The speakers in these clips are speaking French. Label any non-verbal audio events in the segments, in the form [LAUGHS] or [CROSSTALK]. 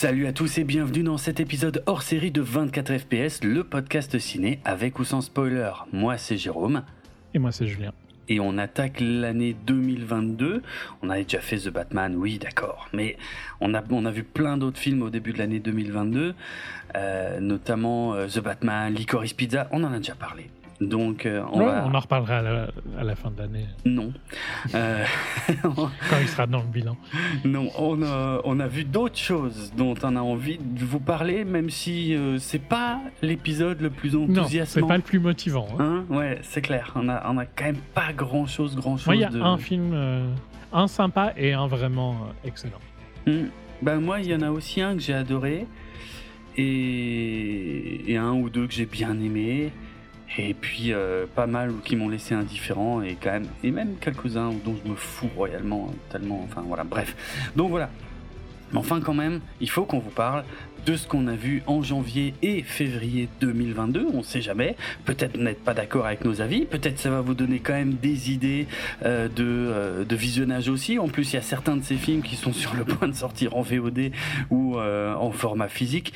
Salut à tous et bienvenue dans cet épisode hors série de 24 FPS, le podcast ciné avec ou sans spoiler. Moi c'est Jérôme. Et moi c'est Julien. Et on attaque l'année 2022. On avait déjà fait The Batman, oui d'accord. Mais on a, on a vu plein d'autres films au début de l'année 2022, euh, notamment euh, The Batman, Licorice Pizza, on en a déjà parlé. Donc, euh, on, en reparlera à la, fin de l'année. Non. Euh, [LAUGHS] Quand il sera dans le bilan. Non, on a, on a vu d'autres choses dont on a envie de vous parler, même si euh, c'est pas l'épisode le plus enthousiasmant. Non, c'est pas le plus motivant. Hein. hein ouais, c'est clair. On a, on a quand même pas grand chose, grand chose. il y a un film, un sympa et un vraiment excellent. Hmm. Ben moi, il y en a aussi un que j'ai adoré et, et un ou deux que j'ai bien aimé et puis euh, pas mal qui m'ont laissé indifférent et quand même et même quelques-uns dont je me fous royalement tellement enfin voilà bref. Donc voilà. Mais enfin quand même il faut qu'on vous parle de ce qu'on a vu en janvier et février 2022 on sait jamais. Peut-être n'êtes pas d'accord avec nos avis peut-être ça va vous donner quand même des idées euh, de, euh, de, visionnage aussi. En plus il y a certains de ces films qui sont sur le point de sortir en VOD ou en format physique.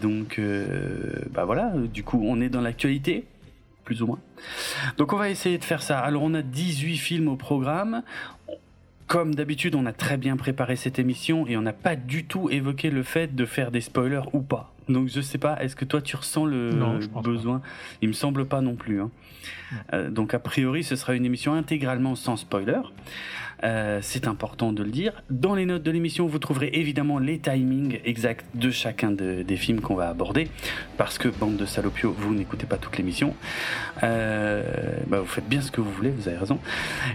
Donc bah voilà du coup on est dans l'actualité plus ou moins. Donc on va essayer de faire ça. Alors on a 18 films au programme. Comme d'habitude, on a très bien préparé cette émission et on n'a pas du tout évoqué le fait de faire des spoilers ou pas. Donc je sais pas, est-ce que toi tu ressens le besoin? Il me semble pas non plus. Hein. Euh, donc a priori, ce sera une émission intégralement sans spoiler. Euh, c'est important de le dire. Dans les notes de l'émission, vous trouverez évidemment les timings exacts de chacun des films qu'on va aborder, parce que bande de salopios, vous n'écoutez pas toute l'émission. Euh, bah, vous faites bien ce que vous voulez, vous avez raison.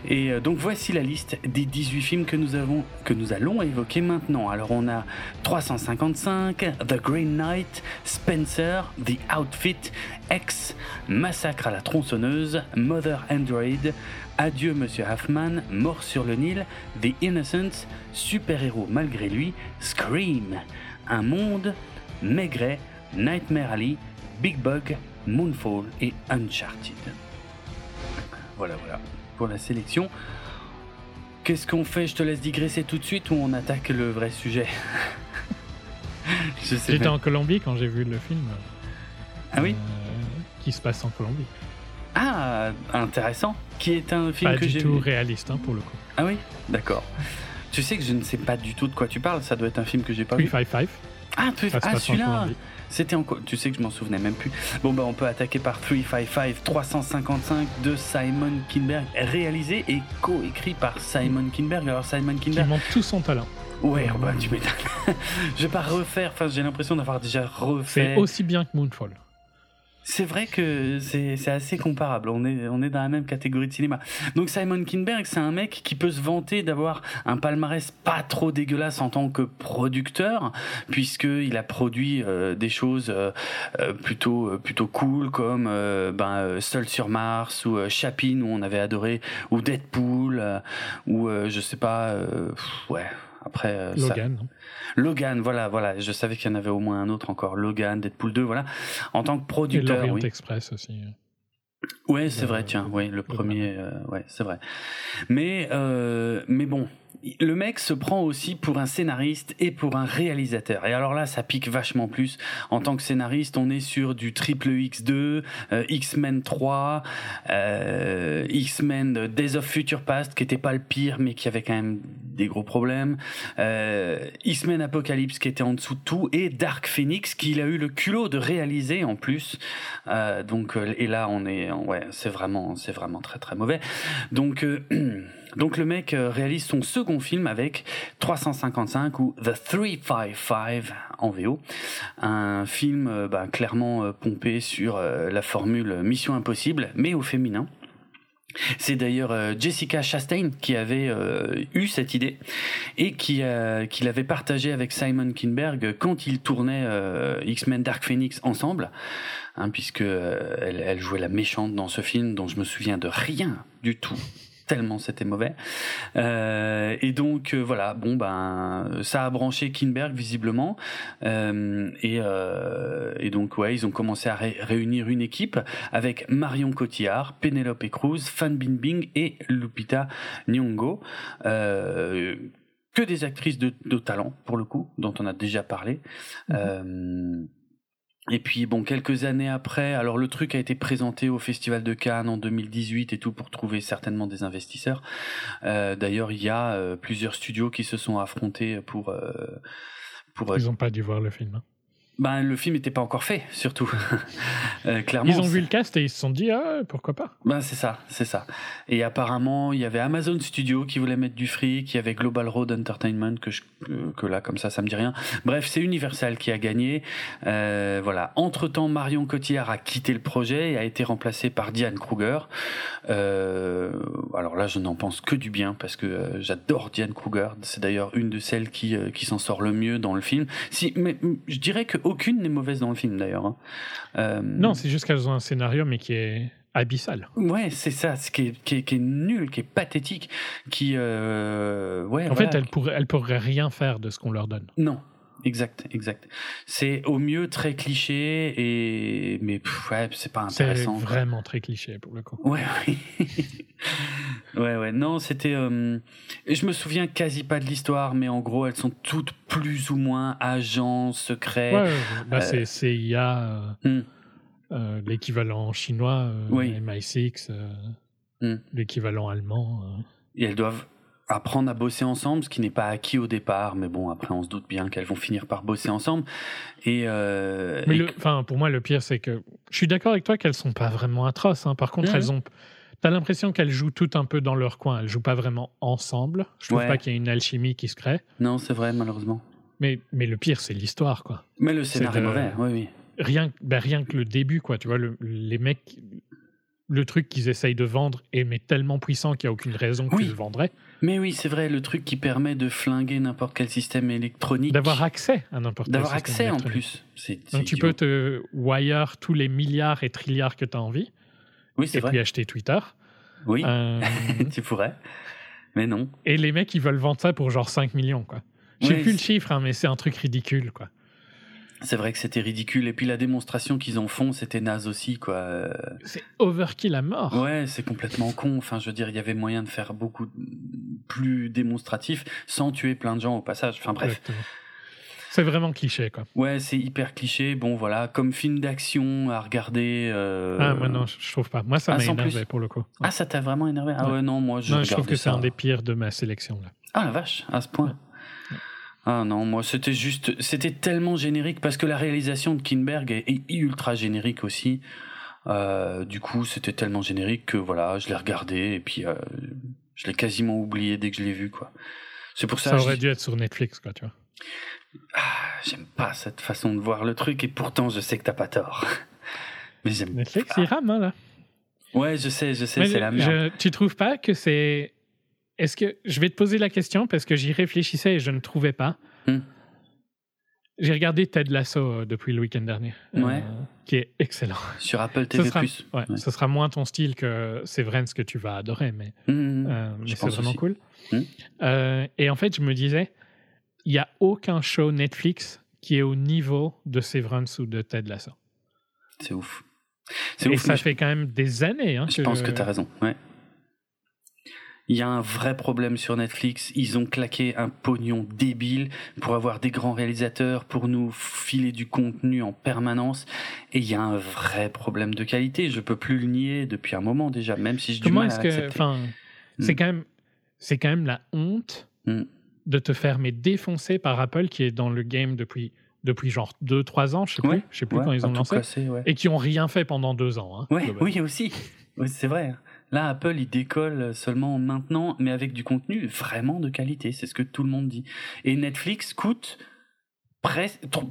Et euh, donc voici la liste des 18 films que nous avons, que nous allons évoquer maintenant. Alors on a 355, The Green Knight, Spencer, The Outfit, X, Massacre à la tronçonneuse, Mother Android, Adieu Monsieur Hoffman, Mort sur le Nil, The Innocents, Super-héros malgré lui, Scream, Un monde, Maigret, Nightmare Alley, Big Bug, Moonfall et Uncharted. Voilà, voilà, pour la sélection. Qu'est-ce qu'on fait? Je te laisse digresser tout de suite ou on attaque le vrai sujet? [LAUGHS] J'étais en Colombie quand j'ai vu le film. Ah oui? Euh, Qui se passe en Colombie. Ah, intéressant. Qui est un film que j'ai Pas du tout réaliste hein, pour le coup. Ah oui, d'accord. Tu sais que je ne sais pas du tout de quoi tu parles. Ça doit être un film que j'ai pas vu. 355. Ah, ah celui-là. C'était en Tu sais que je m'en souvenais même plus. Bon bah on peut attaquer par 355 355 de Simon Kinberg, réalisé et co-écrit par Simon Kinberg. Alors Simon Kinberg. Qui montre tout son talent. Ouais, bah tu m'étonnes. [LAUGHS] je vais pas refaire. Enfin, j'ai l'impression d'avoir déjà refait. C'est aussi bien que Moonfall. C'est vrai que c'est assez comparable. On est, on est dans la même catégorie de cinéma. Donc Simon Kinberg, c'est un mec qui peut se vanter d'avoir un palmarès pas trop dégueulasse en tant que producteur, puisqu'il a produit euh, des choses euh, euh, plutôt, plutôt cool comme ben, Seul sur Mars ou Chapin où on avait adoré, ou Deadpool, ou je sais pas, ouais après, euh, Logan. Logan, voilà, voilà. Je savais qu'il y en avait au moins un autre encore. Logan, Deadpool 2, voilà. En tant que producteur. Et Express aussi. Ouais, c'est vrai, tiens, oui, le premier, euh, ouais, c'est vrai. Mais, euh, mais bon, le mec se prend aussi pour un scénariste et pour un réalisateur. Et alors là, ça pique vachement plus. En tant que scénariste, on est sur du triple X2, euh, X-Men 3, euh, X-Men Days of Future Past, qui était pas le pire, mais qui avait quand même des gros problèmes. Euh, X-Men Apocalypse, qui était en dessous de tout, et Dark Phoenix, qu'il a eu le culot de réaliser en plus. donc, et là, on est, ouais, c'est vraiment, c'est vraiment très très mauvais. Donc [CLEARS THROAT] Donc le mec euh, réalise son second film avec 355 ou The 355 en VO, un film euh, bah, clairement euh, pompé sur la formule Mission Impossible, mais au féminin. C'est d'ailleurs Jessica Chastain qui avait eu cette idée et qui, l'avait partagée avec Simon Kinberg quand ils tournaient X-Men Dark Phoenix ensemble, hein, puisque elle jouait la méchante dans ce film dont je me souviens de rien du tout tellement c'était mauvais. Euh, et donc euh, voilà, bon ben ça a branché Kinberg visiblement. Euh, et, euh, et, donc ouais, ils ont commencé à réunir une équipe avec Marion Cotillard, Penelope Cruz, Fan Bingbing et Lupita Nyong'o. Euh, que des actrices de, de, talent, pour le coup, dont on a déjà parlé. Mhm. Et puis bon, quelques années après, alors le truc a été présenté au Festival de Cannes en 2018 et tout pour trouver certainement des investisseurs. Euh, D'ailleurs, il y a euh, plusieurs studios qui se sont affrontés pour euh, pour. Ils n'ont pas dû voir le film. hein. Ben, le film n'était pas encore fait, surtout. [LAUGHS] Euh, clairement. Ils ont vu le cast et ils se sont dit ah pourquoi pas. Ben, c'est ça, c'est ça. Et apparemment, il y avait Amazon Studio qui voulait mettre du fric, il y avait Global Road Entertainment que, je, que, que là, comme ça, ça me dit rien. Bref, c'est Universal qui a gagné. Euh, voilà. Entre-temps, Marion Cotillard a quitté le projet et a été remplacée par Diane Kruger. Euh, alors là, je n'en pense que du bien parce que j'adore Diane Kruger. C'est d'ailleurs une de celles qui, qui s'en sort le mieux dans le film. Si, mais je dirais qu'aucune n'est mauvaise dans le film d'ailleurs. hein. Euh, Non, c'est juste qu'elles ont un scénario mais qui est abyssal. Ouais, c'est ça, ce qui est, qui, est, qui est nul, qui est pathétique, qui... Euh, ouais, En voilà. fait, elles pourraient, elles pourraient rien faire de ce qu'on leur donne. Non, exact, exact. C'est au mieux très cliché, et... mais pff, ouais, c'est pas C'est intéressant. quoi. vraiment très cliché pour le coup. Ouais, oui. [LAUGHS] ouais, ouais. Non, c'était. euh, Je me souviens quasi pas de l'histoire, mais en gros, elles sont toutes plus ou moins agents secrets. Ouais, ouais, bah, c'est CIA, euh, Hmm. euh, l'équivalent chinois, euh, Oui. MI6, euh, Hmm. l'équivalent allemand. euh. Et elles doivent apprendre à bosser ensemble, ce qui n'est pas acquis au départ, mais bon, après, on se doute bien qu'elles vont finir par bosser ensemble. Et. euh, Mais et le, que- enfin, pour moi, le pire, c'est que je suis d'accord avec toi qu'elles sont pas vraiment atroces. hein. Par contre, Mhm. elles ont. T'as l'impression qu'elles jouent toutes un peu dans leur coin. Elles jouent pas vraiment ensemble. Je trouve Ouais. pas qu'il y ait une alchimie qui se crée. Non, c'est vrai, malheureusement. Mais, mais le pire, c'est l'histoire, quoi. Mais le scénario de- est mauvais, oui, oui. Rien, ben, rien que le début, quoi. Tu vois, le- les mecs, le truc qu'ils essayent de vendre est mais tellement puissant qu'il n'y a aucune raison Oui. qu'ils le vendraient. Mais oui, c'est vrai, le truc qui permet de flinguer n'importe quel système électronique. D'avoir accès à n'importe quel D'avoir accès en plus. Donc tu peux te wire tous les milliards et trilliards que tu as envie Oui, c'est et vrai. puis acheter Twitter. Oui, Euh, [LAUGHS] tu pourrais. Mais non. et les mecs, ils veulent vendre ça pour genre 5 millions, quoi. Je sais Ouais, plus le chiffre, hein, mais c'est un truc ridicule, quoi. C'est vrai que c'était ridicule. Et puis la démonstration qu'ils en font, c'était naze aussi, quoi. C'est overkill à mort. Ouais, c'est complètement con. Enfin, je veux dire, il y avait moyen de faire beaucoup plus démonstratif sans tuer plein de gens au passage. Enfin, bref. Exactement. C'est vraiment cliché, quoi. Ouais, c'est hyper cliché. Bon, voilà, comme film d'action à regarder. euh, Ah, moi, non, je trouve pas. Moi, ça Ah, m'a énervé plus. pour le coup. Ah, ça t'a vraiment énervé? Ah Ouais. ouais, non, moi, je non, je trouve que c'est un des pires de ma sélection, là. Ah la vache, à ce point. Ah non, moi c'était juste, c'était tellement générique parce que la réalisation de Kinberg est, est ultra générique aussi. Euh, du coup, c'était tellement générique que voilà, je l'ai regardé et puis euh, je l'ai quasiment oublié dès que je l'ai vu quoi. C'est pour ça, Ça aurait dû être sur Netflix, quoi, tu vois. Ah, j'aime pas cette façon de voir le truc et pourtant je sais que t'as pas tort. [LAUGHS] Mais j'aime. Netflix, Ah. il rame, hein, là. Ouais, je sais, je sais, Mais c'est la merde. je- tu trouves pas que c'est. Est-ce que. Je vais te poser la question parce que j'y réfléchissais et je ne trouvais pas. Hmm. J'ai regardé Ted Lasso euh, depuis le week-end dernier. euh, qui est excellent. Sur Apple Ce TV+. sera, ouais, Ouais. ce sera moins ton style que Severance que tu vas adorer, mais, Mmh. euh, mais Je c'est vraiment aussi. cool. Hmm. Euh, et en fait, je me disais, il n'y a aucun show Netflix qui est au niveau de Severance ou de Ted Lasso. C'est ouf. C'est Et ouf. ça je- fait quand même des années. Hein, Je pense que tu as raison. Il y a un vrai problème sur Netflix. Ils ont claqué un pognon débile pour avoir des grands réalisateurs, pour nous filer du contenu en permanence. Et il y a un vrai problème de qualité. Je peux plus le nier depuis un moment déjà, même si je du mal à que. Enfin, c'est Hmm. quand même. C'est quand même la honte Hmm. de te faire mais défoncer par Apple qui est dans le game depuis, depuis genre 2-3 ans, je sais Ouais, plus, je sais plus Ouais, quand ils ont lancé, ouais. et qui ont rien fait pendant deux ans. hein, oui aussi. Oui, c'est vrai. Là, Apple, il décolle seulement maintenant, mais avec du contenu vraiment de qualité. C'est ce que tout le monde dit. Et Netflix coûte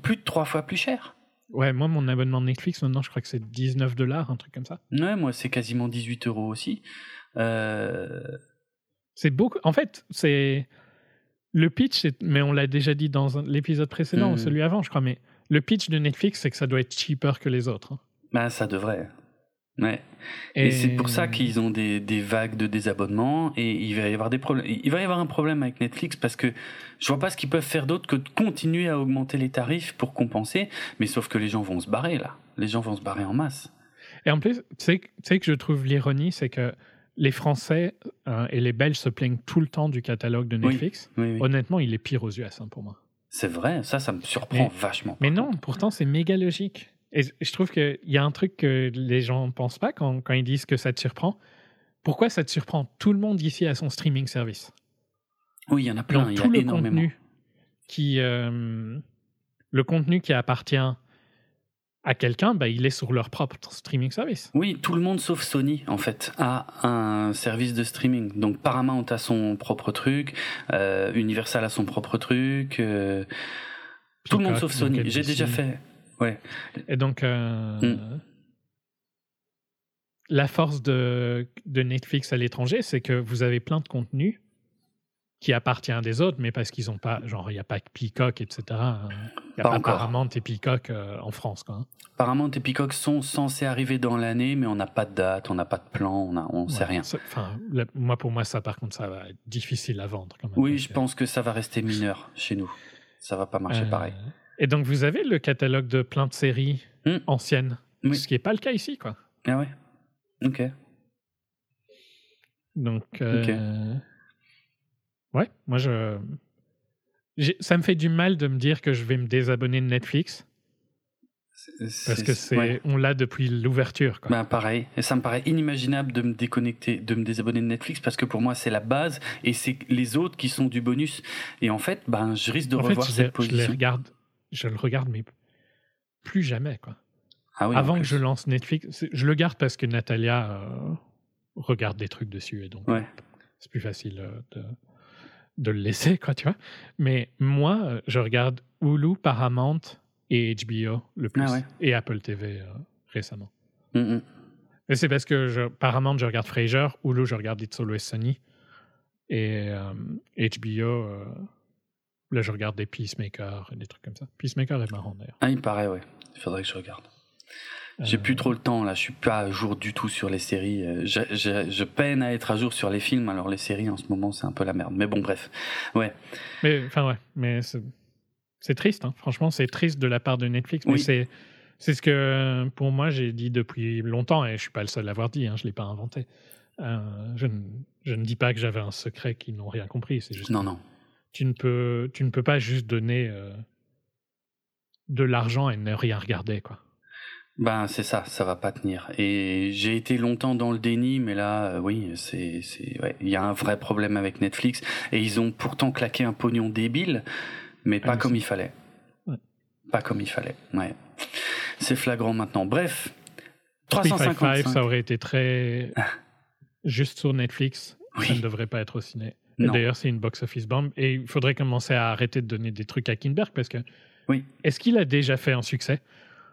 plus de trois fois plus cher. Ouais, moi, mon abonnement Netflix, maintenant, je crois que c'est 19 dollars, un truc comme ça. Ouais, moi, c'est quasiment 18 euros aussi. Euh, C'est beaucoup. En fait, c'est. Le pitch, mais on l'a déjà dit dans l'épisode précédent, Mhm. ou celui avant, je crois, mais le pitch de Netflix, c'est que ça doit être cheaper que les autres. hein. bah, ça devrait. Ouais. Et, c'est pour ça qu'ils ont des, des vagues de désabonnements et il va y avoir des problèmes. Il va y avoir un problème avec Netflix parce que je vois pas ce qu'ils peuvent faire d'autre que de continuer à augmenter les tarifs pour compenser. Mais sauf que les gens vont se barrer là. Les gens vont se barrer en masse. Et en plus, tu sais, que je trouve l'ironie, c'est que les Français euh, et les Belges se plaignent tout le temps du catalogue de Netflix. Oui, oui. Honnêtement, il est pire aux US hein, pour moi. C'est vrai, ça, ça me surprend vachement. Mais non, pourtant, c'est méga logique. Et je trouve qu'il y a un truc que les gens ne pensent pas quand, quand ils disent que ça te surprend. Pourquoi ça te surprend Tout le monde ici a son streaming service? Oui, il y en a plein, Donc, il y a le énormément. contenu qui, euh, le contenu qui appartient à quelqu'un, bah, il est sur leur propre streaming service. Oui, tout le monde sauf Sony, en fait, a un service de streaming. Donc Paramount a son propre truc, euh, Universal a son propre truc, euh, tout le monde sauf Sony. J'ai déjà fait. Ouais. Et donc, euh, Mm. la force de, de Netflix à l'étranger, c'est que vous avez plein de contenus qui appartient à des autres, mais parce qu'ils n'ont pas, genre, il n'y a pas que Peacock, etc. Il n'y a Pas pas. Paramount et Peacock euh, en France, quoi. hein. Paramount et Peacock sont censés arriver dans l'année, mais on n'a pas de date, on n'a pas de plan, on on sait rien. Enfin, moi, pour moi, ça, par contre, ça va être difficile à vendre. Quand même, Oui, je que- pense que ça va rester mineur chez nous. Ça va pas marcher Euh, pareil. Et donc, vous avez le catalogue de plein de séries Mm. anciennes, Oui. ce qui n'est pas le cas ici, quoi. Ah ouais. Ok. Donc, euh, ouais, moi, je. Ça me fait du mal de me dire que je vais me désabonner de Netflix parce que c'est, ouais. on l'a depuis l'ouverture. Ben pareil, et ça me paraît inimaginable de me déconnecter, de me désabonner de Netflix parce que pour moi c'est la base et c'est les autres qui sont du bonus. Et en fait, ben je risque de en fait, revoir je, cette les- je les position. regarde, je le regarde, mais plus jamais. Quoi. Ah oui, Avant que je lance Netflix, je le garde parce que Natalia euh, regarde des trucs dessus et donc Ouais. c'est plus facile euh, de, de le laisser, quoi, tu vois. Mais moi, euh, je regarde Hulu, Paramount et HBO le plus, Ah ouais. et Apple TV euh, récemment. Mm, mm. Et c'est parce que je, Paramount, je regarde Frasier, Hulu, je regarde It's Always Sunny, et euh, HBO, là, je regarde des Peacemaker et des trucs comme ça. Peacemaker est marrant d'ailleurs. Ah, il paraît, ouais. Il faudrait que je regarde. J'ai Euh, plus trop le temps là, je suis pas à jour du tout sur les séries. Euh, Je, je- je peine à être à jour sur les films, alors les séries en ce moment c'est un peu la merde. Mais bon, bref. Ouais. Mais enfin ouais, mais c'est c'est triste. hein. Franchement, c'est triste de la part de Netflix. Mais Oui. c'est c'est ce que pour moi j'ai dit depuis longtemps et je suis pas le seul à l'avoir dit. Hein, je l'ai pas inventé. Euh, je, ne, je ne dis pas que j'avais un secret qu'ils n'ont rien compris. C'est juste Non, non. Tu ne peux tu ne peux pas juste donner euh, de l'argent et ne rien regarder quoi. Ben c'est ça, ça va pas tenir. Et j'ai été longtemps dans le déni, mais là, euh, oui, c'est, c'est, ouais, il y a un vrai problème avec Netflix. Et ils ont pourtant claqué un pognon débile, mais pas Ah, comme il fallait. Ouais. Pas comme il fallait. Ouais. C'est flagrant maintenant. Bref, 355, 355. ça aurait été très juste sur Netflix. Ça ne devrait pas être au ciné. D'ailleurs, c'est une box-office bomb. Et il faudrait commencer à arrêter de donner des trucs à Kinberg parce que. Oui. Est-ce qu'il a déjà fait un succès?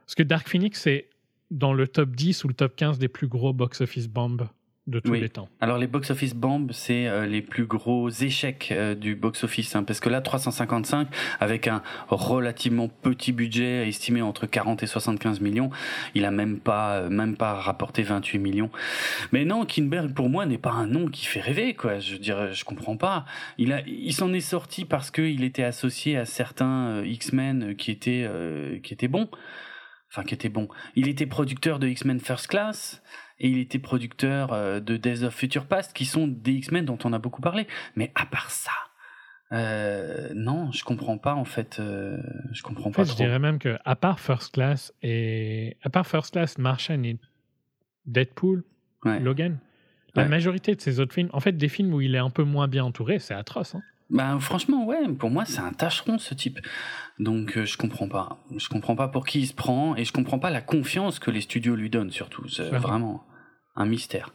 Parce que Dark Phoenix, c'est dans le top 10 ou le top 15 des plus gros box-office bombs de tous Oui. les temps. Alors les box-office bombs, c'est euh, les plus gros échecs euh, du box-office, hein, parce que là 355 avec un relativement petit budget estimé entre 40 et 75 millions, il a même pas euh, même pas rapporté 28 millions. Mais non, Kinberg pour moi n'est pas un nom qui fait rêver quoi. Je dirais, je comprends pas. Il a, il s'en est sorti parce qu'il était associé à certains X-Men qui étaient qui étaient bons. Enfin, qui étaient bons. Il était producteur de X-Men First Class et il était producteur euh, de Days of Future Past, qui sont des X-Men dont on a beaucoup parlé. Mais à part ça, euh, non, je comprends pas en fait. euh, je comprends En pas fait, je trop. dirais même que à part First Class et à part First Class, Martian et Deadpool, Ouais. Logan, la Ouais. majorité de ces autres films, en fait, des films où il est un peu moins bien entouré, c'est atroce. hein. Ben, franchement, ouais, pour moi, c'est un tâcheron ce type. Donc, euh, je comprends pas. Je comprends pas pour qui il se prend et je comprends pas la confiance que les studios lui donnent surtout. Clairement. vraiment un mystère.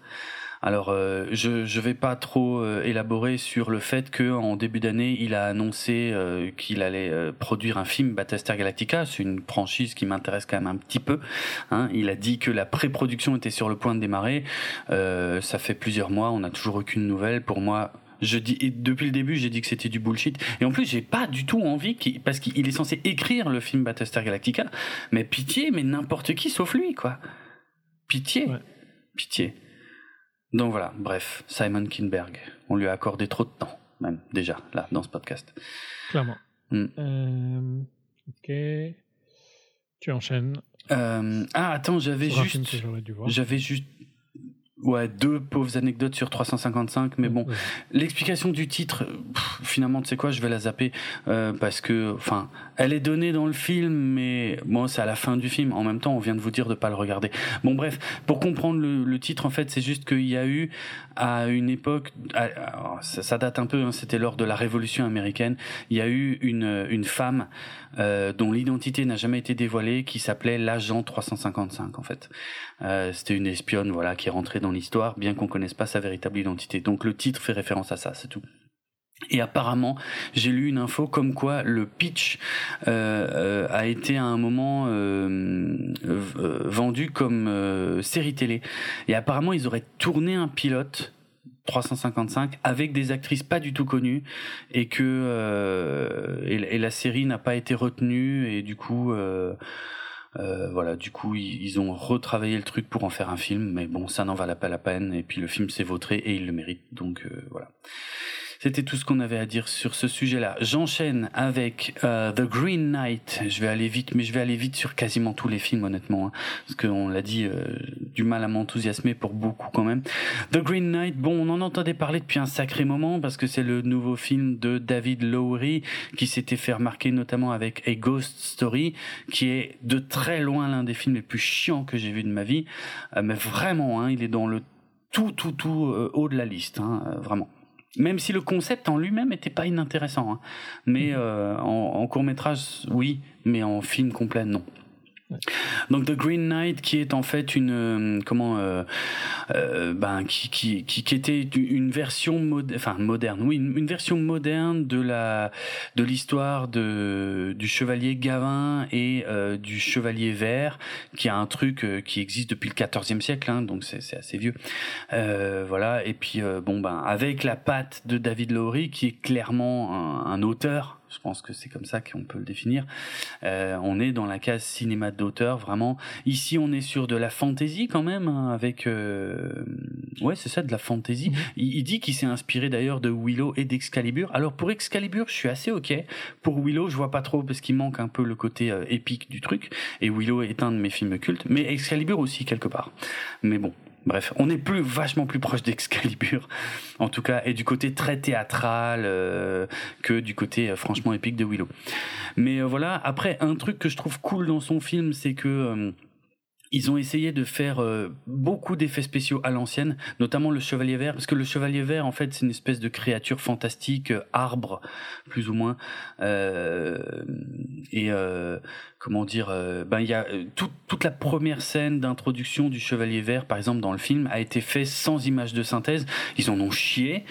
Alors, euh, je je vais pas trop euh, élaborer sur le fait que en début d'année, il a annoncé euh, qu'il allait euh, produire un film Battlestar Galactica. C'est une franchise qui m'intéresse quand même un petit peu. hein. Il a dit que la pré-production était sur le point de démarrer. Euh, ça fait plusieurs mois, on n'a toujours aucune nouvelle. Pour moi, je dis et depuis le début, j'ai dit que c'était du bullshit. Et en plus, j'ai pas du tout envie parce qu'il est censé écrire le film Battlestar Galactica. Mais pitié, mais n'importe qui sauf lui, quoi. Pitié, Ouais. Pitié. Donc voilà, bref, Simon Kinberg, on lui a accordé trop de temps, même déjà là dans ce podcast. Clairement. Mm. Euh, ok. Tu enchaînes Euh, ah attends, j'avais juste, j'avais juste Ouais, deux pauvres anecdotes sur 355, mais bon, l'explication du titre, finalement, tu sais quoi, je vais la zapper euh, parce que, enfin, elle est donnée dans le film, mais moi, c'est à la fin du film. En même temps, on vient de vous dire de pas le regarder. Bon, bref, pour comprendre le, titre, en fait, c'est juste qu'il y a eu à une époque, ça, date un peu, hein, c'était lors de la Révolution américaine, il y a eu une une femme euh, dont l'identité n'a jamais été dévoilée, qui s'appelait l'agent 355 en fait. Euh, C'était une espionne voilà qui est rentrée dans l'histoire, bien qu'on connaisse pas sa véritable identité. Donc le titre fait référence à ça, c'est tout. Et apparemment, j'ai lu une info comme quoi le pitch euh, euh a été à un moment euh, euh vendu comme série télé. Et apparemment, ils auraient tourné un pilote 355 avec des actrices pas du tout connues et que euh, et, la série n'a pas été retenue et du coup euh, euh, voilà du coup ils, ont retravaillé le truc pour en faire un film mais bon ça n'en valait pas la peine et puis le film s'est vautré et il le mérite donc voilà c'était tout ce qu'on avait à dire sur ce sujet-là. J'enchaîne avec euh, The Green Knight. Je vais aller vite, mais je vais aller vite sur quasiment tous les films, honnêtement, hein, parce qu'on l'a dit, euh, du mal à m'enthousiasmer pour beaucoup quand même. The Green Knight, bon, on en entendait parler depuis un sacré moment parce que c'est le nouveau film de David Lowery qui s'était fait remarquer notamment avec A Ghost Story, qui est de très loin l'un des films les plus chiants que j'ai vu de ma vie, euh, mais vraiment, hein, il est dans le tout, tout, tout haut de la liste, hein, vraiment. Même si le concept en lui-même n'était pas inintéressant. Hein. Mais mmh. euh, en, en court métrage, oui, mais en film complet, non. Donc The Green Knight qui est en fait une euh, comment euh, euh, ben qui, qui, qui était une version moderne enfin moderne oui une, version moderne de la de l'histoire de du chevalier Gavin et euh, du chevalier vert qui a un truc qui existe depuis le 14e siècle hein, donc c'est assez vieux. Voilà et puis bon ben avec la patte de David Lowery qui est clairement un, un auteur je pense que c'est comme ça qu'on peut le définir. Euh, on est dans la case cinéma d'auteur, vraiment. Ici, on est sur de la fantaisie quand même, hein, avec... Euh... Ouais, c'est ça, de la fantaisie. Mhm. Il, dit qu'il s'est inspiré d'ailleurs de Willow et d'Excalibur. Alors pour Excalibur, je suis assez ok. Pour Willow, je vois pas trop parce qu'il manque un peu le côté euh, épique du truc. Et Willow est un de mes films cultes, mais Excalibur aussi quelque part. Mais bon, Bref, on est plus vachement plus proche d'Excalibur, [LAUGHS] en tout cas, et du côté très théâtral euh, que du côté euh, franchement épique de Willow. Mais euh, voilà, après un truc que je trouve cool dans son film, c'est que ils ont essayé de faire euh, beaucoup d'effets spéciaux à l'ancienne, notamment le chevalier vert, parce que le chevalier vert, en fait, c'est une espèce de créature fantastique, euh, arbre, plus ou moins. Euh, et comment dire, ben il y a toute toute la première scène d'introduction du chevalier vert, par exemple dans le film, a été fait sans image de synthèse. Ils en ont chié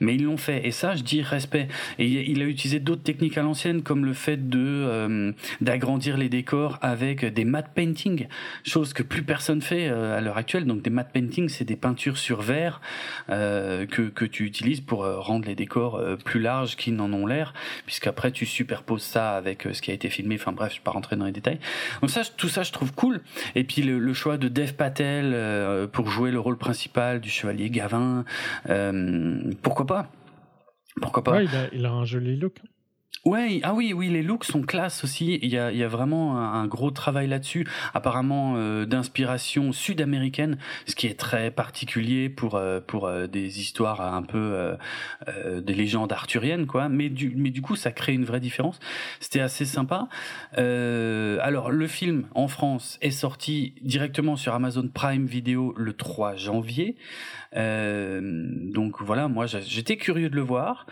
mais ils l'ont fait. Et ça, je dis respect. Et il a utilisé d'autres techniques à l'ancienne, comme le fait de euh, d'agrandir les décors avec des matte painting, chose que plus personne fait euh, à l'heure actuelle. Donc des matte painting, c'est des peintures sur verre euh, que que tu utilises pour euh, rendre les décors plus larges qu'ils n'en ont l'air, puisqu'après tu superposes ça avec ce qui a été filmé. Enfin bref, je vais pas rentrer dans les détails. Donc ça, tout ça, je trouve cool. Et puis le, le choix de Dev Patel pour jouer le rôle principal du chevalier Gavin, pourquoi pourquoi pas? Il, a, un joli look. Ouais, ah oui, oui, les looks sont classe aussi. Il y a, il y a vraiment un, gros travail là-dessus, apparemment euh, d'inspiration sud-américaine, ce qui est très particulier pour euh, pour euh, des histoires un peu des légendes arthuriennes, quoi. Mais du mais du coup, ça crée une vraie différence. C'était assez sympa. alors, le film en France est sorti directement sur Amazon Prime Video le 3 janvier. donc voilà, moi j'étais curieux de le voir.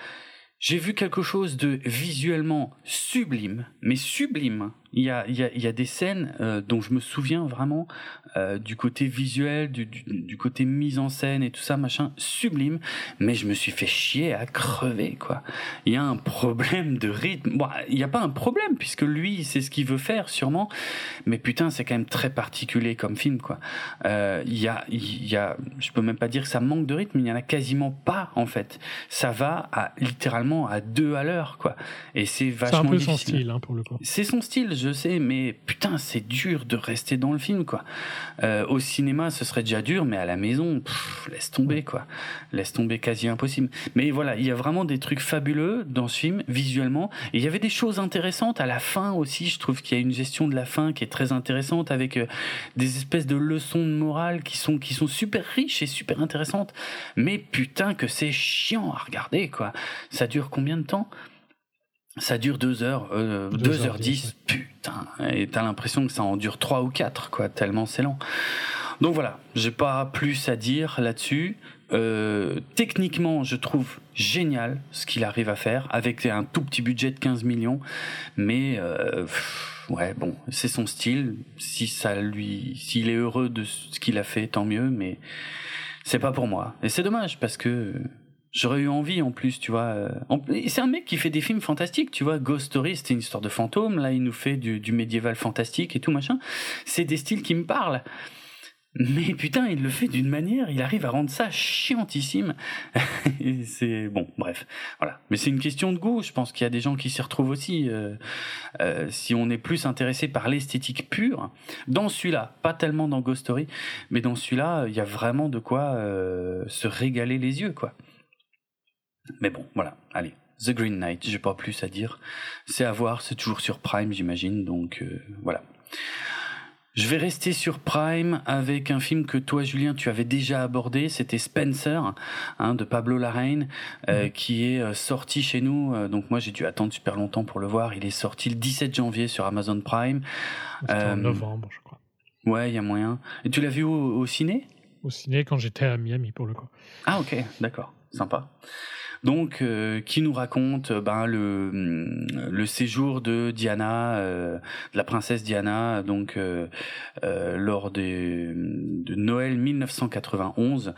J'ai vu quelque chose de visuellement sublime, mais sublime, il y a, il y a, il y a des scènes euh, dont je me souviens vraiment euh, du côté visuel, du, du, du, côté mise en scène et tout ça, machin, sublime. Mais je me suis fait chier à crever, quoi. Il y a un problème de rythme. Bon, il n'y a pas un problème puisque lui, c'est ce qu'il veut faire, sûrement. Mais putain, c'est quand même très particulier comme film, quoi. Euh, il y a, il y a, je peux même pas dire que ça manque de rythme. Il y en a quasiment pas, en fait. Ça va à littéralement à deux à l'heure, quoi. Et c'est vachement. C'est un peu difficile. son style, hein, pour le coup. C'est son style je sais, mais putain, c'est dur de rester dans le film, quoi. Euh, au cinéma, ce serait déjà dur, mais à la maison, laisse tomber, quoi. Laisse tomber, quasi impossible. Mais voilà, il y a vraiment des trucs fabuleux dans ce film, visuellement. Il y avait des choses intéressantes à la fin aussi. Je trouve qu'il y a une gestion de la fin qui est très intéressante avec euh, des espèces de leçons de morale qui sont, qui sont super riches et super intéressantes. Mais putain, que c'est chiant à regarder, quoi. Ça dure combien de temps? Ça dure 2 heures, euh, 2 heures 10, putain, et t'as l'impression que ça en dure 3 ou 4, quoi, tellement c'est lent. Donc voilà, j'ai pas plus à dire là-dessus. Euh, techniquement, je trouve génial ce qu'il arrive à faire avec un tout petit budget de 15 millions, mais euh, ouais, bon, c'est son style. Si ça lui, s'il est heureux de ce qu'il a fait, tant mieux, mais c'est pas pour moi. Et c'est dommage parce que J'aurais eu envie en plus, tu vois. Euh, c'est un mec qui fait des films fantastiques, tu vois. Ghost Story, c'était une histoire de fantôme. Là, il nous fait du, du médiéval fantastique et tout machin. C'est des styles qui me parlent. Mais putain, il le fait d'une manière, il arrive à rendre ça chiantissime. [LAUGHS] c'est bon, bref, voilà. Mais c'est une question de goût. Je pense qu'il y a des gens qui s'y retrouvent aussi. Euh, euh, si on est plus intéressé par l'esthétique pure, dans celui-là, pas tellement dans Ghost Story, mais dans celui-là, il y a vraiment de quoi euh, se régaler les yeux, quoi. Mais bon, voilà, allez. The Green Knight, j'ai pas plus à dire. C'est à voir, c'est toujours sur Prime, j'imagine, donc euh, voilà. Je vais rester sur Prime avec un film que toi, Julien, tu avais déjà abordé. C'était Spencer, hein, de Pablo Larraine, euh, mhm. qui est euh, sorti chez nous. donc moi, j'ai dû attendre super longtemps pour le voir. Il est sorti le 17 janvier sur Amazon Prime. en novembre, je crois. Ouais, il y a moyen. Et tu l'as vu au, au ciné? Au ciné quand j'étais à Miami, pour le coup. Ah ok, d'accord, sympa donc euh, qui nous raconte euh, ben le mm, le séjour de Diana, euh, de la princesse Diana, donc lors des, de Noël 1991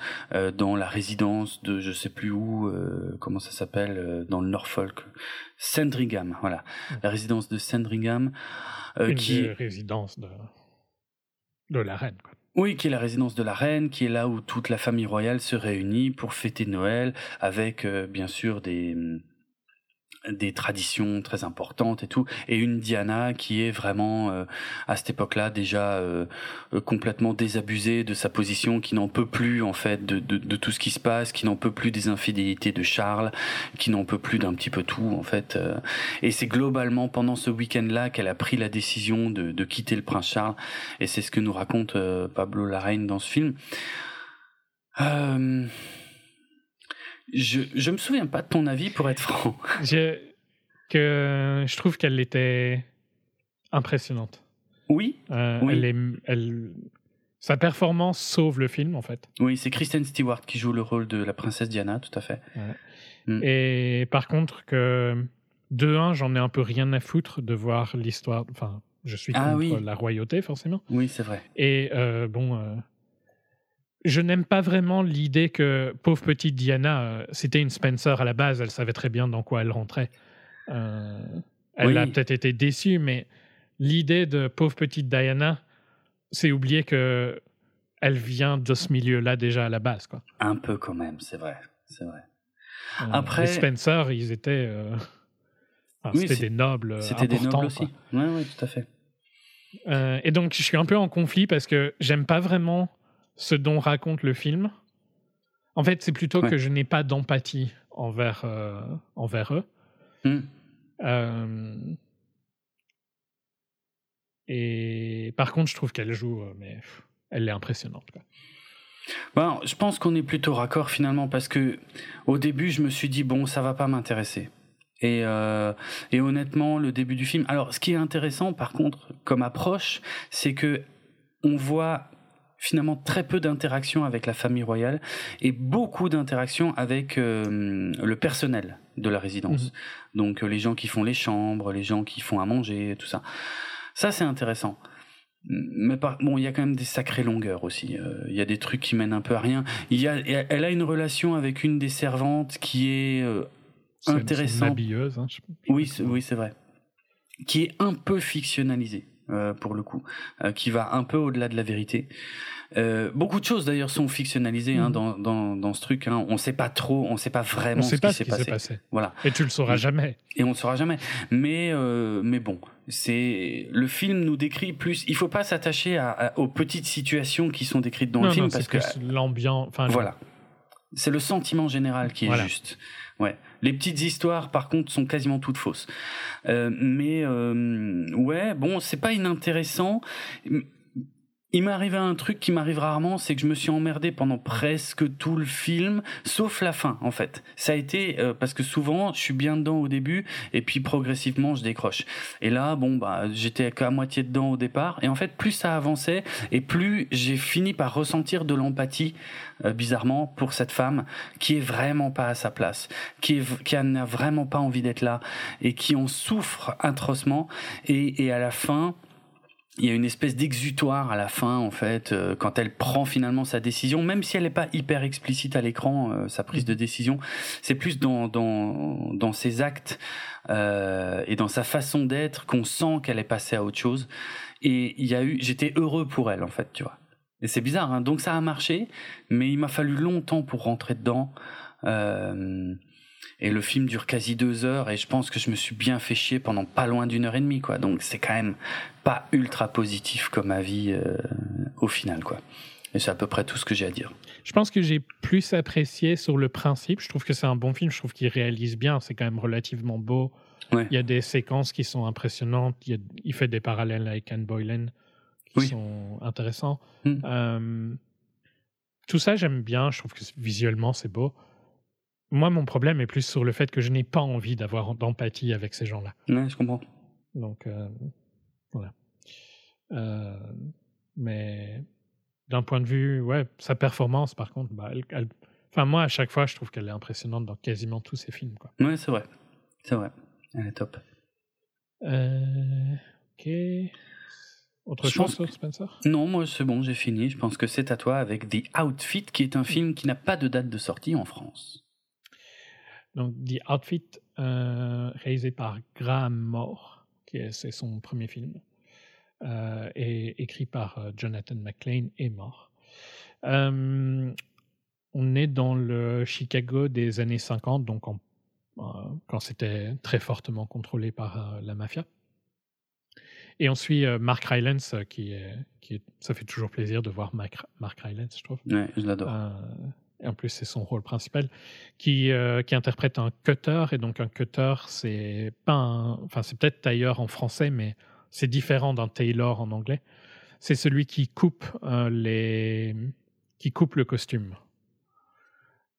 dans la résidence de je sais plus où, comment ça s'appelle, dans le Norfolk, Sandringham, voilà, la résidence de Sandringham, qui résidence de de la reine. Quoi. Oui, qui est la résidence de la reine, qui est là où toute la famille royale se réunit pour fêter Noël, avec euh, bien sûr des des traditions très importantes et tout, et une Diana qui est vraiment euh, à cette époque-là déjà euh, euh, complètement désabusée de sa position, qui n'en peut plus en fait de, de, de, tout ce qui se passe, qui n'en peut plus des infidélités de Charles, qui n'en peut plus d'un petit peu tout en fait. et c'est globalement pendant ce week-end-là qu'elle a pris la décision de, de, quitter le prince Charles, et c'est ce que nous raconte Pablo Larraine dans ce film. Euh, je, je me souviens pas de ton avis, pour être franc. [LAUGHS] Je, que, je trouve qu'elle était impressionnante. Oui, euh, Elle est, elle, sa performance sauve le film, en fait. Oui, c'est Kristen Stewart qui joue le rôle de la princesse Diana, tout à fait. Mm. Et par contre, que de un, j'en ai un peu rien à foutre de voir l'histoire. Enfin, je suis ah contre la royauté, forcément. Oui, c'est vrai. Et euh, bon, euh, je n'aime pas vraiment l'idée que pauvre petite Diana, euh, c'était une Spencer à la base, elle savait très bien dans quoi elle rentrait. Euh, elle a peut-être été déçue, mais l'idée de pauvre petite Diana, c'est oublier que elle vient de ce milieu-là déjà à la base, quoi. Un peu quand même, c'est vrai, c'est vrai. Euh, Après, les Spencer, ils étaient, c'était des nobles. C'était des nobles aussi. Oui, oui, tout à fait. et donc, je suis un peu en conflit parce que j'aime pas vraiment ce dont raconte le film. En fait, c'est plutôt que je n'ai pas d'empathie envers, euh, envers eux. Hmm. Euh, et par contre, je trouve qu'elle joue, euh, mais elle est impressionnante. Bon, je pense qu'on est plutôt raccord finalement parce que au début, je me suis dit bon, ça va pas m'intéresser. Et, et honnêtement, le début du film. Alors, ce qui est intéressant, par contre, comme approche, c'est que on voit finalement très peu d'interactions avec la famille royale et beaucoup d'interactions avec euh, le personnel de la résidence. Mhm. Donc euh, les gens qui font les chambres, les gens qui font à manger, tout ça. Ça c'est intéressant. Mais bon, il y a quand même des sacrées longueurs aussi. Euh, il y a des trucs qui mènent un peu à rien. Il y a, elle a une relation avec une des servantes qui est intéressante. Une habilleuse, hein, oui, oui, c'est vrai. Qui est un peu fictionnalisée euh, pour le coup, euh, qui va un peu au-delà de la vérité. Euh, beaucoup de choses d'ailleurs sont fictionnalisées hein, Mhm. dans, dans, dans ce truc. Hein. On sait pas trop, on sait pas vraiment sait ce pas qui s'est passé. passé. Voilà, Et tu le sauras jamais. et on ne saura jamais. Mais mais bon, c'est le film nous décrit plus. Il faut pas s'attacher à, à- aux petites situations qui sont décrites dans non, le film non, parce c'est que l'ambiance. Le- voilà. C'est le sentiment général qui est Voilà. juste. Ouais. Les petites histoires, par contre, sont quasiment toutes fausses. Euh, mais euh, ouais, bon, c'est pas inintéressant. Il m'est arrivé un truc qui m'arrive rarement, c'est que je me suis emmerdé pendant presque tout le film, sauf la fin, en fait. Ça a été euh, parce que souvent, je suis bien dedans au début, et puis progressivement, je décroche. Et là, bon, bah, j'étais qu'à moitié dedans au départ, et en fait, plus ça avançait, et plus j'ai fini par ressentir de l'empathie, euh, bizarrement, pour cette femme qui est vraiment pas à sa place, qui, est, qui n'a vraiment pas envie d'être là, et qui en souffre atrocement. Et, et à la fin, il y a une espèce d'exutoire à la fin, en fait, euh, quand elle prend finalement sa décision, même si elle n'est pas hyper explicite à l'écran, euh, sa prise de décision, c'est plus dans, dans, dans ses actes euh, et dans sa façon d'être qu'on sent qu'elle est passée à autre chose. Et il y a eu, j'étais heureux pour elle, en fait, tu vois. Et c'est bizarre, hein. donc ça a marché, mais il m'a fallu longtemps pour rentrer dedans. Euh, et le film dure quasi deux heures et je pense que je me suis bien fait chier pendant pas loin d'une heure et demie, quoi. Donc c'est quand même pas ultra positif comme avis euh, au final, quoi. Et c'est à peu près tout ce que j'ai à dire. Je pense que j'ai plus apprécié sur le principe. Je trouve que c'est un bon film. Je trouve qu'il réalise bien. C'est quand même relativement beau. Ouais. Il y a des séquences qui sont impressionnantes. Il, y a- il fait des parallèles avec Anne Boylan qui Oui. sont intéressants. Mm. Euh, tout ça, j'aime bien. Je trouve que visuellement, c'est beau. Moi, mon problème est plus sur le fait que je n'ai pas envie d'avoir d'empathie avec ces gens-là. Ouais, je comprends. Donc, euh, voilà. Euh, mais d'un point de vue, ouais, sa performance, par contre, bah, elle- elle- enfin, moi, à chaque fois, je trouve qu'elle est impressionnante dans quasiment tous ses films. Quoi. Ouais, c'est vrai. C'est vrai. Elle est top. Euh, ok. Autre Je chose pense Spencer? Non, moi c'est bon, j'ai fini. Je pense que c'est à toi avec The Outfit, qui est un film qui n'a pas de date de sortie en France. Donc, The Outfit, euh, réalisé par Graham Moore, qui est, c'est son premier film, euh, et écrit par euh, Jonathan McLean et Moore. Euh, on est dans le Chicago des années 50, donc en- quand c'était très fortement contrôlé par la mafia. Et on suit Mark Rylance, qui est, qui est, ça fait toujours plaisir de voir Mark, Mark Rylance, je trouve. Ouais, je l'adore. Et en plus, c'est son rôle principal, qui, euh, qui interprète un cutter. Et donc, un cutter, c'est pas un. Enfin, c'est peut-être tailleur en français, mais c'est différent d'un tailor en anglais. C'est celui qui coupe euh, les. qui coupe le costume.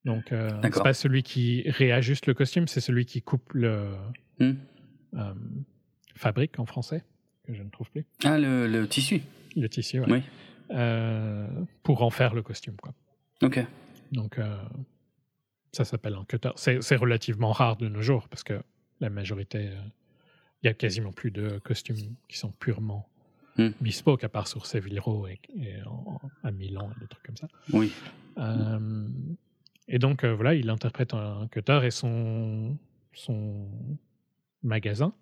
Donc, euh, c'est pas celui qui réajuste le costume, c'est celui qui coupe le. Hmm. euh, fabrique en français, que je ne trouve plus. Ah, le, le tissu. Le tissu, ouais. Oui. Pour en faire le costume, quoi. Ok. Donc, euh, ça s'appelle un cutter. C'est relativement rare de nos jours parce que la majorité, euh, il y a quasiment plus de costumes qui sont purement Hmm. bespoke, à part sur Seville Row et, et en- à Milan et des trucs comme ça. Oui. Euh, et donc, voilà, il interprète un cutter et son, son magasin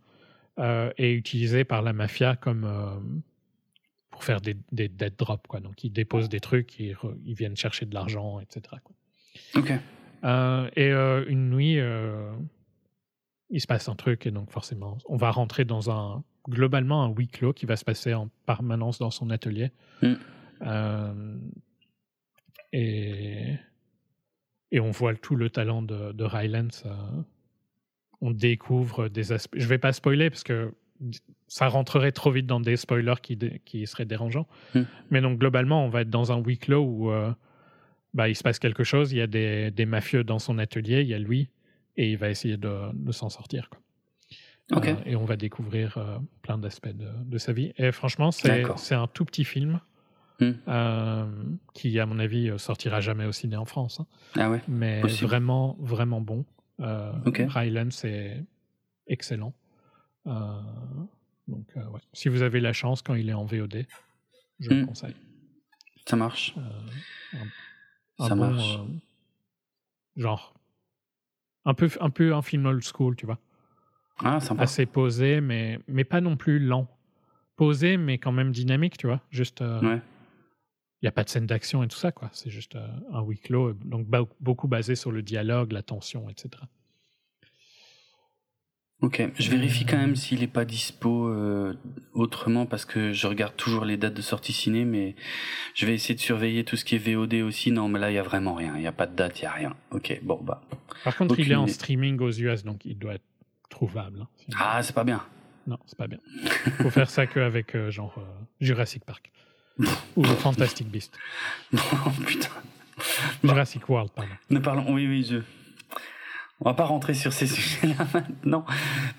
est utilisé par la mafia comme pour faire des, des dead drops. Quoi. Donc, ils déposent des trucs, ils, re- ils viennent chercher de l'argent, etc. quoi. Ok. Euh, et euh, une nuit, euh, il se passe un truc, et donc forcément, on va rentrer dans un globalement un huis clos qui va se passer en permanence dans son atelier. Mm. Et, et on voit tout le talent de, de Rylance. on découvre des aspects. Je vais pas spoiler parce que ça rentrerait trop vite dans des spoilers qui, seraient dérangeants. Mm. Mais donc globalement, on va être dans un huis clos où euh, bah, il se passe quelque chose, il y a des, des mafieux dans son atelier, il y a lui, et il va essayer de, de s'en sortir. Quoi. Euh, et on va découvrir euh, plein d'aspects de, de sa vie. Et franchement, c'est c'est un tout petit film Hmm. euh, qui, à mon avis, sortira jamais au ciné en France. hein. Ah ouais. mais Possible. vraiment, vraiment bon. Euh, Ok. Rylance est excellent. Euh, donc, euh, ouais. si vous avez la chance quand il est en VOD, je le Hmm. conseille. Ça marche. Euh, un, Ça bon, marche. genre un peu, un peu un film old school, tu vois. Ah, sympa. Assez posé, mais, mais pas non plus lent. posé, mais quand même dynamique, tu vois. Juste. euh, Ouais. Il n'y a pas de scène d'action et tout ça, quoi. C'est juste euh, un huis clos, donc ba- beaucoup basé sur le dialogue, la tension, etc. Ok, je vérifie quand même s'il est pas dispo euh, autrement parce que je regarde toujours les dates de sortie ciné, mais je vais essayer de surveiller tout ce qui est VOD aussi. Non, mais là il y a vraiment rien, il y a pas de date, il y a rien. Ok, bon bah. Par contre, il est en idée. streaming aux US, donc il doit être trouvable. hein. Sinon- Ah, c'est pas bien. Non, c'est pas bien. faut faire ça qu'avec euh, genre euh, Jurassic Park ou Fantastic Beast. [LAUGHS] oh putain. Jurassic World, pardon. Ne parlons. Oui, oui, je. On va pas rentrer sur ces [LAUGHS] sujets-là maintenant,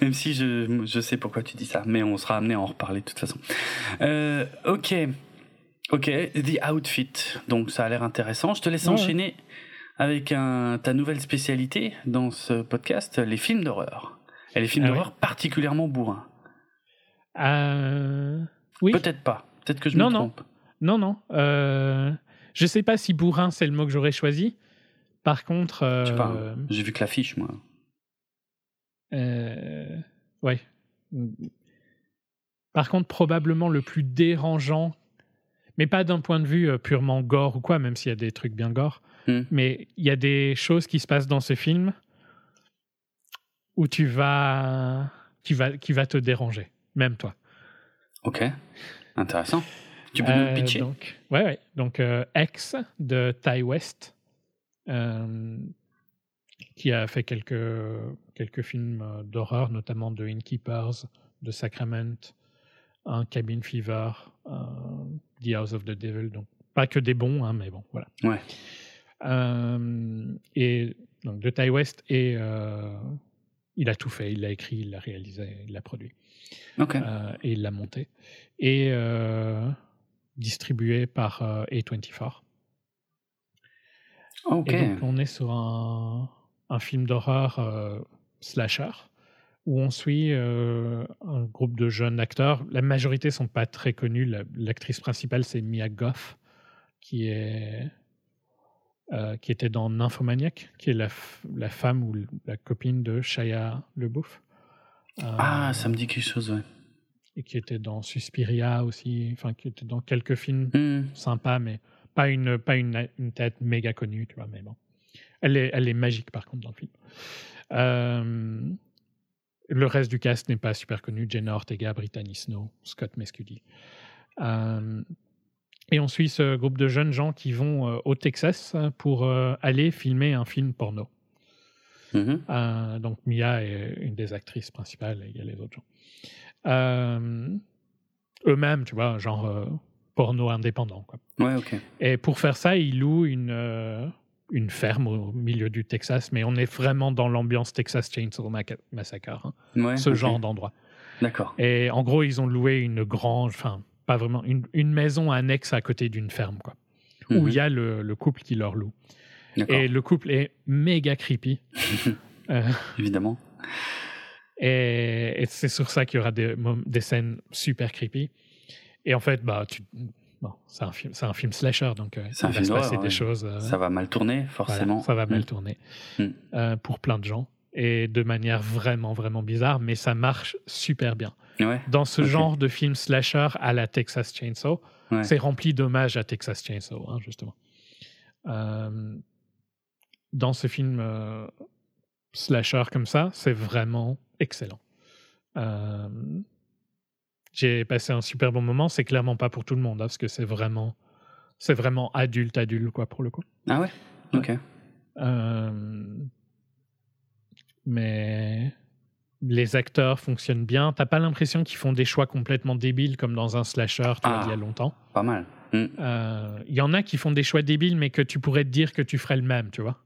même si je, je sais pourquoi tu dis ça, mais on sera amené à en reparler de toute façon. Euh, ok, ok, The Outfit. Donc ça a l'air intéressant. Je te laisse Ouais, enchaîner avec un, ta nouvelle spécialité dans ce podcast, les films d'horreur. Et les films Ah oui. d'horreur particulièrement bourrins. Euh, Oui. Peut-être pas. Peut-être que je Non, me non. trompe. Non, non. Euh... Je sais pas si bourrin c'est le mot que j'aurais choisi. Par contre, euh, Je sais pas. J'ai vu que l'affiche, moi. euh, ouais. Par contre, probablement le plus dérangeant, mais pas d'un point de vue euh, purement gore ou quoi, même s'il y a des trucs bien gore, Hmm. mais il y a des choses qui se passent dans ce film où tu vas, qui va, qui va te déranger, même toi. Ok, intéressant. Tu peux nous Euh, le pitcher? donc, ouais, ouais. Donc, euh, X de Ty West, qui a fait quelques, quelques films euh, d'horreur, notamment de Innkeepers, de Sacrament, un Cabin Fever, un The House of the Devil. Donc, pas que des bons, hein, mais bon, voilà. Ouais. Euh, et donc, de Ty West, et euh, il a tout fait. Il l'a écrit, il l'a réalisé, il l'a produit. Ok. Euh, et il l'a monté. Et euh, distribué par euh, A24. Et donc, on est sur un, un film d'horreur euh, slasher où on suit euh, un groupe de jeunes acteurs. La majorité sont pas très connus. La- L'actrice principale, c'est Mia Goff, qui est euh, qui était dans Nymphomaniac, qui est la, la femme ou la copine de Shia LeBouf. Ah, ça me dit quelque chose, ouais. et qui était dans Suspiria aussi, enfin qui était dans quelques films Hmm. sympas, mais pas une pas une, une tête méga connue, tu vois. Mais bon, elle est elle est magique par contre dans le film. Euh, le reste du cast n'est pas super connu. Jenna Ortega, Brittany Snow, Scott Mescudi. Euh, et on suit ce groupe de jeunes gens qui vont euh, au Texas pour aller filmer un film porno. Mhm. Euh, donc Mia est une des actrices principales et il y a les autres gens. Euh, Eux-mêmes, tu vois, genre porno indépendant. Quoi. Ouais, ok. Et pour faire ça, ils louent une, euh, une ferme au milieu du Texas, mais on est vraiment dans l'ambiance Texas Chainsaw Massacre, hein, Ouais, ce genre d'endroit. D'accord. Et en gros, ils ont loué une grange, enfin, pas vraiment, une, une maison annexe à côté d'une ferme, quoi, où Mhm. il y a le, le couple qui leur loue. Et le couple est méga creepy. [LAUGHS] Euh, Évidemment. Et, et c'est sur ça qu'il y aura des, des scènes super creepy. Et en fait, bah, tu, bon, c'est un film, c'est un film slasher, donc euh, un il va film se passer des ouais. choses. euh, Ça va mal tourner, voilà, forcément. ça va mal Mm. tourner Mm. euh, pour plein de gens et de manière vraiment vraiment bizarre, mais ça marche super bien. Ouais. Dans ce genre de film slasher à la Texas Chainsaw, Ouais. c'est rempli d'hommages à Texas Chainsaw, hein, justement. Euh, dans ce film slasher comme ça, c'est vraiment excellent. J'ai passé un super bon moment. C'est clairement pas pour tout le monde, hein, parce que c'est vraiment, c'est vraiment adulte, adulte, quoi, pour le coup. Ah ouais? Ok. Euh, mais les acteurs fonctionnent bien. T'as pas l'impression qu'ils font des choix complètement débiles comme dans un slasher tu vois, Ah. il y a longtemps? Pas mal. Mm. Euh, Il y en a qui font des choix débiles, mais que tu pourrais te dire que tu ferais le même, tu vois?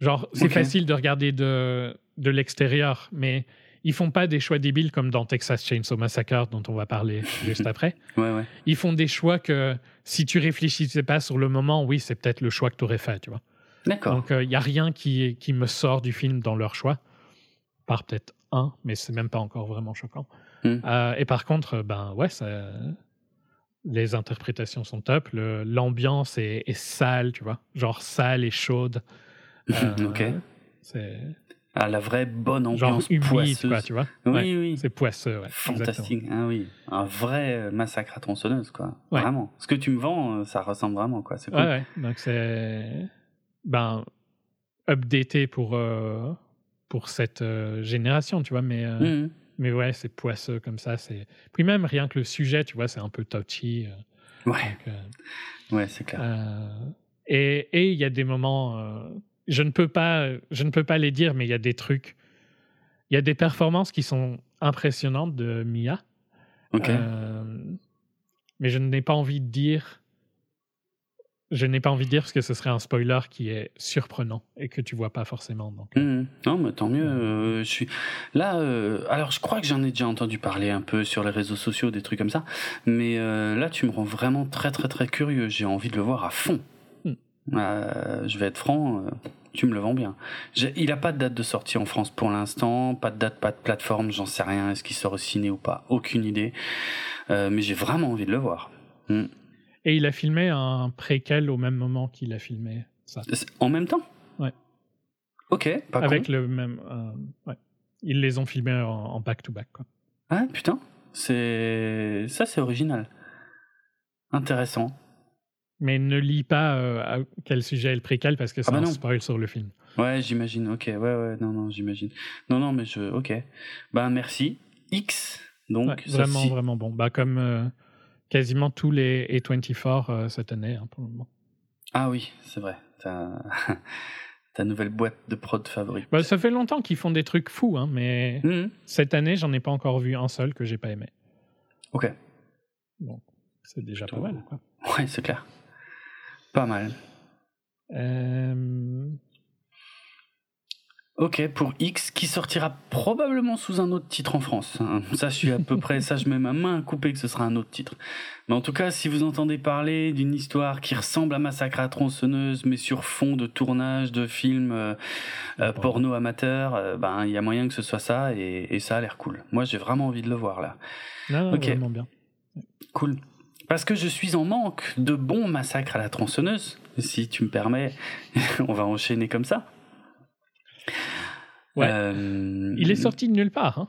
Genre, c'est facile de regarder de, de l'extérieur, mais ils font pas des choix débiles comme dans Texas Chainsaw Massacre, dont on va parler [LAUGHS] juste après. Ouais, ouais. Ils font des choix que si tu réfléchissais pas sur le moment, oui, c'est peut-être le choix que tu aurais fait, tu vois. D'accord. Donc, il n'y a rien qui, qui me sort du film dans leur choix. Par peut-être un, mais c'est même pas encore vraiment choquant. Hmm. Euh, et par contre, euh, ben ouais, ça, les interprétations sont top. L'ambiance est, est sale, tu vois. Genre sale et chaude. [LAUGHS] Euh, ok. C'est à la vraie bonne Genre ambiance humide, poisseuse. quoi, tu vois. Oui, Ouais, oui. C'est poisseux, ouais. Fantastique, ah oui, un vrai euh, massacre à tronçonneuse, quoi. Ouais. Vraiment. Ce que tu me vends, euh, ça ressemble vraiment, quoi. C'est cool. Ouais, ouais. Donc c'est. Ben. Updaté pour. euh, pour cette euh, génération, tu vois, mais. euh, Mhm. Mais ouais, c'est poisseux comme ça. C'est. Puis même rien que le sujet, tu vois, c'est un peu touchy. Ouais, donc, ouais, c'est clair. Et et il y a des moments, je ne peux pas, je ne peux pas les dire, mais il y a des trucs, il y a des performances qui sont impressionnantes de Mia. ok. Euh, mais je n'ai pas envie de dire, je n'ai pas envie de dire parce que ce serait un spoiler qui est surprenant et que tu vois pas forcément. Donc, euh, Mhm. Non, mais tant mieux. euh, je suis là. euh, alors, je crois que j'en ai déjà entendu parler un peu sur les réseaux sociaux, des trucs comme ça. Mais là, tu me rends vraiment très, très, très curieux. J'ai envie de le voir à fond. Euh, je vais être franc. euh, tu me le vends bien. Il a pas de date de sortie en France pour l'instant. Pas de date, pas de plateforme. J'en sais rien. Est-ce qu'il sort au ciné ou pas Aucune idée. Euh, mais j'ai vraiment envie de le voir. Hmm. Et il a filmé un préquel au même moment qu'il a filmé ça, En même temps? Ouais. Ok. Pas avec con. le même. ouais. Ils les ont filmés en back-to-back. quoi. Ah putain, c'est ça c'est original. Intéressant. Mais ne lis pas euh, à quel sujet est le préquel parce que c'est bah un non. spoil sur le film. Ouais, j'imagine. Ok, ouais, ouais, non, non, j'imagine. Non, non, mais je, ok. Ben merci. X, donc Ouais, ça, vraiment, vraiment bon. Bah, comme euh, quasiment tous les A24 euh, cette année hein, pour le moment. Ah oui, c'est vrai. Ta... [LAUGHS] nouvelle boîte de prod favorite. Bah, ça fait longtemps qu'ils font des trucs fous, hein, mais Mhm. cette année, j'en ai pas encore vu un seul que j'ai pas aimé. Ok. C'est déjà pas mal. Quoi. Ouais, c'est clair. Pas mal. Euh, Ok, pour X, qui sortira probablement sous un autre titre en France. hein. Ça, je suis à peu près, ça, je mets ma main à couper que ce sera un autre titre. Mais en tout cas, si vous entendez parler d'une histoire qui ressemble à Massacre à tronçonneuse, mais sur fond de tournage de films euh, euh, porno amateurs, euh, ben, il y a moyen que ce soit ça, et, et ça a l'air cool. Moi, j'ai vraiment envie de le voir, là. Non, Ok. vraiment bien. Cool. Parce que je suis en manque de bons massacres à la tronçonneuse. Si tu me permets, [LAUGHS] on va enchaîner comme ça. Ouais. Euh, Il est sorti de nulle part. Hein.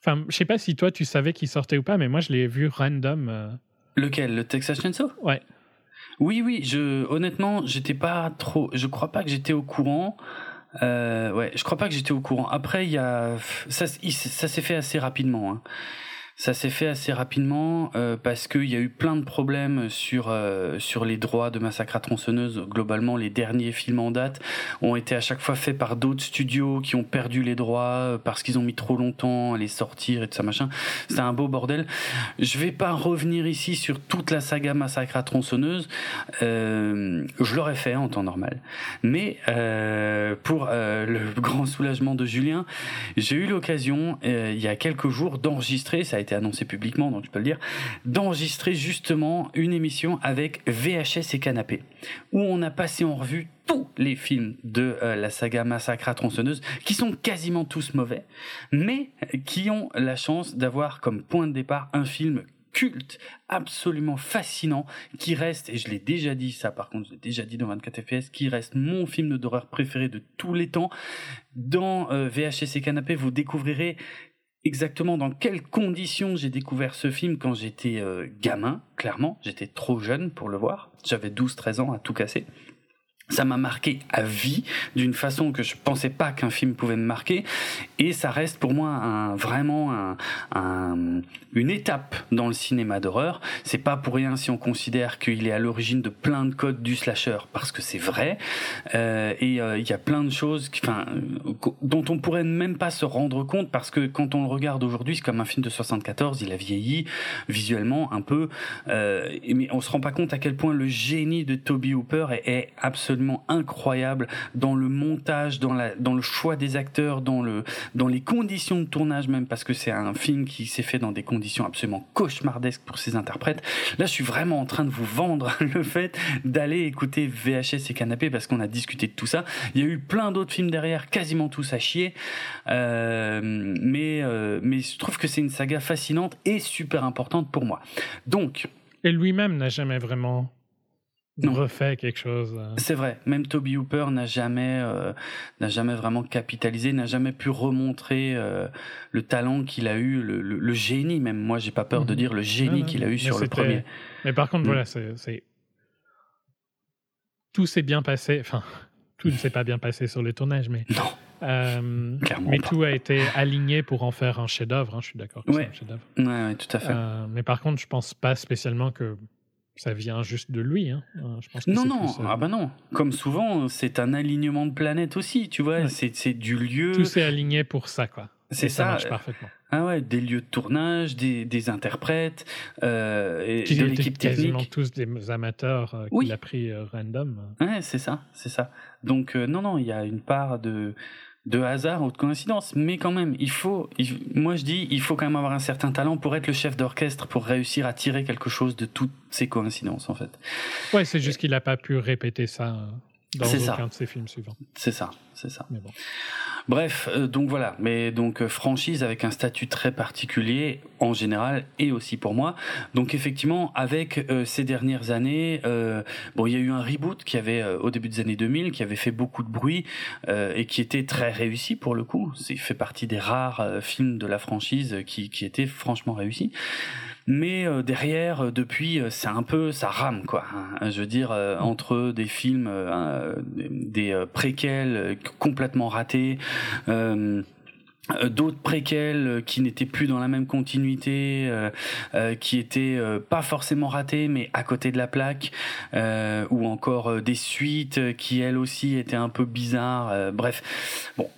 Enfin, je sais pas si toi tu savais qu'il sortait ou pas, mais moi je l'ai vu random. euh, Lequel? Le Texas Chainsaw? Ouais. Oui, oui. Je, honnêtement, j'étais pas trop. Je crois pas que j'étais au courant. Euh, ouais, je crois pas que j'étais au courant. Après, il y a ça s'est fait assez rapidement. Hein. Ça s'est fait assez rapidement euh, parce qu'il y a eu plein de problèmes sur euh, sur les droits de Massacre à tronçonneuse. Globalement, les derniers films en date ont été à chaque fois faits par d'autres studios qui ont perdu les droits euh, parce qu'ils ont mis trop longtemps à les sortir et tout ça machin. C'était un beau bordel. Je vais pas revenir ici sur toute la saga Massacre à tronçonneuse. Euh, je l'aurais fait en temps normal. Mais euh, pour euh, le [LAUGHS] grand soulagement de Julien, j'ai eu l'occasion il y a quelques jours d'enregistrer, ça été annoncé publiquement, donc je peux le dire, d'enregistrer justement une émission avec VHS et Canapé, où on a passé en revue tous les films de euh, la saga Massacre à tronçonneuse, qui sont quasiment tous mauvais, mais qui ont la chance d'avoir comme point de départ un film culte, absolument fascinant, qui reste, et je l'ai déjà dit ça par contre, je l'ai déjà dit dans 24 FPS, qui reste mon film d'horreur préféré de tous les temps. Dans euh, VHS et Canapé, vous découvrirez exactement dans quelles conditions j'ai découvert ce film quand j'étais euh, gamin, clairement. J'étais trop jeune pour le voir. J'avais 12-13 ans à tout casser. Ça m'a marqué à vie d'une façon que je pensais pas qu'un film pouvait me marquer. Et ça reste pour moi un, vraiment un, un- une étape dans le cinéma d'horreur. C'est pas pour rien si on considère qu'il est à l'origine de plein de codes du slasher parce que c'est vrai. Euh, et euh, il y a plein de choses qui, enfin, dont on pourrait même pas se rendre compte parce que quand on le regarde aujourd'hui, c'est comme un film de 74, il a vieilli visuellement un peu, euh, mais on se rend pas compte à quel point le génie de Toby Hooper est, est absolument incroyable dans le montage, dans le choix des acteurs, dans les conditions de tournage même parce que c'est un film qui s'est fait dans des conditions absolument cauchemardesques pour ses interprètes. Là, je suis vraiment en train de vous vendre [LAUGHS] le fait d'aller écouter VHS et Canapé parce qu'on a discuté de tout ça. Il y a eu plein d'autres films derrière, quasiment tous à chier. Euh, mais, euh, mais je trouve que c'est une saga fascinante et super importante pour moi. Donc, Et lui-même n'a jamais vraiment Non. refait quelque chose. euh. C'est vrai, même Toby Hooper n'a jamais, euh, n'a jamais vraiment capitalisé, n'a jamais pu remontrer euh, le talent qu'il a eu, le, le- le génie même. Moi, j'ai pas peur de Mhm. dire le génie ouais, qu'il a eu sur le premier. Mais par contre, Mm. voilà, c'est. c'est- Tout s'est bien passé. Enfin, [LAUGHS] tout ne s'est pas bien passé sur le tournage, mais. Non, euh, [LAUGHS] mais pas. tout a été aligné pour en faire un chef-d'œuvre. hein, je suis d'accord que Ouais. c'est un chef-d'œuvre. ouais, ouais, tout à fait. Mais par contre, je pense pas spécialement que ça vient juste de lui. Hein. Euh, Je pense que non, non, plus, euh, ah bah non. Comme souvent, c'est un alignement de planètes aussi, tu vois. Ouais. C'est, du lieu. Tout s'est aligné pour ça, quoi. C'est ça, ça, marche parfaitement. Ah ouais, des lieux de tournage, des, des interprètes, euh, et Qui de l'équipe quasiment technique. tous des amateurs euh, Oui. qu'il a pris euh, random. Ouais, c'est ça, c'est ça. Donc euh, non, non, il y a une part de de hasard ou de coïncidence, mais quand même, il faut. il- moi, je dis, il faut quand même avoir un certain talent pour être le chef d'orchestre, pour réussir à tirer quelque chose de toutes ces coïncidences, en fait. Ouais, c'est juste qu'il n'a pas pu répéter ça euh, dans aucun ça. de ses films suivants. C'est ça, c'est ça. Mais bon. Bref, euh, donc voilà, mais donc euh, franchise avec un statut très particulier en général et aussi pour moi. Donc effectivement, avec euh, ces dernières années, euh, bon, il y a eu un reboot qui avait euh, au début des années 2000, qui avait fait beaucoup de bruit euh, et qui était très réussi pour le coup. C'est fait partie des rares films de la franchise qui qui étaient franchement réussis. Mais euh, derrière, euh, depuis, euh, c'est un peu, ça rame quoi. hein. Je veux dire, entre des films, des préquels complètement ratés. euh, d'autres préquels qui n'étaient plus dans la même continuité, euh, euh, qui étaient euh, pas forcément ratés mais à côté de la plaque, ou encore des suites qui elles aussi étaient un peu bizarres. bref, bon,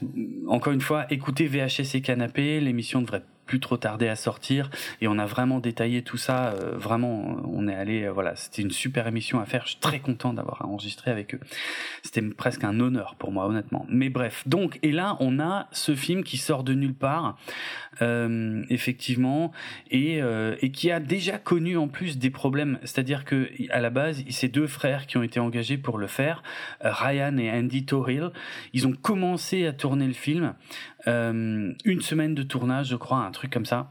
encore une fois, écoutez VHS et Canapé, l'émission devrait plus trop tarder à sortir. Et on a vraiment détaillé tout ça euh, vraiment on est allé euh, voilà c'était une super émission à faire. Je suis très content d'avoir enregistré avec eux. C'était presque un honneur pour moi honnêtement. Mais bref donc et là on a ce film qui sort de nulle part euh, effectivement et, qui a déjà connu en plus des problèmes. C'est-à-dire que à la base c'est deux frères qui ont été engagés pour le faire Ryan et Andy Tohill ils ont commencé à tourner le film euh, une semaine de tournage je crois un truc comme ça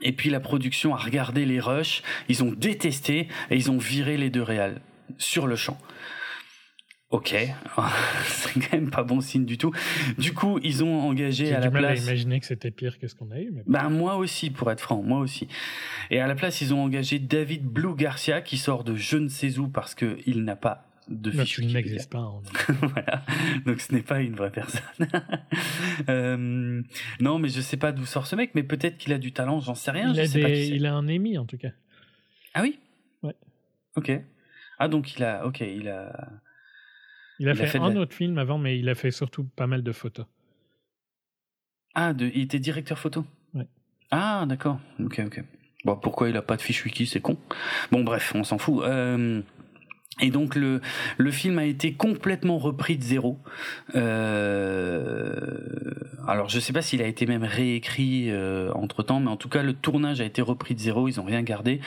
et puis la production a regardé les rushs ils ont détesté et ils ont viré les deux réals sur le champ Ok, [LAUGHS] c'est quand même pas bon signe du tout. Du coup, ils ont engagé J'ai à la mal place. imaginer que c'était pire que ce qu'on a eu. Mais. Ben moi aussi, pour être franc, moi aussi. Et à la place, ils ont engagé David Blue Garcia, qui sort de je ne sais où parce que il n'a pas de Wikipédia. n'existe pas. en- [LAUGHS] voilà. Donc ce n'est pas une vraie personne. [LAUGHS] Euh, non, mais je sais pas d'où sort ce mec, mais peut-être qu'il a du talent, j'en sais rien. Il je a, sais pas des- il a un Emmy en tout cas. Ah oui? Ouais. Ok. Ah donc il a, ok, il a. Il a Il a fait, un la- autre film avant, mais il a fait surtout pas mal de photos. Ah, de... il était directeur photo? Ouais. Ah d'accord. Ok, ok. Bon, pourquoi il a pas de fiche wiki, c'est con. Bon, bref, on s'en fout. Euh, Et donc le le film a été complètement repris de zéro. Euh, alors je sais pas s'il a été même réécrit entre temps, mais en tout cas le tournage a été repris de zéro. Ils ont rien gardé.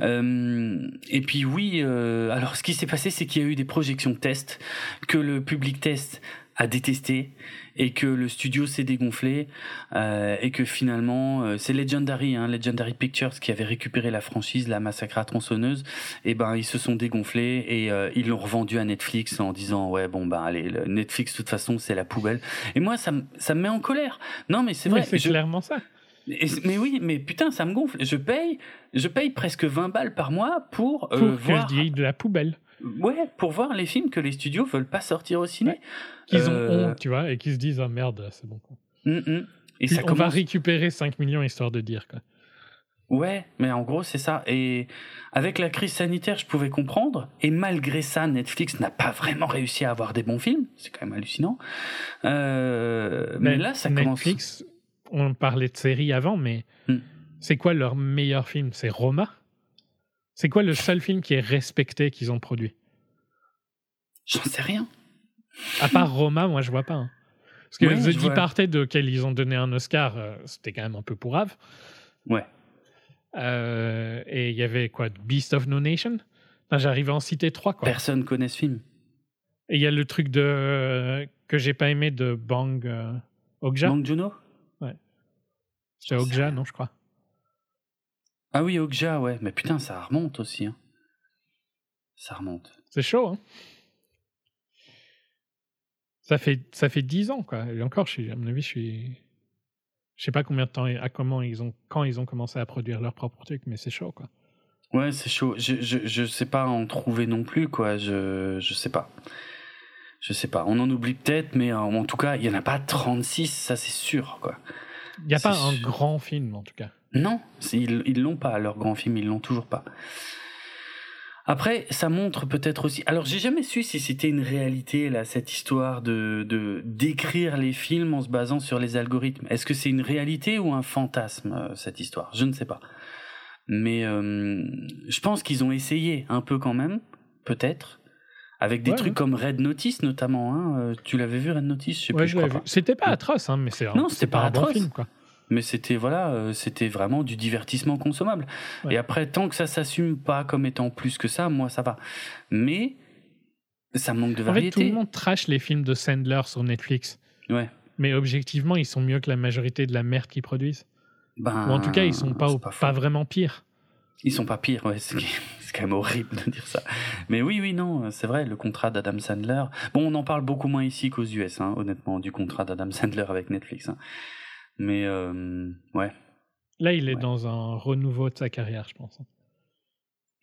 Euh, et puis oui, euh, alors ce qui s'est passé, c'est qu'il y a eu des projections test que le public test a détesté et que le studio s'est dégonflé euh, et que finalement euh, c'est Legendary hein, Legendary Pictures qui avait récupéré la franchise la massacre à tronçonneuse et ben ils se sont dégonflés et euh, ils l'ont revendu à Netflix en disant ouais bon ben allez le Netflix de toute façon c'est la poubelle et moi ça me ça me met en colère non mais c'est Oui, vrai c'est je- clairement ça. et- mais oui mais putain ça me gonfle je paye je paye presque 20 balles par mois pour, euh, Pour que voir je dise de la poubelle. Ouais pour voir les films que les studios veulent pas sortir au ciné Qu'ils Euh, ont honte, tu vois, et qu'ils se disent, oh merde, c'est bon. quoi. Hum, hum. et Puis ça on va récupérer 5 millions histoire de dire, quoi. Ouais, mais en gros, c'est ça. Et avec la crise sanitaire, je pouvais comprendre. Et malgré ça, Netflix n'a pas vraiment réussi à avoir des bons films. C'est quand même hallucinant. Euh, mais Mais là, ça commence. Netflix, on parlait de séries avant, mais Hmm. c'est quoi leur meilleur film? C'est Roma? C'est quoi le seul film qui est respecté qu'ils ont produit? J'en sais rien. À part Roma, moi je vois pas. hein. Parce que Ouais, The. Departed, auquel ils ont donné un Oscar, euh, c'était quand même un peu pourrave. Ouais. Euh, et il y avait quoi? Beast of No Nation? Enfin, J'arrive à en citer trois. Quoi. Personne connaît ce film. Et il y a le truc de que j'ai pas aimé de Bang euh, Okja? Bang Joon-ho C'est Okja, non, je crois. Ah oui, Okja, ouais. Mais putain, ça remonte aussi. hein. Ça remonte. C'est chaud, hein ça fait, ça fait 10 ans, quoi. Et encore, je suis, à mon avis, je suis. Je sais pas combien de temps, à comment ils ont, quand ils ont commencé à produire leur propre truc, mais c'est chaud, quoi. Ouais, c'est chaud. Je, je, je sais pas en trouver non plus, quoi. Je, je sais pas. Je sais pas. On en oublie peut-être, mais en tout cas, il y en a pas 36, ça c'est sûr, quoi. Il n'y a pas un grand film, en tout cas. Non, ils, l'ont pas, leur grand film, ils l'ont toujours pas. Après, ça montre peut-être aussi. Alors, j'ai jamais su si c'était une réalité là, cette histoire de de d'écrire les films en se basant sur les algorithmes. Est-ce que c'est une réalité ou un fantasme euh, cette histoire? Je ne sais pas. Mais euh, je pense qu'ils ont essayé un peu quand même, peut-être, avec des trucs comme Red Notice notamment. Hein. Euh, tu l'avais vu Red Notice? Je sais plus. Je crois pas. C'était pas atroce, hein, mais c'est non, c'était pas, pas, un atroce. Bon film, quoi mais c'était voilà, euh, c'était vraiment du divertissement consommable. Et après, tant que ça s'assume pas comme étant plus que ça, moi ça va. Mais ça manque de variété. En fait, tout le monde trash les films de Sandler sur Netflix. Ouais. Mais objectivement, ils sont mieux que la majorité de la merde qu'ils produisent. Ben, Ou en tout cas, ils sont pas, pas, vraiment pires. Ils sont pas pires, ouais. C'est quand même horrible de dire ça. Mais oui, oui, non, c'est vrai, le contrat d'Adam Sandler. Bon, on en parle beaucoup moins ici qu'aux US, hein, honnêtement, du contrat d'Adam Sandler avec Netflix. Hein. Mais euh, ouais. Là, il est dans un renouveau de sa carrière, je pense.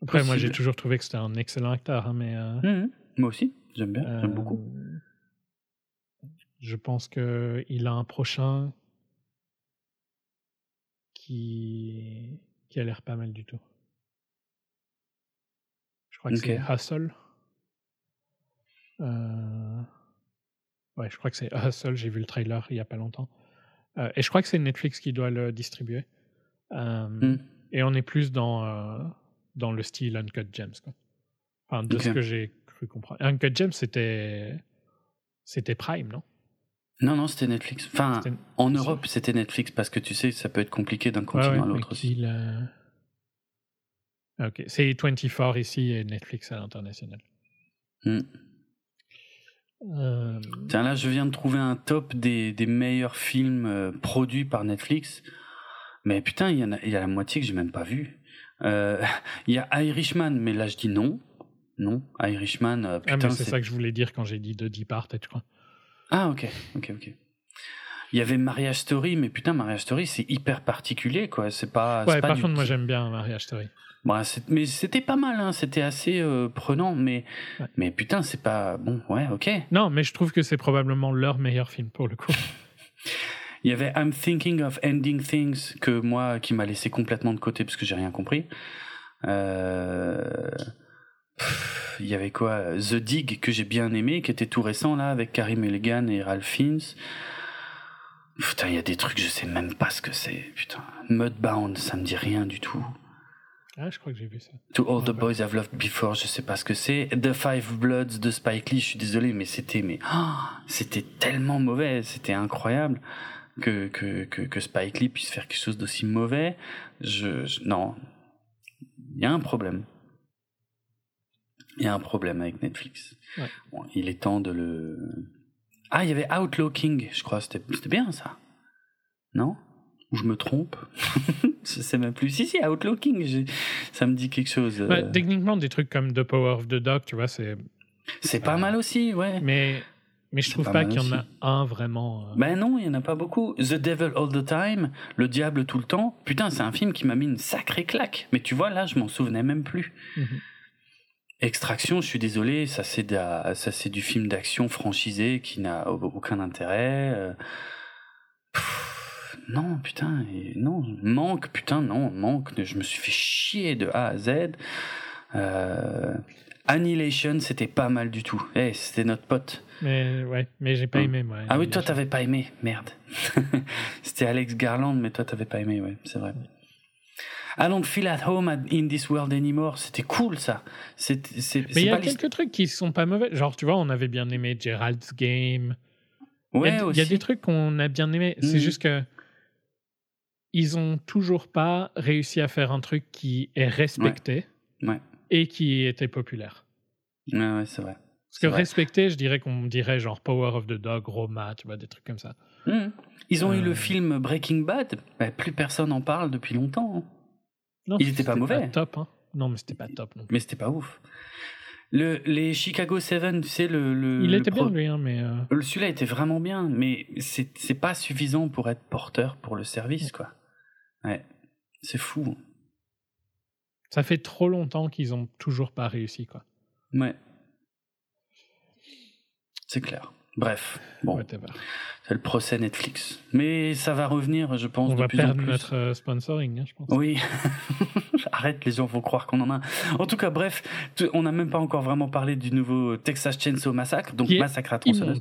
Après, moi, j'ai toujours trouvé que c'était un excellent acteur, hein, mais. Euh, mmh, mmh. moi aussi, j'aime bien, j'aime beaucoup. Euh, je pense que il a un prochain qui qui a l'air pas mal du tout. Je crois que c'est Hustle. Ouais, je crois que c'est Hustle. J'ai vu le trailer il y a pas longtemps. Euh, et je crois que c'est Netflix qui doit le distribuer. Euh, hmm. Et on est plus dans, euh, dans le style Uncut Gems. Quoi. Enfin, de ce que j'ai cru comprendre. Uncut Gems, c'était, c'était Prime, non? Non, non, c'était Netflix. Enfin, en Europe, c'était Netflix parce que tu sais, ça peut être compliqué d'un continent à l'autre aussi. Ok, c'est 24 ici et Netflix à l'international. Hmm. Euh... Tiens, là, je viens de trouver un top des, des meilleurs films euh, produits par Netflix. Mais putain, il y, en a, il y a la moitié que j'ai même pas vu. Euh, [LAUGHS] il y a Irishman, mais là, je dis non. Non, Irishman, euh, putain. Ah, c'est ça que je voulais dire quand j'ai dit de Depart, tu crois. Ah, ok, ok, ok. Il y avait Marriage Story, mais putain, Marriage Story, c'est hyper particulier, quoi. C'est pas. Ouais, pas par contre, moi, j'aime bien Marriage Story. Bah, mais c'était pas mal, hein. c'était assez euh, prenant, mais, mais putain, c'est pas. Bon, ouais, ok. Non, mais je trouve que c'est probablement leur meilleur film pour le coup. [LAUGHS] Il y avait I'm Thinking of Ending Things, que moi, qui m'a laissé complètement de côté parce que j'ai rien compris. Euh... il y avait quoi? The Dig, que j'ai bien aimé, qui était tout récent, là, avec Karim Eleghan et Ralph Fiennes. Putain, il y a des trucs, je sais même pas ce que c'est. Putain, Mudbound, ça me dit rien du tout. Ah, je crois que j'ai vu ça. To All the Boys I've Loved Before, je sais pas ce que c'est. The Five Bloods de Spike Lee, je suis désolé, mais c'était mais oh, c'était tellement mauvais, c'était incroyable que, que, que, que, Spike Lee puisse faire quelque chose d'aussi mauvais. Je, non, il y a un problème. Il y a un problème avec Netflix. Ouais. Bon, il est temps de le. Ah, il y avait Outlaw King, je crois. C'était bien ça. Non? Ou je me trompe [LAUGHS] Je sais même plus. Si, si, Outlooking, ça me dit quelque chose. Bah, euh. techniquement, des trucs comme The Power of the Dog, tu vois, c'est. C'est pas mal aussi, ouais. Mais, mais je trouve pas, qu'il y en a un vraiment. Euh. Ben non, il y en a pas beaucoup. The Devil All the Time, Le Diable tout le temps. Putain, c'est un film qui m'a mis une sacrée claque. Mais tu vois, là, je m'en souvenais même plus. Mhm. Extraction, je suis désolé, ça c'est ça c'est du film d'action franchisé qui n'a aucun intérêt. Euh non, putain, non, manque, putain, non, manque, je me suis fait chier de A à Z. Euh, Annihilation, c'était pas mal du tout. Eh, c'était notre pote. Mais ouais, mais j'ai pas hein. aimé moi. Ah oui, toi t'avais pas aimé, merde. [LAUGHS] c'était Alex Garland, mais toi t'avais pas aimé, ouais, c'est vrai. I don't feel at home in this world anymore. C'était cool ça. C'est, mais il y a quelques trucs qui sont pas mauvais. Genre, tu vois, on avait bien aimé Gerald's Game. Ouais, il y a, des trucs qu'on a bien aimé. C'est mm. juste que ils ont toujours pas réussi à faire un truc qui est respecté et qui était populaire. Ouais, ouais c'est vrai. Parce que respecté, je dirais qu'on dirait genre Power of the Dog, Roma, tu vois, des trucs comme ça. Mmh. Ils ont eu le euh. film Breaking Bad, bah, plus personne n'en parle depuis longtemps. Hein. Non, il était pas mauvais. Pas top, hein. Non, mais c'était pas top. Non Mais c'était pas ouf. Le, les Chicago 7, tu sais, le. le Il le était pro- bien, lui, hein, mais. euh, Celui-là était vraiment bien, mais c'est c'est pas suffisant pour être porteur pour le service, quoi. Ouais. C'est fou. Ça fait trop longtemps qu'ils ont toujours pas réussi, quoi. Ouais. C'est clair. Bref, bon, c'est le procès Netflix. Mais ça va revenir, je pense, On de va plus en perdre plus. notre euh, sponsoring, hein, je pense. Oui. [LAUGHS] Arrête, les gens vont croire qu'on en a. En tout cas, bref, on n'a même pas encore vraiment parlé du nouveau Texas Chainsaw Massacre, donc Massacre à tronçonneuse,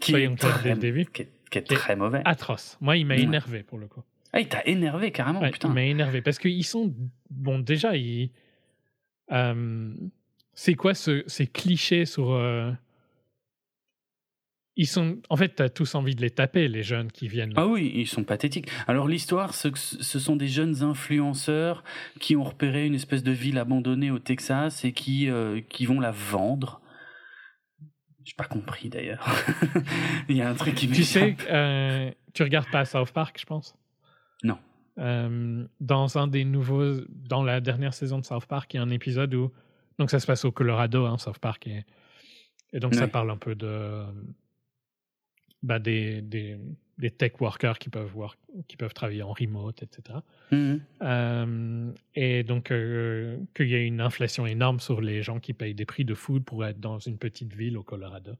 qui est très, le début. qui est, qui est Qui est très mauvais. Atroce. Moi, il m'a Ouais. énervé pour le coup. Ah, il t'a énervé carrément, Ouais, putain. il m'a énervé parce qu'ils sont. Bon, déjà, ils. euh, c'est quoi ce, ces clichés sur. euh, Ils sont. En fait, t'as tous envie de les taper, les jeunes qui viennent. Ah oui, ils sont pathétiques. Alors l'histoire, ce, ce sont des jeunes influenceurs qui ont repéré une espèce de ville abandonnée au Texas et qui, euh, qui vont la vendre. J'ai pas compris d'ailleurs. [LAUGHS] Il y a un truc qui Tu sais, euh, tu regardes pas South Park, je pense? Non. Euh, dans un des nouveaux. Dans la dernière saison de South Park, il y a un épisode où. Donc, ça se passe au Colorado, hein, South Park. Et, et donc, ça parle un peu de. Bah, des, des, des tech workers qui peuvent, work- qui peuvent travailler en remote, etc. Mhm. Euh, et donc, euh, qu'il y a une inflation énorme sur les gens qui payent des prix de food pour être dans une petite ville au Colorado.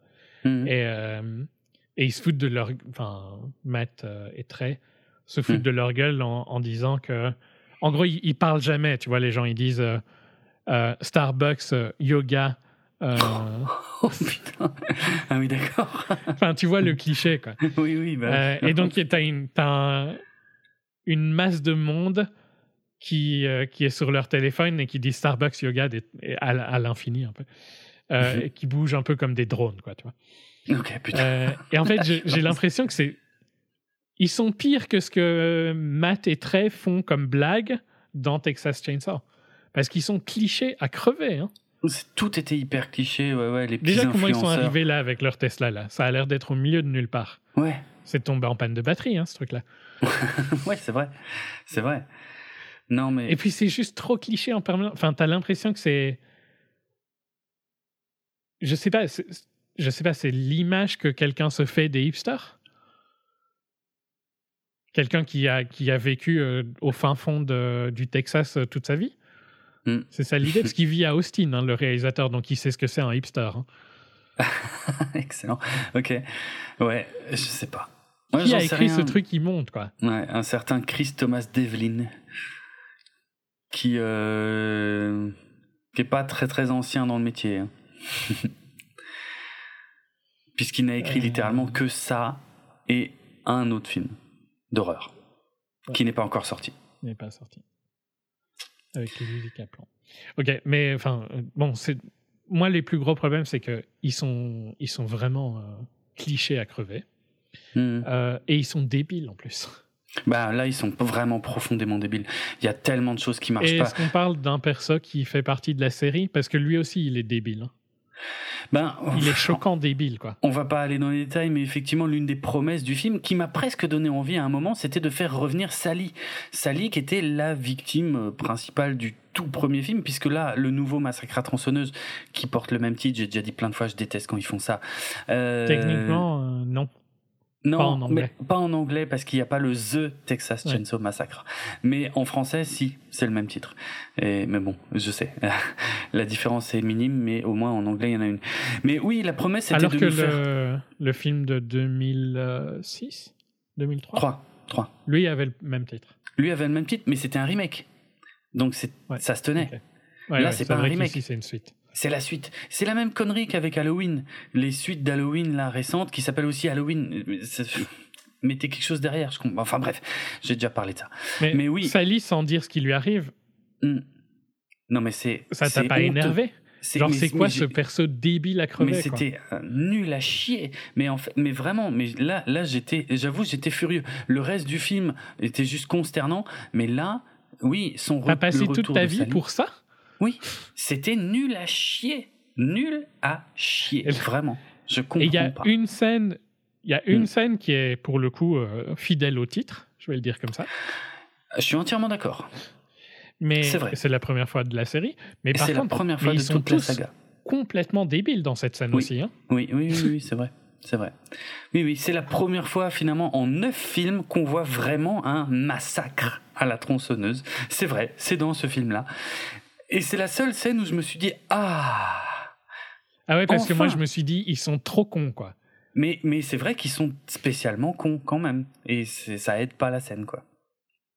Mhm. Et, et ils se foutent de leur. Enfin, Matt et Trey se foutent Mm. de leur gueule en, en disant que. En gros, ils, ils parlent jamais, tu vois, les gens, ils disent euh, euh, Starbucks, euh, yoga. [LAUGHS] Oh putain. Ah oui, d'accord. [LAUGHS] Enfin, tu vois le cliché, quoi. [LAUGHS] oui, oui. Bah, et donc, tu as, une, t'as un- une masse de monde qui, qui est sur leur téléphone et qui dit Starbucks, yoga des- à, l'infini, un peu. Mhm. et qui bougent un peu comme des drones, quoi, tu vois. Ok, putain. Et en fait, j'ai l'impression que c'est. Ils sont pires que ce que Matt et Trey font comme blague dans Texas Chainsaw. Parce qu'ils sont clichés à crever. Hein. Tout était hyper cliché, ouais, ouais. Les petits Déjà, comment ils sont arrivés là avec leur Tesla là? Ça a l'air d'être au milieu de nulle part. Ouais, C'est tombé en panne de batterie, hein, ce truc-là. [LAUGHS] ouais, c'est vrai. C'est vrai. Non, mais. Et puis, c'est juste trop cliché en permanence. Enfin, t'as l'impression que c'est. Je sais pas. Je sais pas, c'est l'image que quelqu'un se fait des hipsters? Quelqu'un qui a, qui a vécu euh, au fin fond de- du Texas euh, toute sa vie Mm. C'est ça l'idée, parce qu'il vit à Austin, hein, le réalisateur, donc il sait ce que c'est un hipster. hein. [LAUGHS] Excellent. Ok. Ouais, je sais pas. Ouais, qui a écrit ce truc immonde, quoi Ouais, un certain Chris Thomas Devlin, qui euh, qui est pas très très ancien dans le métier, hein. [LAUGHS] puisqu'il n'a écrit Euh. littéralement que ça et un autre film d'horreur Ouais. qui n'est pas encore sorti. Il n'est pas sorti. Avec Lily Kaplan. Ok, mais enfin, euh, bon, c'est. Moi, les plus gros problèmes, c'est qu'ils sont, ils sont vraiment euh, clichés à crever. Hmm. Euh, et ils sont débiles en plus. Bah là, ils sont vraiment profondément débiles. Il y a tellement de choses qui marchent Et pas. est-ce qu'on parle d'un perso qui fait partie de la série? Parce que lui aussi, il est débile. hein. Ben, Il est choquant débile, quoi. On va pas aller dans les détails, mais effectivement, l'une des promesses du film qui m'a presque donné envie à un moment, c'était de faire revenir Sally. Sally qui était la victime principale du tout premier film, puisque là, le nouveau Massacre à tronçonneuse, qui porte le même titre, j'ai déjà dit plein de fois, je déteste quand ils font ça. Euh, Techniquement, euh, non. Non, pas en anglais. mais pas en anglais, parce qu'il n'y a pas le The Texas Ouais. Chainsaw Massacre. Mais en français, si, c'est le même titre. Et, mais bon, je sais. [LAUGHS] la différence est minime, mais au moins en anglais, il y en a une. Mais oui, la promesse, c'était Alors de que faire... le, le film de 2006 2003 3. 3. Lui avait le même titre. Lui avait le même titre, mais c'était un remake. Donc c'est, Ouais. ça se tenait. Ouais, Là, c'est pas un remake. c'est une suite. C'est la suite. C'est la même connerie qu'avec Halloween. Les suites d'Halloween, là, récentes, qui s'appellent aussi Halloween. Mettez quelque chose derrière. Je comprends. Enfin bref, j'ai déjà parlé de ça. Mais, Mais oui. Sally, sans dire ce qui lui arrive, Hmm. Non, mais c'est. ça t'a pas honteux. énervé? Genre, c'est quoi ce perso débile à crever Mais c'était nul à chier. Mais en fait, mais vraiment, mais là, là, j'étais, j'avoue, j'étais furieux. Le reste du film était juste consternant. Mais là, oui, son T'as passé toute ta vie Sally- pour ça? Oui, c'était nul à chier. Nul à chier. Vraiment. Je Et comprends il y a pas. une scène, il y a une Hmm. scène qui est pour le coup euh, fidèle au titre, je vais le dire comme ça. Je suis entièrement d'accord. Mais C'est vrai. c'est la première fois de la série. Mais par c'est la première fois ils de sont toute la tous- saga. complètement débile dans cette scène Oui. aussi. Hein. Oui, oui, oui, oui, c'est vrai. C'est vrai. Oui, oui, c'est la première fois finalement en neuf films qu'on voit vraiment un massacre à la tronçonneuse. C'est vrai, c'est dans ce film-là. Et c'est la seule scène où je me suis dit ah. Ah ouais, parce que moi je me suis dit, ils sont trop cons, quoi. Mais, mais c'est vrai qu'ils sont spécialement cons quand même. Et ça aide pas la scène, quoi.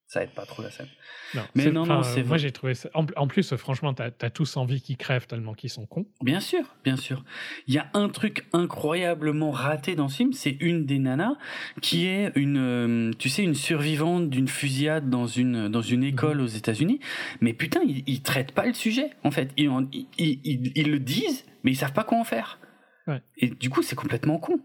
Ça aide pas trop la scène. Non, Mais non, non, euh, c'est Moi vrai. j'ai trouvé ça. En, en plus, euh, franchement, t'as as tous envie qu'ils crèvent tellement qu'ils sont cons. Bien sûr, bien sûr. Il y a un truc incroyablement raté dans ce film, c'est une des nanas qui est une, euh, tu sais, une survivante d'une fusillade dans une dans une école aux États-Unis. Mais putain, ils, ils traitent pas le sujet. En fait, ils, ils, ils- ils le disent, mais ils savent pas quoi en faire. Ouais. Et du coup, c'est complètement con.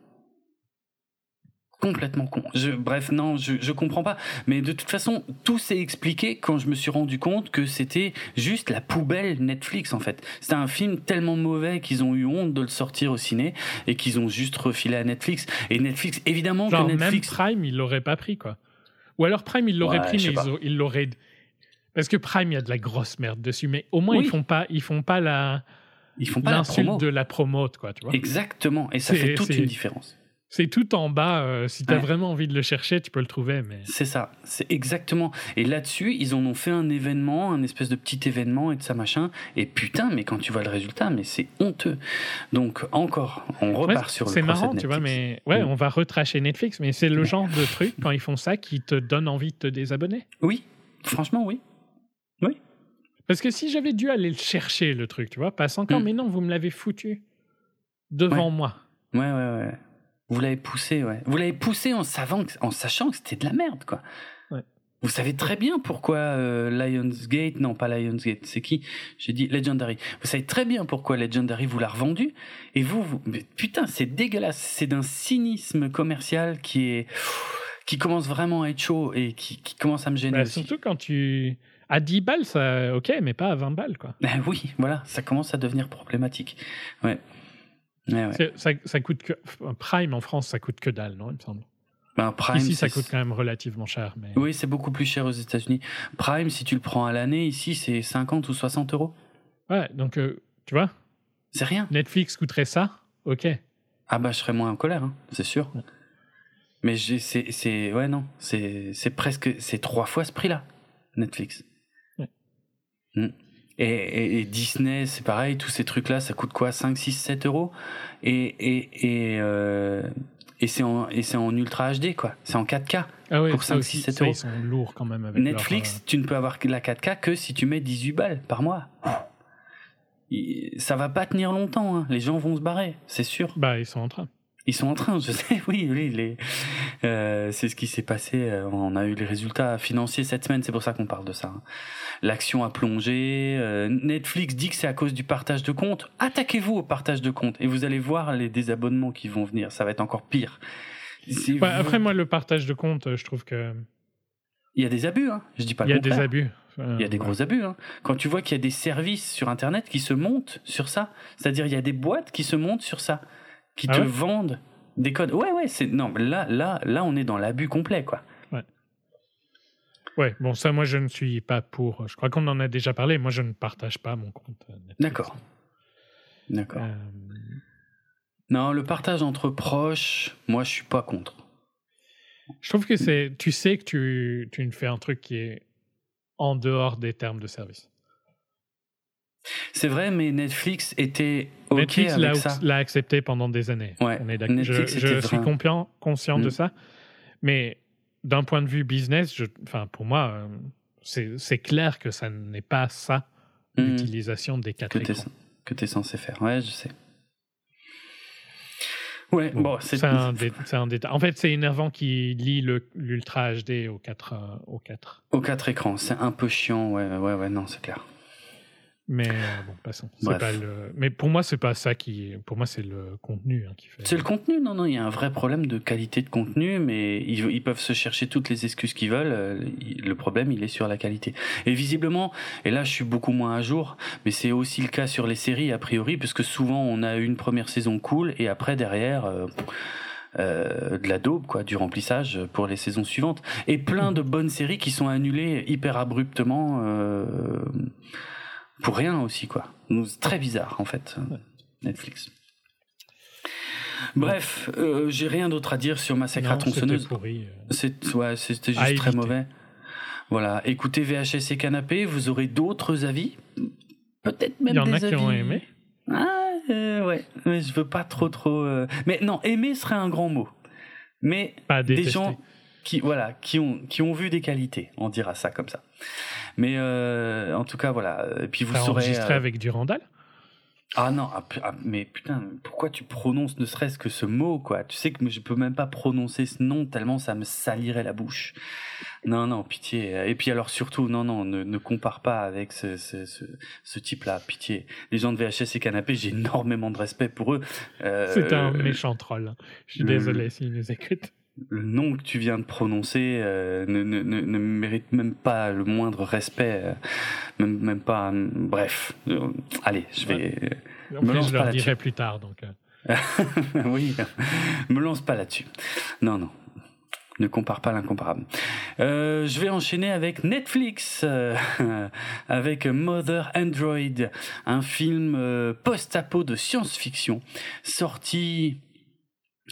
Complètement con. Je, bref, non, je, je comprends pas. Mais de toute façon, tout s'est expliqué quand je me suis rendu compte que c'était juste la poubelle Netflix, en fait. C'était un film tellement mauvais qu'ils ont eu honte de le sortir au ciné et qu'ils ont juste refilé à Netflix. Et Netflix, évidemment Genre, que Netflix. même Prime, ils l'auraient pas pris, quoi. Ou alors Prime, ils l'auraient Ouais, pris, mais ils l'auraient. Parce que Prime, il y a de la grosse merde dessus, mais au moins Oui. ils font pas, ils font pas la Ils font pas la promo. l'insulte de la promote, quoi, tu vois. Exactement. Et ça fait toute une différence. C'est tout en bas. euh, si t'as Ouais. vraiment envie de le chercher, tu peux le trouver, mais. C'est ça, c'est exactement. Et là-dessus, ils en ont fait un événement, un espèce de petit événement et de ça machin. Et putain, mais quand tu vois le résultat, mais c'est honteux. Donc encore, on Ouais, repart sur le c'est marrant, tu vois, mais ouais, Mm. on va retracher Netflix, mais c'est le genre de truc quand ils font ça qui te donne envie de te désabonner. Oui, franchement, oui. Parce que si j'avais dû aller le chercher, le truc, tu vois, passe encore, Mm. mais non, vous me l'avez foutu devant moi. Ouais, ouais, ouais. Vous l'avez poussé, ouais. Vous l'avez poussé en savant, que- en sachant que c'était de la merde, quoi. Ouais. Vous savez très bien pourquoi euh, Lionsgate, non pas Lionsgate, c'est qui? J'ai dit Legendary. Vous savez très bien pourquoi Legendary vous l'a revendu. Et vous, vous mais putain, c'est dégueulasse. C'est d'un cynisme commercial qui est qui commence vraiment à être chaud et qui, qui commence à me gêner Bah, aussi. surtout quand tu. À 10 balles, ça, ok, mais pas à 20 balles, quoi. Ben oui, voilà, ça commence à devenir problématique. Ouais. Ouais, ouais. Ça, ça coûte que. Prime en France, ça coûte que dalle, non, il me semble? Ben, Prime, Ici, ça coûte quand même relativement cher. Mais... Oui, c'est beaucoup plus cher aux États-Unis. Prime, si tu le prends à l'année, ici, c'est 50 ou 60 euros. Ouais, donc, euh, tu vois, C'est rien. Netflix coûterait ça, ok. Ah bah, je serais moins en colère, hein, c'est sûr. Ouais. Mais c'est, ouais, non, c'est, c'est presque, c'est trois fois ce prix-là, Netflix. Ouais. Mm. Et, et- et Disney, c'est pareil, tous ces trucs-là, ça coûte quoi 5, 6, 7 euros? Et, et, et, euh, et, c'est en, en Ultra HD, quoi. C'est en 4K. Ah ouais, Pour ça 5, aussi, 6, 7 ça, euros. ils sont lourds quand même avec Netflix, leur, tu ne peux avoir la 4K que si tu mets 18 balles par mois. Ça va pas tenir longtemps, hein. les gens vont se barrer, c'est sûr. Bah, ils sont en train. Ils sont en train, je sais, [LAUGHS] oui, oui, les... euh, c'est ce qui s'est passé. euh, On a eu les résultats financiers cette semaine, c'est pour ça qu'on parle de ça. hein. L'action a plongé. euh, Netflix dit que c'est à cause du partage de comptes. Attaquez-vous au partage de comptes et vous allez voir les désabonnements qui vont venir. Ça va être encore pire. Après, moi, le partage de compte, euh, je trouve que Il y a des abus, hein. je dis pas il le y a des abus. Euh, Il y a des ouais. gros abus. Hein. Quand tu vois qu'il y a des services sur Internet qui se montent sur ça, c'est-à-dire il y a des boîtes qui se montent sur ça, qui Ah te ouais vendent des codes. Ouais, ouais, c'est non, là, là, là, on est dans l'abus complet, quoi. Ouais, bon, ça, moi, je ne suis pas pour. Je crois qu'on en a déjà parlé. Moi, je ne partage pas mon compte. D'accord. D'accord. Euh, Non, le partage entre proches, moi, je suis pas contre. je trouve que c'est. Tu sais que tu, tu ne fais un truc qui est en dehors des termes de service. C'est vrai, mais Netflix était ok Netflix avec l'a ça. l'a accepté pendant des années. Ouais, On est. Je, suis conscient de Mm. ça. Mais d'un point de vue business, je, pour moi, euh, c'est clair que ça n'est pas ça, Hmm, l'utilisation des quatre que écrans. que t'es censé faire. Ouais, je sais. Ouais, bon, c'est C'est un, [LAUGHS] dé- un détail. En fait, c'est énervant qui lie l'Ultra HD au 4. euh, au 4. aux quatre écrans. C'est un peu chiant. Ouais, ouais, ouais. Non, c'est clair. Mais euh, bon, passons. C'est. Pas le... Mais pour moi, c'est pas ça qui. Pour moi, c'est le contenu hein, qui fait. C'est le contenu, non, non, il y a un vrai problème de qualité de contenu, mais ils, ils peuvent se chercher toutes les excuses qu'ils veulent. euh, Le problème, il est sur la qualité. Et visiblement, et là, je suis beaucoup moins à jour, mais c'est aussi le cas sur les séries, a priori, puisque souvent, on a une première saison cool, et après, derrière, euh, euh, de la daube, quoi, du remplissage pour les saisons suivantes. Et plein de bonnes séries qui sont annulées hyper abruptement, euh, pour rien aussi, quoi. C'est très bizarre, en fait. Netflix. Bref, euh, j'ai rien d'autre à dire sur Massacre à tronçonneuse. C'était ouais, juste très mauvais. Voilà, écoutez VHS et Canapé, vous aurez d'autres avis? Peut-être même des avis. Il y en a qui ont aimé. Ah, euh, ouais, mais je veux pas trop trop. Euh, mais non, aimer serait un grand mot. Mais des gens qui voilà qui ont qui ont vu des qualités, on dira ça comme ça. Mais euh, en tout cas voilà. Et puis vous saurez. Enregistré avec Durandal. Ah non, ah, ah, mais putain, pourquoi tu prononces ne serait-ce que ce mot, quoi? Tu sais que je peux même pas prononcer ce nom tellement ça me salirait la bouche. Non, non, pitié. Et puis alors surtout, non, non, ne, ne compare pas avec ce, ce, ce, type-là, pitié. Les gens de VHS et Canapé, j'ai [LAUGHS] énormément de respect pour eux. Euh, C'est un méchant troll. Je suis désolé s'ils nous écoutent le nom que tu viens de prononcer euh, ne, ne, ne, mérite même pas le moindre respect, euh, même, même pas. bref, euh, allez, je vais. me lance je leur dirai plus tard, donc. [LAUGHS] oui, me lance pas là-dessus. Non, non. Ne compare pas l'incomparable. je vais enchaîner avec Netflix, [LAUGHS] avec Mother Android, un film post-apo de science-fiction, sorti,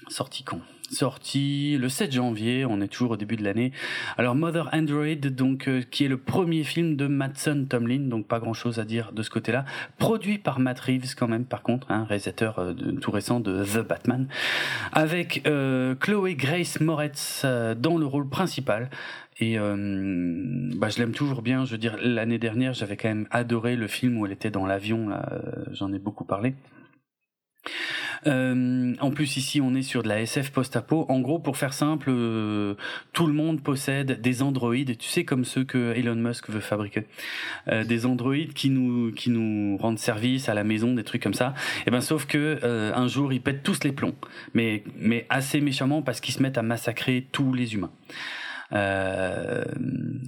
sorti quand? Sorti le 7 janvier, on est toujours au début de l'année. Alors Mother Android, donc euh, qui est le premier film de Mattson Tomlin, donc pas grand chose à dire de ce côté-là, produit par Matt Reeves quand même par contre, un hein, réalisateur euh, tout récent de The Batman, avec euh, Chloé Grace Moretz dans le rôle principal. Et bah, je l'aime toujours bien. Je veux dire, l'année dernière, j'avais quand même adoré le film où elle était dans l'avion. J'en ai beaucoup parlé. Euh, en plus ici on est sur de la SF post-apo. En gros pour faire simple, euh, tout le monde possède des androïdes, tu sais comme ceux que Elon Musk veut fabriquer, euh, des androïdes qui nous qui nous rendent service à la maison, des trucs comme ça. Et eh ben sauf que un jour ils pètent tous les plombs, mais mais assez méchamment parce qu'ils se mettent à massacrer tous les humains. Euh,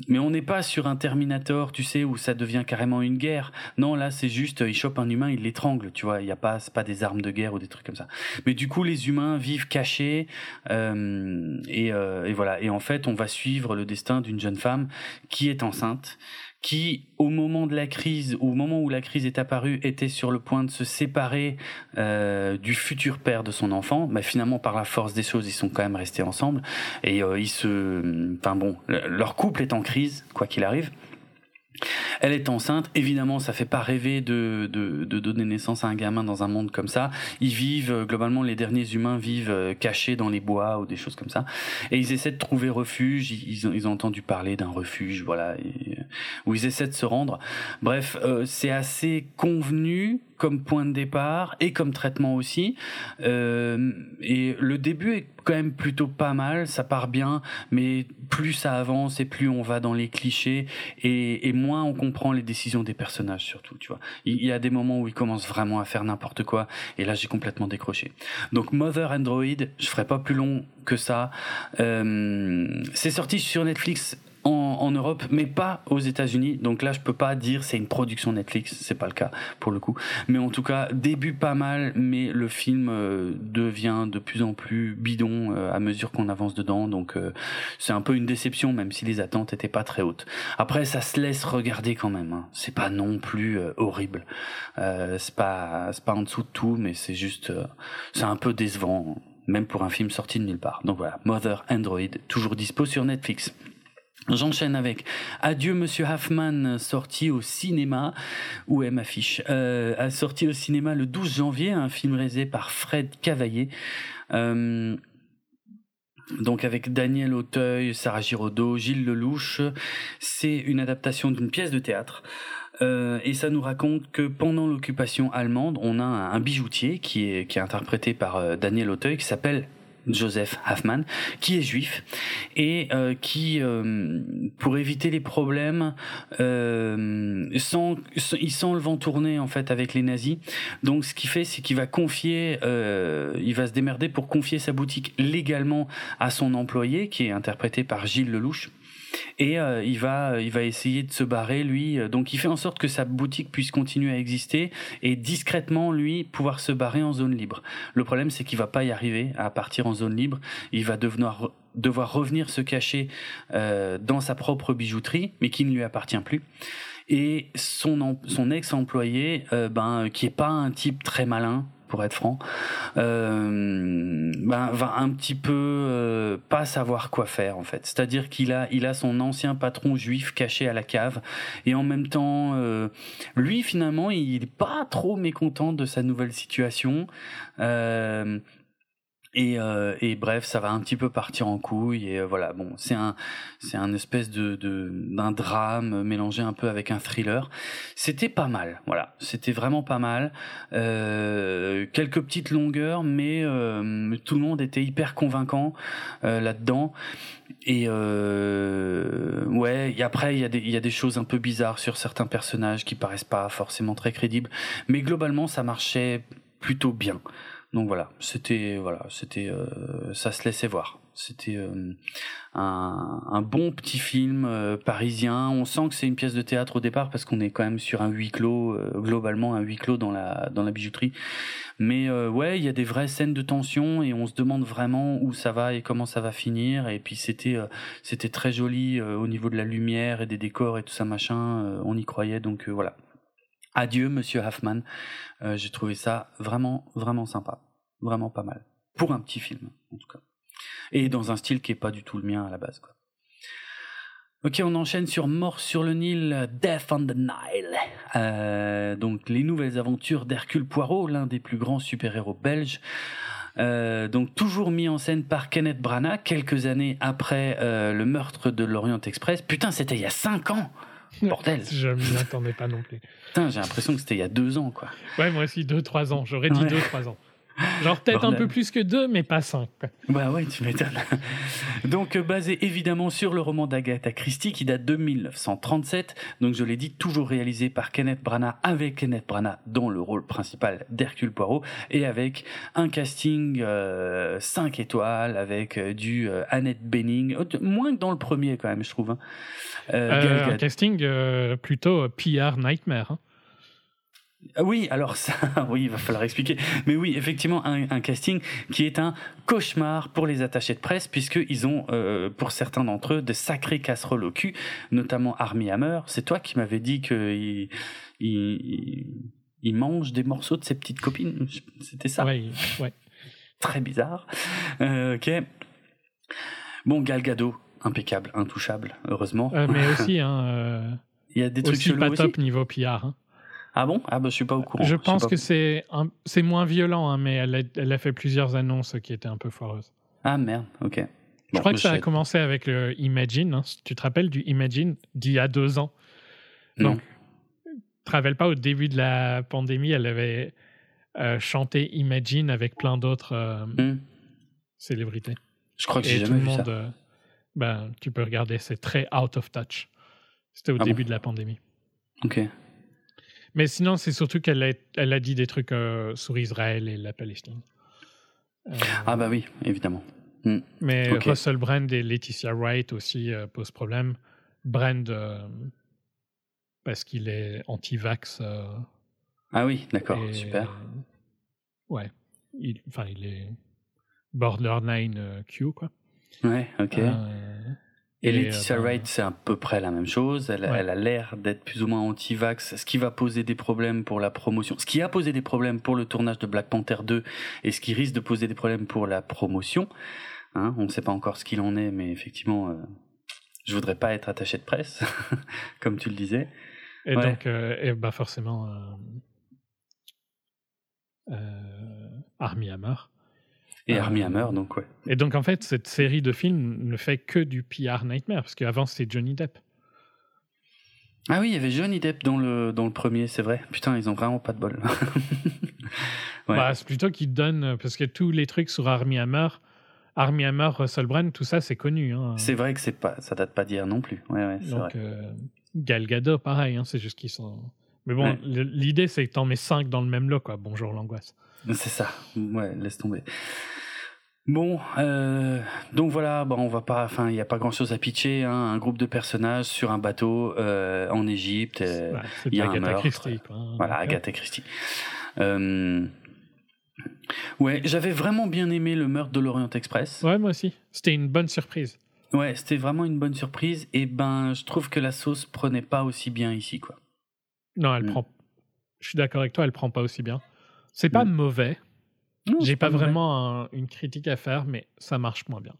mais on n'est pas sur un Terminator, tu sais, où ça devient carrément une guerre. Non, là, c'est juste, il chope un humain, il l'étrangle, tu vois. Il y a pas, pas des armes de guerre ou des trucs comme ça. Mais du coup, les humains vivent cachés, euh, et, euh, et voilà. Et en fait, on va suivre le destin d'une jeune femme qui est enceinte qui, au moment de la crise, au moment où la crise est apparue, était sur le point de se séparer euh, du futur père de son enfant, mais finalement par la force des choses, ils sont quand même restés ensemble et euh, ils se, enfin bon, leur couple est en crise quoi qu'il arrive. Elle est enceinte, évidemment, ça fait pas rêver de, de, de, donner naissance à un gamin dans un monde comme ça. Ils vivent, euh, globalement, les derniers humains vivent euh, cachés dans les bois ou des choses comme ça. Et ils essaient de trouver refuge. Ils, ont, ils ont entendu parler d'un refuge, voilà, euh, où ils essaient de se rendre. Bref, c'est assez convenu comme point de départ et comme traitement aussi. Euh, et le début est quand même plutôt pas mal, ça part bien, mais plus ça avance et plus on va dans les clichés et, et moins on comprend les décisions des personnages surtout, tu vois. Il y a des moments où ils commencent vraiment à faire n'importe quoi et là j'ai complètement décroché. Donc Mother Android, je ferai pas plus long que ça. Euh, c'est sorti sur Netflix en, Europe, mais pas aux États-Unis. Donc là, je peux pas dire c'est une production Netflix, c'est pas le cas pour le coup. Mais en tout cas, début pas mal, mais le film euh, devient de plus en plus bidon euh, à mesure qu'on avance dedans. Donc euh, c'est un peu une déception, même si les attentes étaient pas très hautes. Après, ça se laisse regarder quand même. Hein. C'est pas non plus horrible. c'est pas c'est pas en dessous de tout, mais c'est juste c'est un peu décevant même pour un film sorti de nulle part. Donc voilà, Mother Android, toujours dispo sur Netflix. J'enchaîne avec Adieu Monsieur Hoffman, sorti au cinéma. Où est ma fiche euh, A sorti au cinéma le 12 janvier, un film réalisé par Fred Cavaillé. Euh, donc avec Daniel Auteuil, Sarah Giraudot, Gilles Lelouch. C'est une adaptation d'une pièce de théâtre. Euh, et ça nous raconte que pendant l'occupation allemande, on a un, bijoutier qui est, qui est interprété par euh, Daniel Auteuil qui s'appelle Joseph Hoffman, qui est juif et euh, qui, euh, pour éviter les problèmes, euh, sent, il sent le vent tourner en fait avec les nazis. Donc, ce qu'il fait, c'est qu'il va confier, euh, il va se démerder pour confier sa boutique légalement à son employé, qui est interprété par Gilles Lelouch. Et euh, il va il va essayer de se barrer lui. Donc il fait en sorte que sa boutique puisse continuer à exister et discrètement lui pouvoir se barrer en zone libre. Le problème c'est qu'il va pas y arriver à partir en zone libre. Il va devoir revenir se cacher euh, dans sa propre bijouterie mais qui ne lui appartient plus. Et son son ex employé euh, ben qui est pas un type très malin pour être franc, euh, ben, va un petit peu euh, pas savoir quoi faire en fait. C'est-à-dire qu'il a, son ancien patron juif caché à la cave et en même temps, euh, lui finalement, il est pas trop mécontent de sa nouvelle situation. Euh, et, euh, et, bref, ça va un petit peu partir en couille et euh, voilà. Bon, c'est un, c'est un espèce de, d'un drame mélangé un peu avec un thriller. C'était pas mal, voilà. C'était vraiment pas mal. Euh, quelques petites longueurs, mais euh, tout le monde était hyper convaincant euh, là-dedans. Et ouais, et après il y a des, y a des choses un peu bizarres sur certains personnages qui paraissent pas forcément très crédibles, mais globalement ça marchait plutôt bien. Donc voilà, c'était voilà, c'était euh, ça se laissait voir. C'était euh, un, un, bon petit film euh, parisien. On sent que c'est une pièce de théâtre au départ parce qu'on est quand même sur un huis clos globalement un huis clos dans la dans la bijouterie. Mais ouais, il y a des vraies scènes de tension et on se demande vraiment où ça va et comment ça va finir. Et puis c'était c'était très joli au niveau de la lumière et des décors et tout ça machin. on y croyait donc voilà. Adieu, monsieur Hoffman. Euh, j'ai trouvé ça vraiment, vraiment sympa. Vraiment pas mal. Pour un petit film, en tout cas. Et dans un style qui est pas du tout le mien à la base, quoi. Ok, on enchaîne sur Mort sur le Nil, Death on the Nile. Euh, donc les nouvelles aventures d'Hercule Poirot, l'un des plus grands super-héros belges. Euh, donc toujours mis en scène par Kenneth Branagh quelques années après le meurtre de l'Orient Express. Putain, c'était il y a cinq ans. Bordel. Je m'y attendais pas non plus. Putain, j'ai l'impression que c'était il y a deux ans, quoi. Ouais, moi aussi, deux, trois ans. J'aurais dit deux, trois ans. Genre peut-être un peu plus que deux, mais pas cinq. Bah ouais, tu m'étonnes. Donc euh, basé évidemment sur le roman d'Agatha Christie qui date de 1937. Donc je l'ai dit, toujours réalisé par Kenneth Branagh avec Kenneth Branagh dans le rôle principal d'Hercule Poirot et avec un casting euh, 5 étoiles avec euh, du euh, Annette Bening, moins que dans le premier quand même, je trouve. Hein. un casting plutôt PR Nightmare. Hein. Ah oui, alors ça, [LAUGHS] oui, il va falloir expliquer. Mais oui, effectivement, un, un, casting qui est un cauchemar pour les attachés de presse, puisqu'ils ont, euh, pour certains d'entre eux, de sacrés casseroles au cul, notamment Armie Hammer. C'est toi qui m'avais dit qu'il il, il, mange des morceaux de ses petites copines. C'était ça Oui, ouais. Très bizarre. Euh, ok. Bon, Galgado, impeccable, intouchable, heureusement. Euh, mais [LAUGHS] aussi, hein, il y a des trucs aussi pas top niveau PR. Hein. Ah bon? Ah bah je suis pas au courant. Je pense que c'est c'est moins violent, hein, mais elle a, elle a, fait plusieurs annonces qui étaient un peu foireuses. Ah merde, ok. Bon, je crois que ça a commencé avec le Imagine. Hein. Tu te rappelles du Imagine d'il y a deux ans? Non. Donc, te rappelles pas au début de la pandémie, elle avait euh, chanté Imagine avec plein d'autres euh, hmm. célébrités. Je crois que j'ai jamais vu monde, ça. Euh, ben, tu peux regarder, c'est très out of touch. C'était au ah début bon? de la pandémie. Ok. Mais sinon, c'est surtout qu'elle a, elle a dit des trucs euh, sur Israël et la Palestine. Euh, ah bah oui, évidemment. Mm. Mais okay. Russell Brand et Laetitia Wright aussi euh, posent problème. Brand, parce qu'il est anti-vax. Ah oui, d'accord, super. ouais, enfin, il, il, est borderline Q, quoi. Ouais, ok. Et, Laetitia euh, Wright, c'est à peu près la même chose. Elle, elle a l'air d'être plus ou moins anti-vax, ce qui va poser des problèmes pour la promotion, ce qui a posé des problèmes pour le tournage de Black Panther 2 et ce qui risque de poser des problèmes pour la promotion. Hein, on ne sait pas encore ce qu'il en est, mais effectivement, euh, je voudrais pas être attaché de presse, [LAUGHS] comme tu le disais. Et ouais. donc, euh, et bah forcément, euh, euh, Armie Hammer et euh, Armie Hammer, donc ouais. Et donc en fait, cette série de films ne fait que du PR Nightmare, parce qu'avant c'était Johnny Depp. Ah oui, il y avait Johnny Depp dans le, dans le premier, c'est vrai. Putain, ils ont vraiment pas de bol. [LAUGHS] ouais. bah, c'est plutôt qu'ils donnent, parce que tous les trucs sur Armie Hammer, Armie Hammer, Russell Brand, tout ça, c'est connu. Hein. C'est vrai que c'est pas, ça date pas d'hier non plus. Ouais, ouais, Donc, euh, Gal Gadot, pareil, hein, c'est juste qu'ils sont. Mais bon, ouais. l'idée, c'est que t'en mets 5 dans le même lot, quoi. Bonjour l'angoisse. C'est ça. Ouais, laisse tomber. Bon, euh, donc voilà, bon, on va pas, enfin, il n'y a pas grand chose à pitcher. Hein, un groupe de personnages sur un bateau euh, en Égypte. euh, Ouais, c'est il y a un Agatha meurtre. Christie, quoi. Voilà, Agatha Christie. Ouais, j'avais vraiment bien aimé le meurtre de l'Orient Express. Ouais, moi aussi. C'était une bonne surprise. Ouais, c'était vraiment une bonne surprise. Et ben, je trouve que la sauce prenait pas aussi bien ici, quoi. Non, elle Mm. prend. Je suis d'accord avec toi, elle prend pas aussi bien. C'est pas Mm. mauvais. J'ai pas, mauvais. vraiment un- une critique à faire, mais ça marche moins bien.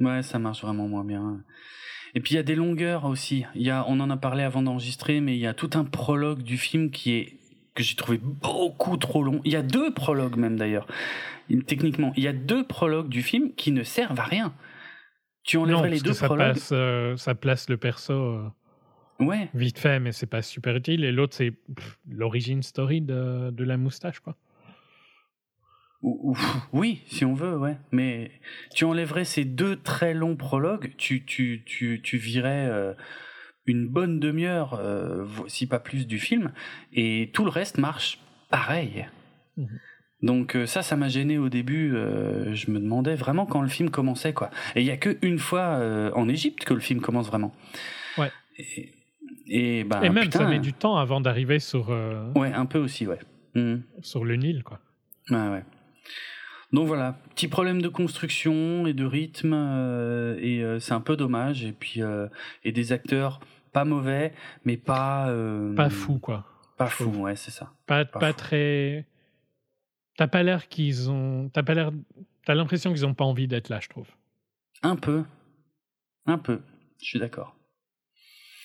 Ouais, ça marche vraiment moins bien. Et puis il y a des longueurs aussi. Il y a, on en a parlé avant d'enregistrer, mais il y a tout un prologue du film qui est que j'ai trouvé beaucoup trop long. Il y a deux prologues même d'ailleurs. Il- Techniquement, il y a deux prologues du film qui ne servent à rien. Tu Non, enlèverais les parce deux que ça, prologues. passe, euh, ça place le perso euh, Ouais, vite fait, mais c'est pas super utile. Et l'autre, c'est l'origine story de, de la moustache, quoi. Ou- ou- oui, si on veut, ouais. Mais tu enlèverais ces deux très longs prologues, tu, tu, tu, tu virais euh, une bonne demi-heure, euh, si pas plus, du film, et tout le reste marche pareil. Mhm. Donc euh, ça, ça m'a gêné au début. euh, je me demandais vraiment quand le film commençait, quoi. Et il y a que une fois en Égypte que le film commence vraiment. Ouais. Et, et, ben, et même, putain, ça met du temps avant d'arriver sur, Ouais, un peu aussi, ouais. Mhm. sur le Nil, quoi. Ouais, ouais. Donc voilà, petit problème de construction et de rythme, euh, et euh, c'est un peu dommage. Et puis, euh, et des acteurs pas mauvais, mais pas. Pas fou, quoi. Pas fou, ouais, c'est ça. Pas, Pas très. T'as pas l'air qu'ils ont. T'as pas l'air. T'as l'impression qu'ils ont pas envie d'être là, je trouve. Un peu. Un peu. Je suis d'accord.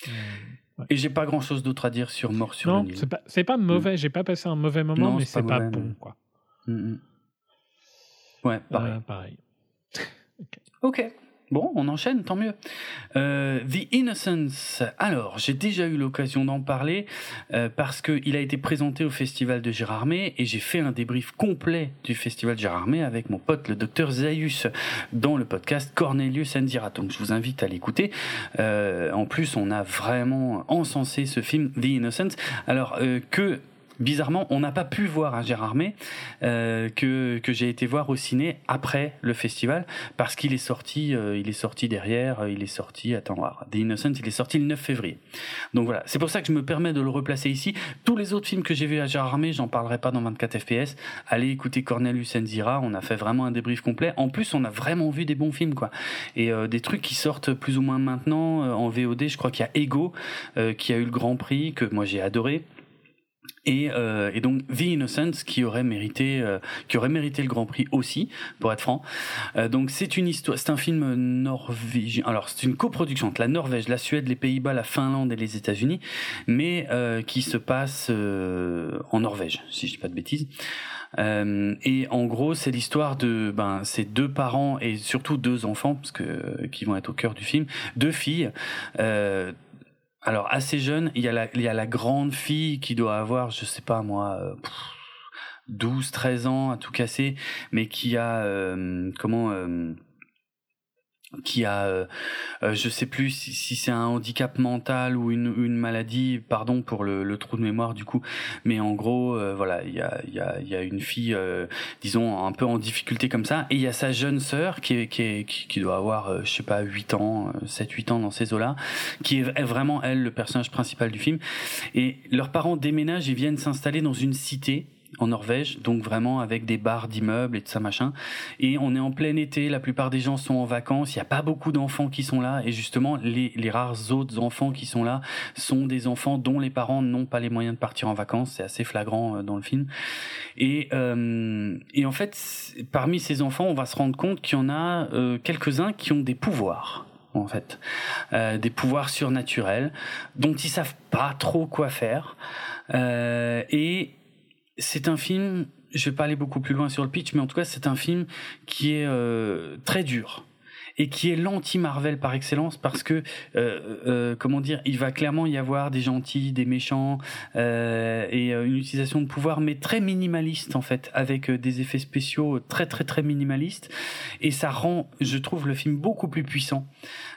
Ouais. Et j'ai pas grand chose d'autre à dire sur Mort sur Non, c'est pas, mauvais. J'ai pas passé un mauvais moment, Non, mais c'est pas bon, quoi. Mm, mm. Ouais, pareil. Euh, pareil. [LAUGHS] Ok. Bon, on enchaîne, tant mieux. Euh, The Innocence. Alors, j'ai déjà eu l'occasion d'en parler euh, parce qu'il a été présenté au festival de Gérardmer et j'ai fait un débrief complet du festival de Gérardmer avec mon pote le docteur Zaius dans le podcast Cornelius Endira. Donc, je vous invite à l'écouter. Euh, en plus, on a vraiment encensé ce film The Innocence. Alors euh, que bizarrement, on n'a pas pu voir à Gérardmer euh, que que j'ai été voir au ciné après le festival parce qu'il est sorti, euh, il est sorti derrière, euh, il est sorti, attends, voir, The Innocent, il est sorti le 9 février. Donc voilà, c'est pour ça que je me permets de le replacer ici. Tous les autres films que j'ai vus à Gérardmer, j'en parlerai pas dans 24 FPS. Allez écouter Cornelius Enzira, on a fait vraiment un débrief complet. En plus, on a vraiment vu des bons films, quoi. Et euh, des trucs qui sortent plus ou moins maintenant euh, en VOD. Je crois qu'il y a Ego euh, qui a eu le Grand Prix que moi j'ai adoré. Et, euh, et donc The Innocence qui aurait mérité euh, qui aurait mérité le Grand Prix aussi pour être franc Euh, donc c'est une histoire c'est un film norvégien alors c'est une coproduction entre la Norvège la Suède les Pays-Bas la Finlande et les États-Unis mais euh, qui se passe euh, en Norvège si je dis pas de bêtises euh, et en gros, c'est l'histoire de ben ces deux parents et surtout deux enfants parce que qui vont être au cœur du film, deux filles. Euh, alors assez jeunes, il y a la il y a la grande fille qui doit avoir je sais pas moi euh, pff, 12 13 ans à tout casser mais qui a euh, comment euh, qui a, euh, euh, je sais plus si, si c'est un handicap mental ou une, une maladie, pardon pour le, le trou de mémoire du coup, mais en gros, euh, voilà, il y a, y, a, y a une fille, euh, disons, un peu en difficulté comme ça, et il y a sa jeune sœur qui, est, qui, est, qui, doit avoir, euh, je sais pas, 8 ans, 7-8 ans dans ces eaux-là, qui est vraiment, elle, le personnage principal du film, et leurs parents déménagent et viennent s'installer dans une cité, en Norvège, donc vraiment avec des bars d'immeubles et tout ça machin. Et on est en plein été, la plupart des gens sont en vacances, il n'y a pas beaucoup d'enfants qui sont là, et justement les, les rares autres enfants qui sont là sont des enfants dont les parents n'ont pas les moyens de partir en vacances, c'est assez flagrant euh, dans le film. Et, euh, et en fait, parmi ces enfants, on va se rendre compte qu'il y en a euh, quelques-uns qui ont des pouvoirs en fait, Euh, des pouvoirs surnaturels dont ils savent pas trop quoi faire. Euh, et c'est un film, je vais pas aller beaucoup plus loin sur le pitch, mais en tout cas c'est un film qui est euh, très dur et qui est l'anti-Marvel par excellence parce que euh, euh, comment dire, il va clairement y avoir des gentils, des méchants euh, et euh, une utilisation de pouvoir, mais très minimaliste en fait, avec euh, des effets spéciaux très très très minimalistes. Et ça rend, je trouve, le film beaucoup plus puissant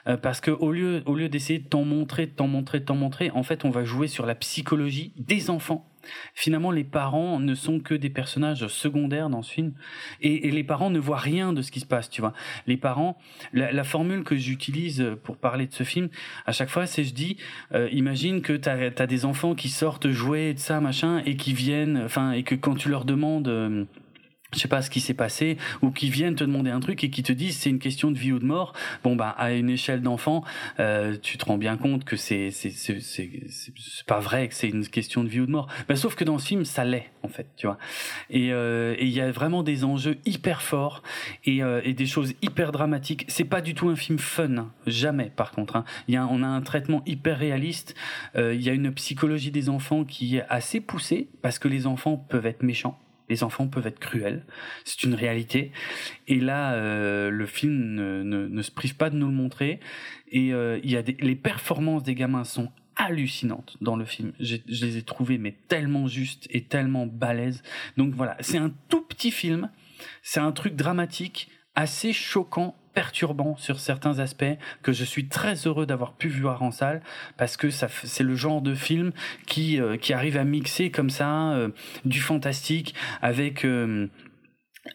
euh, parce que au lieu au lieu d'essayer de t'en montrer, de t'en montrer, de t'en montrer, en fait, on va jouer sur la psychologie des enfants Finalement, les parents ne sont que des personnages secondaires dans ce film, et, les parents ne voient rien de ce qui se passe, tu vois. Les parents, la, formule que j'utilise pour parler de ce film, à chaque fois, c'est je dis, euh, imagine que tu as, des enfants qui sortent jouer de ça, machin, et qui viennent, enfin, et que quand tu leur demandes... Euh, je sais pas ce qui s'est passé ou qui viennent te demander un truc et qui te disent c'est une question de vie ou de mort. Bon bah à une échelle d'enfant euh, tu te rends bien compte que c'est c'est c'est c'est pas vrai que c'est une question de vie ou de mort. Bah, sauf que dans ce film ça l'est en fait tu vois. Et euh, il y a vraiment des enjeux hyper forts et, euh, et des choses hyper dramatiques. C'est pas du tout un film fun jamais par contre hein. y a on a un traitement hyper réaliste. Il y a une psychologie des enfants qui est assez poussée parce que les enfants peuvent être méchants les enfants peuvent être cruels, c'est une réalité. Et là, euh, le film ne, se prive pas de nous le montrer. Et euh, il y a les performances des gamins sont hallucinantes dans le film. Je les ai trouvées mais tellement justes et tellement balèzes. Donc voilà, c'est un tout petit film. C'est un truc dramatique, assez choquant perturbant sur certains aspects que je suis très heureux d'avoir pu voir en salle parce que ça c'est le genre de film qui euh, qui arrive à mixer comme ça euh, du fantastique avec euh,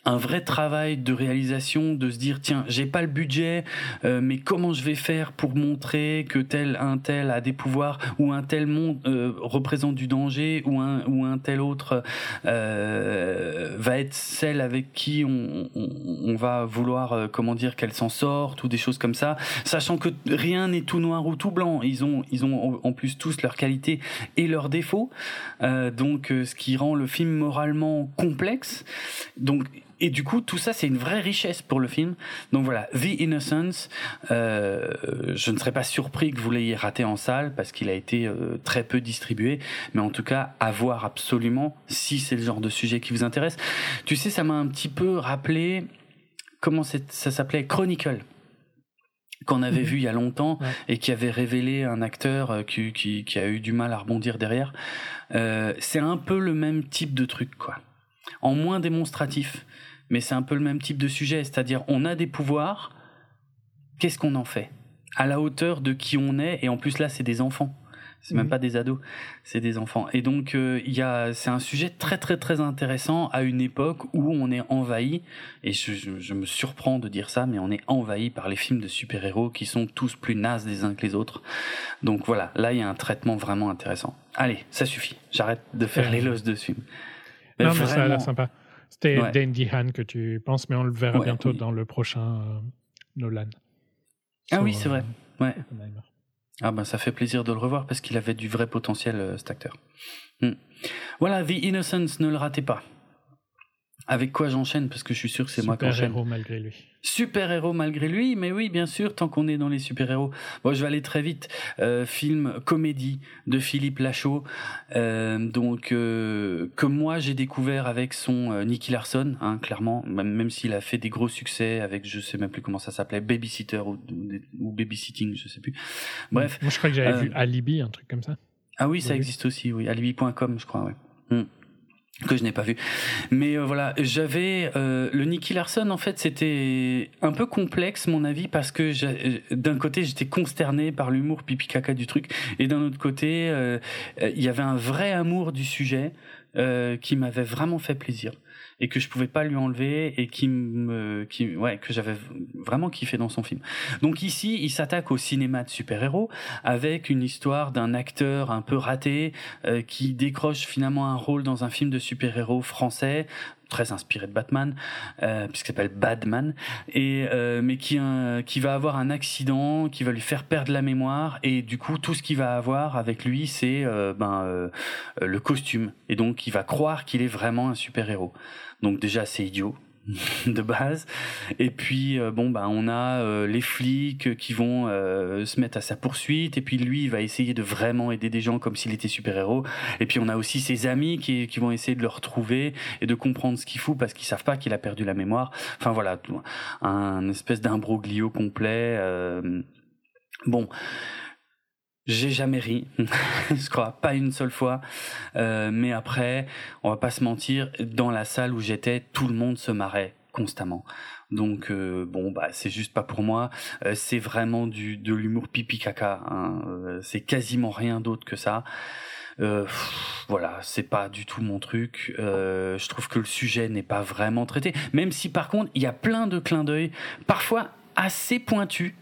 un vrai travail de réalisation, de se dire tiens j'ai pas le budget, euh, mais comment je vais faire pour montrer que tel un tel a des pouvoirs ou un tel monde euh, représente du danger ou un ou un tel autre euh, va être celle avec qui on, on, va vouloir comment dire qu'elle s'en sorte ou des choses comme ça, sachant que rien n'est tout noir ou tout blanc. Ils ont ils ont en plus tous leurs qualités et leurs défauts, donc ce qui rend le film moralement complexe. Donc et du coup, tout ça, c'est une vraie richesse pour le film. Donc voilà, The Innocence, euh, je ne serais pas surpris que vous l'ayez raté en salle parce qu'il a été euh, très peu distribué, mais en tout cas, à voir absolument si c'est le genre de sujet qui vous intéresse. Tu sais, ça m'a un petit peu rappelé comment ça s'appelait Chronicle qu'on avait mhm. vu il y a longtemps et qui avait révélé un acteur euh, qui, qui, qui, a eu du mal à rebondir derrière. Euh, c'est un peu le même type de truc, quoi. En moins démonstratif mais c'est un peu le même type de sujet, c'est-à-dire on a des pouvoirs, qu'est-ce qu'on en fait? À la hauteur de qui on est, et en plus là c'est des enfants, c'est même pas des ados, c'est des enfants. Et donc euh, y a, c'est un sujet très très très intéressant à une époque où on est envahi, et je, me surprends de dire ça, mais on est envahi par les films de super-héros qui sont tous plus nazes les uns que les autres. Donc voilà, là il y a un traitement vraiment intéressant. Allez, ça suffit, j'arrête de faire l'éloge [LAUGHS] de ce film. non, mais ça a l'air sympa. C'était Dandy Han que tu penses, mais on le verra bientôt dans le prochain euh, Nolan. Ah oui, c'est vrai. Euh, ouais. Ah ben ça fait plaisir de le revoir parce qu'il avait du vrai potentiel euh, cet acteur. Hmm. Voilà, The Innocence, ne le ratez pas. Avec quoi j'enchaîne Parce que je suis sûr que c'est moi qui enchaîne. Super-héros malgré lui. Super-héros malgré lui, mais oui, bien sûr, tant qu'on est dans les super-héros. Bon, je vais aller très vite. Euh, film comédie de Philippe Lachaud, euh, donc euh, que moi j'ai découvert avec son Nicky Larson, hein, clairement, même, même s'il a fait des gros succès avec, je sais même plus comment ça s'appelait, Babysitter ou, ou, Babysitting, je sais plus. Bref. Moi, je crois que j'avais vu Alibi, un truc comme ça. Ah oui, ça existe aussi, oui. Alibi.com, je crois, ouais. Hmm que je n'ai pas vu. Mais euh, voilà, j'avais euh, le Nicky Larson en fait, c'était un peu complexe mon avis parce que euh, d'un côté, j'étais consterné par l'humour pipi caca du truc et d'un autre côté, il y avait un vrai amour du sujet qui m'avait vraiment fait plaisir et que je pouvais pas lui enlever et qui me qui ouais que j'avais vraiment kiffé dans son film. Donc ici, il s'attaque au cinéma de super-héros avec une histoire d'un acteur un peu raté euh, qui décroche finalement un rôle dans un film de super-héros français très inspiré de Batman, euh, puisqu'il s'appelle Badman, et euh, mais qui euh, qui va avoir un accident, qui va lui faire perdre la mémoire, et du coup tout ce qu'il va avoir avec lui, c'est euh, ben le costume, et donc il va croire qu'il est vraiment un super héros. Donc déjà c'est idiot [LAUGHS] de base. Et puis euh, bon bah on a euh, les flics qui vont euh, se mettre à sa poursuite et puis lui il va essayer de vraiment aider des gens comme s'il était super-héros. Et puis on a aussi ses amis qui, qui vont essayer de le retrouver et de comprendre ce qu'il fout parce qu'ils savent pas qu'il a perdu la mémoire. Enfin voilà, un espèce d'imbroglio complet. bon, j'ai jamais ri, [LAUGHS] je crois, pas une seule fois. Euh, mais après, on va pas se mentir, dans la salle où j'étais, tout le monde se marrait constamment. Donc euh, bon, bah c'est juste pas pour moi. Euh, c'est vraiment du de l'humour pipi caca. Hein. c'est quasiment rien d'autre que ça. Euh, voilà, c'est pas du tout mon truc. Euh, je trouve que le sujet n'est pas vraiment traité, même si par contre il y a plein de clins d'œil, parfois assez pointus.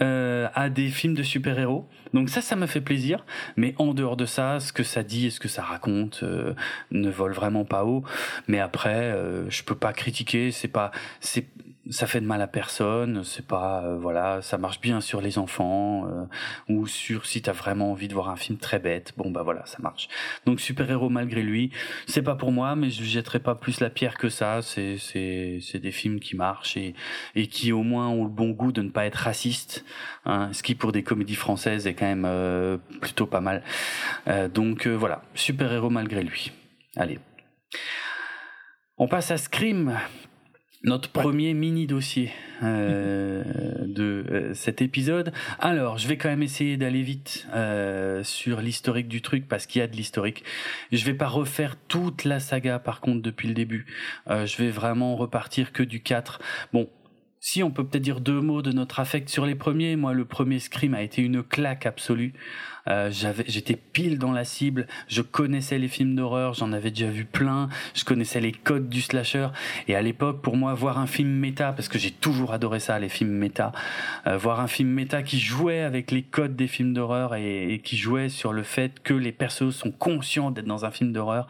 Euh, à des films de super-héros. Donc ça, ça me fait plaisir. Mais en dehors de ça, ce que ça dit et ce que ça raconte euh, ne vole vraiment pas haut. Mais après, euh, je peux pas critiquer. C'est pas, c'est, ça fait de mal à personne. C'est pas, euh, voilà, ça marche bien sur les enfants euh, ou sur si t'as vraiment envie de voir un film très bête. Bon bah voilà, ça marche. Donc super-héros malgré lui, c'est pas pour moi, mais je jetterai pas plus la pierre que ça. C'est, c'est, c'est des films qui marchent et et qui au moins ont le bon goût de ne pas être racistes. Hein, ce qui pour des comédies françaises est quand même euh, plutôt pas mal. Euh, donc euh, voilà, super-héros malgré lui. Allez. On passe à Scream, notre premier mini dossier euh, de euh, cet épisode. Alors, je vais quand même essayer d'aller vite euh, sur l'historique du truc parce qu'il y a de l'historique. Je vais pas refaire toute la saga par contre depuis le début. Euh, je vais vraiment repartir que du 4. Bon, si on peut peut-être dire deux mots de notre affect sur les premiers, moi le premier Scream a été une claque absolue. Euh, j'avais, j'étais pile dans la cible. Je connaissais les films d'horreur, j'en avais déjà vu plein. Je connaissais les codes du slasher. Et à l'époque, pour moi, voir un film méta, parce que j'ai toujours adoré ça, les films méta, euh, voir un film méta qui jouait avec les codes des films d'horreur et, qui jouait sur le fait que les persos sont conscients d'être dans un film d'horreur,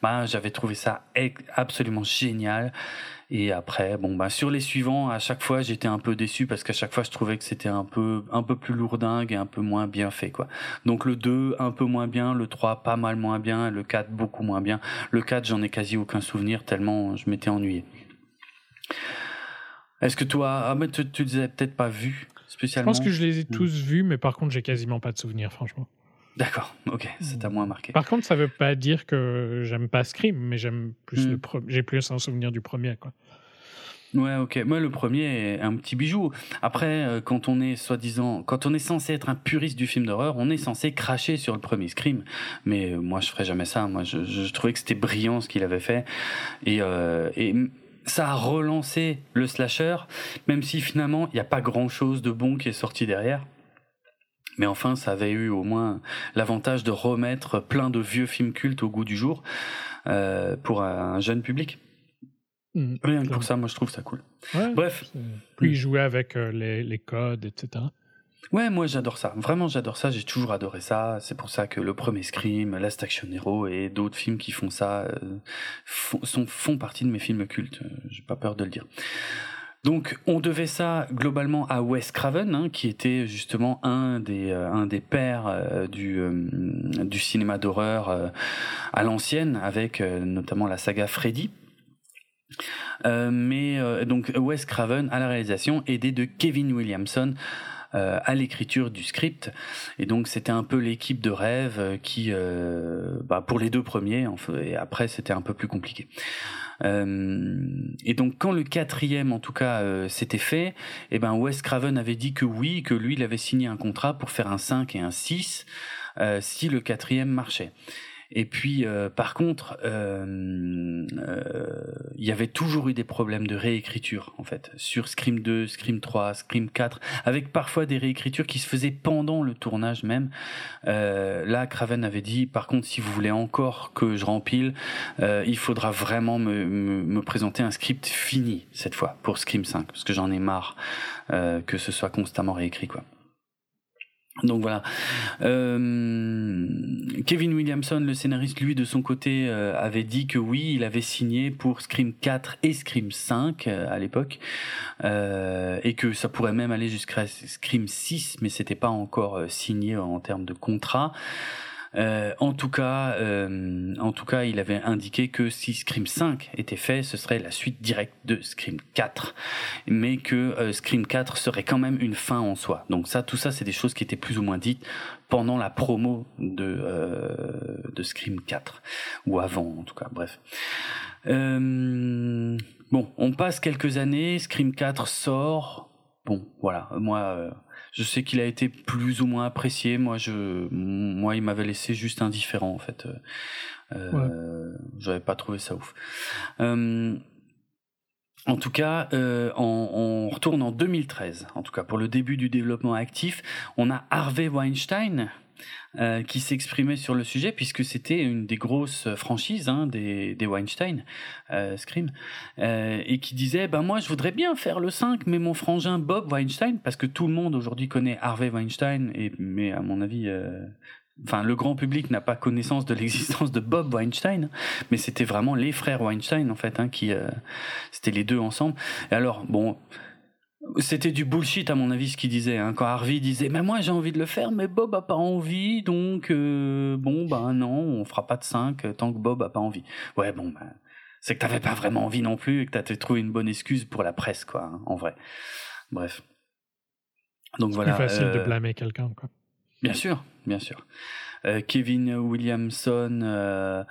bah, j'avais trouvé ça absolument génial. Et après, bon, bah, sur les suivants, à chaque fois, j'étais un peu déçu parce qu'à chaque fois, je trouvais que c'était un peu, un peu plus lourdingue et un peu moins bien fait, quoi. Donc, le 2, un peu moins bien, le 3, pas mal moins bien, le 4, beaucoup moins bien. Le 4, j'en ai quasi aucun souvenir tellement je m'étais ennuyé. Est-ce que toi, ah, mais tu, tu les as peut-être pas vus Je spécialement pense que je les ai tous vus, mais par contre, j'ai quasiment pas de souvenirs, franchement. D'accord, ok, c'est à moins marqué. Par contre, ça veut pas dire que j'aime pas Scream, mais j'aime plus Mm. le pre- j'ai plus un souvenir du premier, quoi. Ouais, ok. Moi, le premier est un petit bijou. Après, euh, quand on est soi-disant, quand on est censé être un puriste du film d'horreur, on est censé cracher sur le premier Scream. Mais euh, moi, je ferais jamais ça. Moi, je, je trouvais que c'était brillant ce qu'il avait fait. Et, euh, et ça a relancé le slasher, même si finalement, il n'y a pas grand-chose de bon qui est sorti derrière. Mais enfin, ça avait eu au moins l'avantage de remettre plein de vieux films cultes au goût du jour euh, pour un jeune public. Rien que Clairement. pour ça, moi, je trouve ça cool. Ouais, Bref. Puis il jouait avec euh, les, les codes, etc. Ouais, moi j'adore ça. Vraiment, j'adore ça. J'ai toujours adoré ça. C'est pour ça que le premier Scream, Last Action Hero et d'autres films qui font ça euh, font, sont, font partie de mes films cultes. J'ai pas peur de le dire. Donc, on devait ça globalement à Wes Craven, hein, qui était justement un des euh, un des pères euh, du euh, du cinéma d'horreur à l'ancienne, avec notamment la saga Freddy. Mais donc Wes Craven à la réalisation, aidé de Kevin Williamson à l'écriture du script. Et donc c'était un peu l'équipe de rêve qui, bah, pour les deux premiers, et après c'était un peu plus compliqué. Euh, et donc quand le quatrième, en tout cas, euh, s'était fait, et ben Wes Craven avait dit que oui, que lui, il avait signé un contrat pour faire un 5 et un 6 euh, si le quatrième marchait. Et puis, euh, par contre, euh, euh, il y avait toujours eu des problèmes de réécriture, en fait, sur Scream 2, Scream 3, Scream 4, avec parfois des réécritures qui se faisaient pendant le tournage même. Euh, là, Craven avait dit, par contre, si vous voulez encore que je rempile, euh, il faudra vraiment me, me, me présenter un script fini, cette fois, pour Scream 5, parce que j'en ai marre euh, que ce soit constamment réécrit, quoi. Donc voilà. Euh, Kevin Williamson, le scénariste, lui, de son côté, euh, avait dit que oui, il avait signé pour Scream 4 et Scream 5 euh, à l'époque, et que ça pourrait même aller jusqu'à Scream 6, mais c'était pas encore signé en termes de contrat. Euh, en tout cas, euh, en tout cas, il avait indiqué que si Scream 5 était fait, ce serait la suite directe de Scream 4, mais que euh, Scream 4 serait quand même une fin en soi. Donc ça, tout ça, c'est des choses qui étaient plus ou moins dites pendant la promo de euh, de Scream 4 ou avant, en tout cas. Bref. Euh, bon, on passe quelques années, Scream 4 sort. Bon, voilà, moi. Euh, je sais qu'il a été plus ou moins apprécié. Moi, je, moi, il m'avait laissé juste indifférent en fait. Euh, Ouais. J'avais pas trouvé ça ouf. Euh, en tout cas, euh, on, retourne en 2013. En tout cas, pour le début du développement actif, on a Harvey Weinstein. Euh, qui s'exprimait sur le sujet puisque c'était une des grosses franchises hein, des, Weinstein, euh, Scream, euh, et qui disait ben moi je voudrais bien faire le 5 mais mon frangin Bob Weinstein parce que tout le monde aujourd'hui connaît Harvey Weinstein et mais à mon avis enfin le grand public n'a pas connaissance de l'existence de Bob Weinstein, mais c'était vraiment les frères Weinstein en fait, hein, qui c'était les deux ensemble. Et alors bon, c'était du bullshit à mon avis ce qu'il disait. Hein. Quand Harvey disait, mais moi j'ai envie de le faire, mais Bob a pas envie, donc euh, bon ben non, on fera pas de 5 tant que Bob a pas envie. Ouais bon ben c'est que t'avais pas vraiment envie non plus et que t'as trouvé une bonne excuse pour la presse quoi, hein, en vrai. Bref. Donc voilà. Plus facile de euh, blâmer quelqu'un quoi. Bien sûr, bien sûr. Euh, Kevin Williamson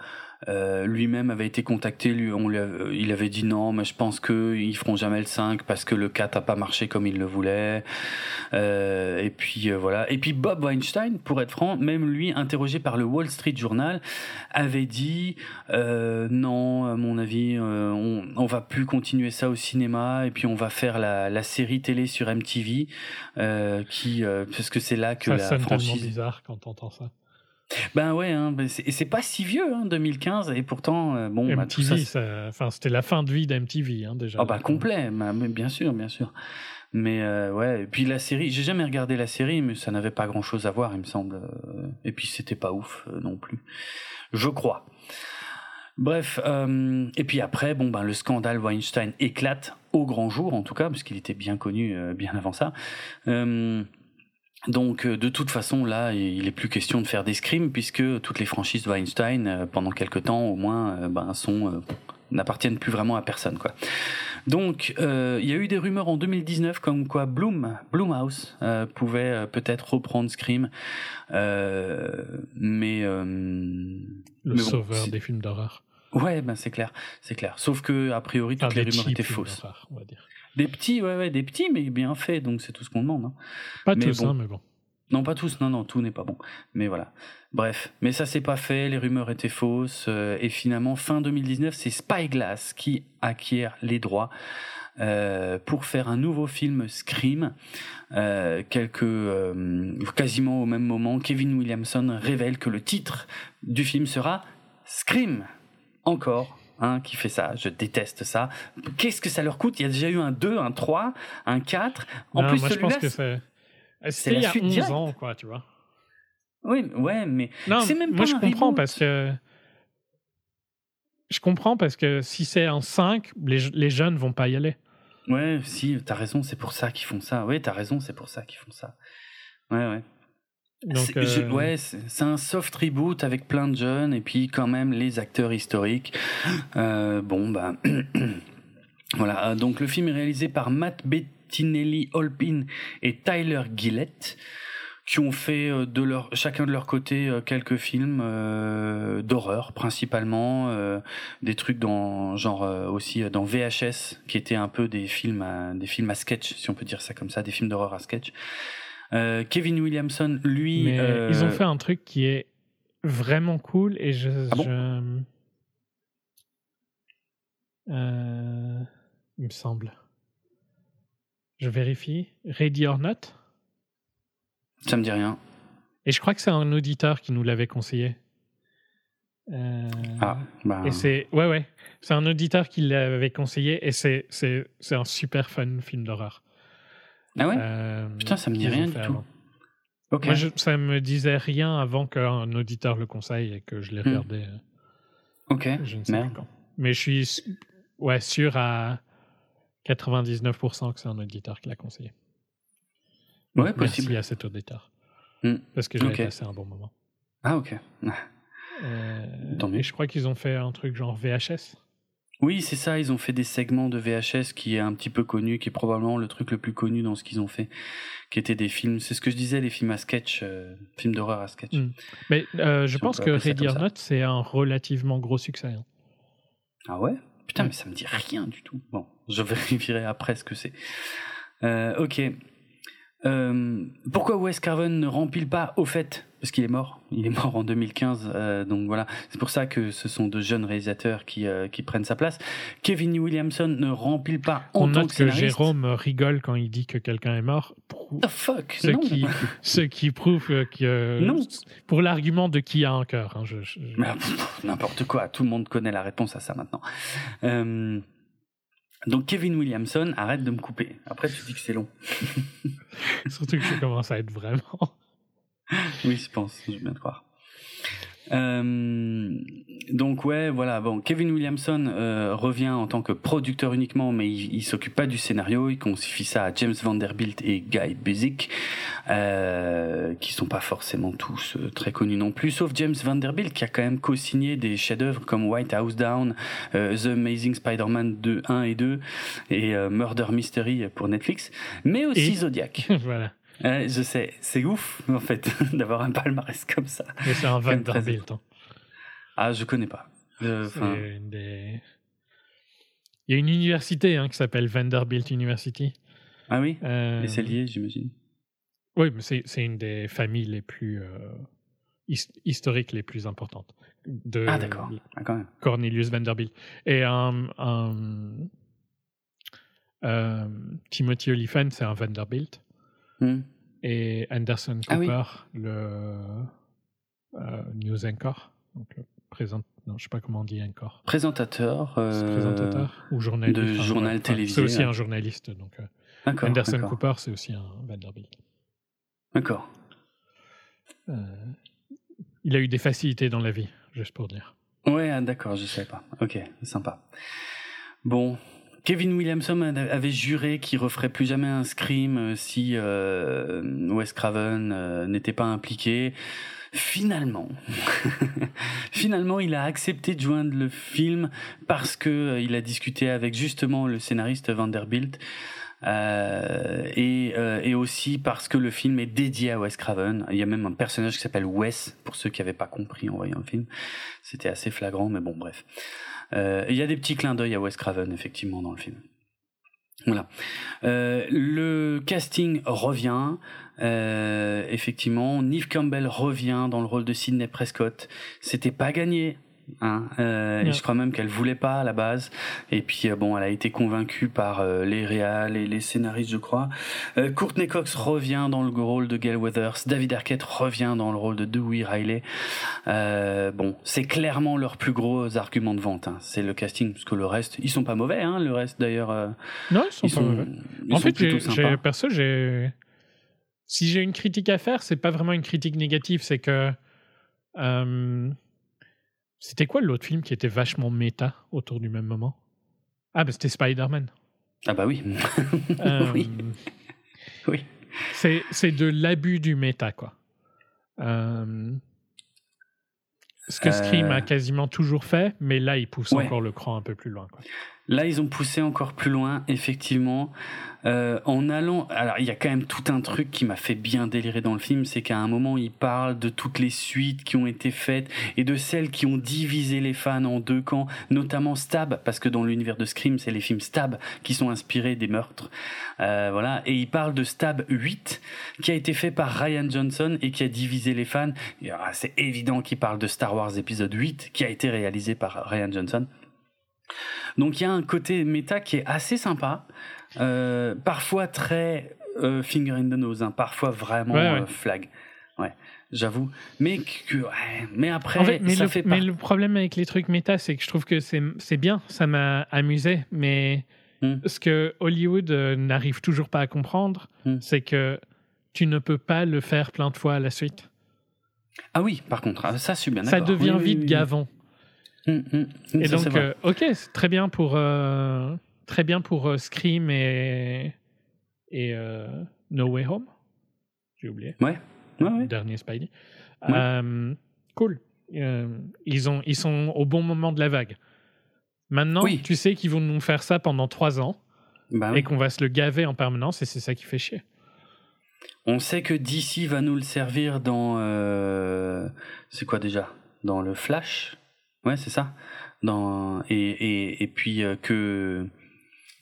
euh, euh, lui-même avait été contacté, lui, on lui il avait dit non, mais je pense qu'ils feront jamais le 5 parce que le 4 a pas marché comme il le voulait. Euh, et puis euh, voilà. Et puis Bob Weinstein, pour être franc, même lui, interrogé par le Wall Street Journal, avait dit euh, non, à mon avis, on, on va plus continuer ça au cinéma et puis on va faire la, la série télé sur MTV, qui parce que c'est là que ça la sonne franchise. bizarre quand on entend ça. Ben ouais, hein, et c'est pas si vieux, hein, 2015, et pourtant, euh, bon, bah, MTV, ça... enfin, c'était la fin de vie d'MTV, hein, déjà. Ah bah complet, bah, bien sûr, bien sûr. Mais euh, ouais, et puis la série, j'ai jamais regardé la série, mais ça n'avait pas grand chose à voir, il me semble. Euh, et puis c'était pas ouf non plus, je crois. Bref, et puis après, bon ben le scandale Weinstein éclate au grand jour, en tout cas, parce qu'il était bien connu bien avant ça. Donc euh, de toute façon là, il est plus question de faire des scrims puisque toutes les franchises de Weinstein euh, pendant quelques temps au moins euh, ben, sont n'appartiennent plus vraiment à personne quoi. Donc il y a eu des rumeurs en 2019 comme quoi Bloom Bloomhouse pouvait peut-être reprendre Scream mais le sauveur des films d'horreur. Ouais, ben c'est clair, c'est clair. Sauf que a priori toutes les rumeurs étaient fausses. On va dire. Des petits, ouais, ouais, des petits, mais bien faits, donc c'est tout ce qu'on demande. Hein. Pas tous, hein, mais bon. Non, pas tous, non, non, tout n'est pas bon. Mais voilà. Bref, mais ça s'est pas fait, les rumeurs étaient fausses, euh, et finalement, fin 2019, c'est Spyglass qui acquiert les droits. Euh, pour faire un nouveau film Scream. Euh, quelques euh, quasiment au même moment, Kevin Williamson révèle que le titre du film sera Scream. Encore Qui fait ça. Je déteste ça. Qu'est-ce que ça leur coûte? Il y a déjà eu un 2, un 3, un 4. En plus, moi, je pense que c'est. Il y a 11 ans, quoi, tu vois. Oui, ouais, mais c'est même pas moi je comprends parce que je comprends parce que si c'est un 5, les, les jeunes vont pas y aller. Ouais, si, t'as raison, c'est pour ça qu'ils font ça. Ouais, t'as raison, c'est pour ça qu'ils font ça. Ouais, ouais. Donc, euh, ouais, c'est un soft reboot avec plein de jeunes et puis quand même les acteurs historiques. Euh, bon, bah. [CLEARS THROAT] voilà, donc le film est réalisé par Matt Bettinelli Holpin et Tyler Gillett qui ont fait euh, de leur chacun de leur côté quelques films d'horreur principalement des trucs dans genre aussi dans VHS qui étaient un peu des films des films à sketch si on peut dire ça comme ça des films d'horreur à sketch euh, Kevin Williamson, lui. Mais euh, ils ont fait un truc qui est vraiment cool et je. Ah euh, il me semble. Je vérifie. Ready or Not? Ça me dit rien. Et je crois que c'est un auditeur qui nous l'avait conseillé. Ah, bah... Et c'est ouais ouais, c'est un auditeur qui l'avait conseillé et c'est c'est un super fun film d'horreur. Ah ouais? Euh, Putain, ça me dit rien du tout. Okay. Moi, je, ça me disait rien avant qu'un auditeur le conseille et que je l'ai hmm. regardé. Euh, ok. Je ne sais pas quand. Mais je suis ouais, sûr à 99% que c'est un auditeur qui l'a conseillé. Donc, ouais, possible. Merci à cet auditeur. Hmm. Parce que j'ai okay. passé un bon moment. Ah, ok. Euh, et je crois qu'ils ont fait un truc genre VHS. Oui, c'est ça, ils ont fait des segments de VHS qui est un petit peu connu, qui est probablement le truc le plus connu dans ce qu'ils ont fait, qui étaient des films, c'est ce que je disais, les films à sketch, euh, films d'horreur à sketch. Hmm. Mais euh, je pense que Ready or Not, c'est un relativement gros succès. Hein. Ah ouais? Putain, mais ça me dit rien du tout. Bon, je [LAUGHS] vérifierai après ce que c'est. Euh, ok. pourquoi Wes Craven ne remplit pas, au fait, parce qu'il est mort. Il est mort en 2015, euh, donc voilà. C'est pour ça que ce sont de jeunes réalisateurs qui, euh, qui prennent sa place. Kevin Williamson ne remplit pas en On tant note que scénariste. Jérôme rigole quand il dit que quelqu'un est mort. Pour- The fuck? Ce non. qui, [LAUGHS] ce qui prouve euh, que. Non. Pour l'argument de qui a un cœur. hein, je- je- Mais, pff, N'importe quoi, tout le monde connaît la réponse à ça maintenant. Euh, donc Kevin Williamson, arrête de me couper. Après tu dis que c'est long. [LAUGHS] Surtout que je commence à être vraiment. [LAUGHS] Oui, je pense, je veux bien te croire. Euh, donc ouais, voilà. Bon, Kevin Williamson euh, revient en tant que producteur uniquement, mais il, il s'occupe pas du scénario. Il confie ça à James Vanderbilt et Guy Busick, euh, qui sont pas forcément tous euh, très connus non plus, sauf James Vanderbilt qui a quand même co-signé des chefs-d'œuvre comme White House Down, euh, The Amazing Spider-Man 2, 1 et 2 et euh, Murder Mystery pour Netflix, mais aussi Et- Zodiac. [LAUGHS] voilà. Je sais, c'est ouf en fait [LAUGHS] d'avoir un palmarès comme ça. Mais c'est un Vanderbilt. hein. Ah, je connais pas. Euh, une des- Il y a une université hein, qui s'appelle Vanderbilt University. ah oui, Euh, et c'est lié, j'imagine. Oui, mais c'est une des familles les plus euh, his- historiques les plus importantes. De Ah d'accord, ah. Cornelius Vanderbilt. Et un, un- euh, Timothy Olyphant, c'est un Vanderbilt. Hmm. Et Anderson Ah oui. Cooper, le euh, news anchor, donc le présent, non, je sais pas comment on dit encore, Présentateur. euh, présentateur ou journaliste. de enfin, journal enfin, télévisé, C'est aussi ouais. un journaliste, donc euh. Anderson Cooper, c'est aussi un Vanderbilt. D'accord. Il a eu des facilités dans la vie, juste pour dire. Ouais, ah, d'accord, je savais pas. Ok, sympa. Bon, Kevin Williamson avait juré qu'il referait plus jamais un scream euh, si euh, Wes Craven euh, n'était pas impliqué. Finalement, [LAUGHS] finalement, il a accepté de joindre le film parce que euh, il a discuté avec justement le scénariste Vanderbilt. Euh, et, euh, et aussi parce que le film est dédié à Wes Craven. Il y a même un personnage qui s'appelle Wes, pour ceux qui n'avaient pas compris en voyant le film. C'était assez flagrant, mais bon, bref. Euh, il y a des petits clins d'œil à Wes Craven, effectivement, dans le film. Voilà. Euh, le casting revient. Euh, effectivement, Neve Campbell revient dans le rôle de Sidney Prescott. C'était pas gagné. Hein, euh, Ouais. je crois même qu'elle voulait pas à la base. Et puis euh, bon, elle a été convaincue par euh, les réals et les scénaristes, je crois. Euh, Courtney Cox revient dans le rôle de Gail Weathers. David Arquette revient dans le rôle de Dewey Riley. Bon, c'est clairement leur plus gros argument de vente. hein. C'est le casting, parce que le reste, ils sont pas mauvais. Hein, le reste d'ailleurs, Non, ils sont ils pas sont, mauvais. ils en sont fait, perso, j'ai. Si j'ai une critique à faire, c'est pas vraiment une critique négative, c'est que. C'était quoi l'autre film qui était vachement méta autour du même moment? Ah, ben c'était Spider-Man. Ah bah oui. [LAUGHS] Euh, Oui. Oui. C'est, c'est de l'abus du méta, quoi. Euh, ce que Scream Euh. a quasiment toujours fait, mais là, il pousse Ouais. encore le cran un peu plus loin. Quoi. Là, ils ont poussé encore plus loin, effectivement, euh, en allant. Alors, il y a quand même tout un truc qui m'a fait bien délirer dans le film, c'est qu'à un moment, il parle de toutes les suites qui ont été faites et de celles qui ont divisé les fans en deux camps, notamment Stab, parce que dans l'univers de Scream, c'est les films Stab qui sont inspirés des meurtres. Euh, voilà, et il parle de Stab 8, qui a été fait par Ryan Johnson et qui a divisé les fans. Ah, C'est évident qu'il parle de Star Wars épisode 8, qui a été réalisé par Ryan Johnson. Donc il y a un côté méta qui est assez sympa, euh, parfois très euh, finger in the nose, hein, parfois vraiment Ouais, ouais. euh, flag. Ouais, j'avoue. Mais que, ouais, mais après, En fait, mais, ça le, fait mais le problème avec les trucs méta, c'est que je trouve que c'est bien, ça m'a amusé, mais Hmm. ce que Hollywood n'arrive toujours pas à comprendre, Hmm. c'est que tu ne peux pas le faire plein de fois à la suite. Ah oui, par contre, ah, ça je suis bien Ça devient oui, vite oui, oui. gavant. Hum, hum, hum, Et ça, donc, euh, ok, c'est très bien pour euh, très bien pour euh, Scream et et No Way Home. J'ai oublié. Ouais, ouais, ouais. le dernier Spidey. Ouais. Cool. Ils, ont, ils sont au bon moment de la vague. Maintenant, Oui. tu sais qu'ils vont nous faire ça pendant trois ans Bah oui. et qu'on va se le gaver en permanence et c'est ça qui fait chier. On sait que DC va nous le servir dans. c'est quoi déjà? Dans le Flash? Ouais, c'est ça. Dans, et, et, et puis euh, que,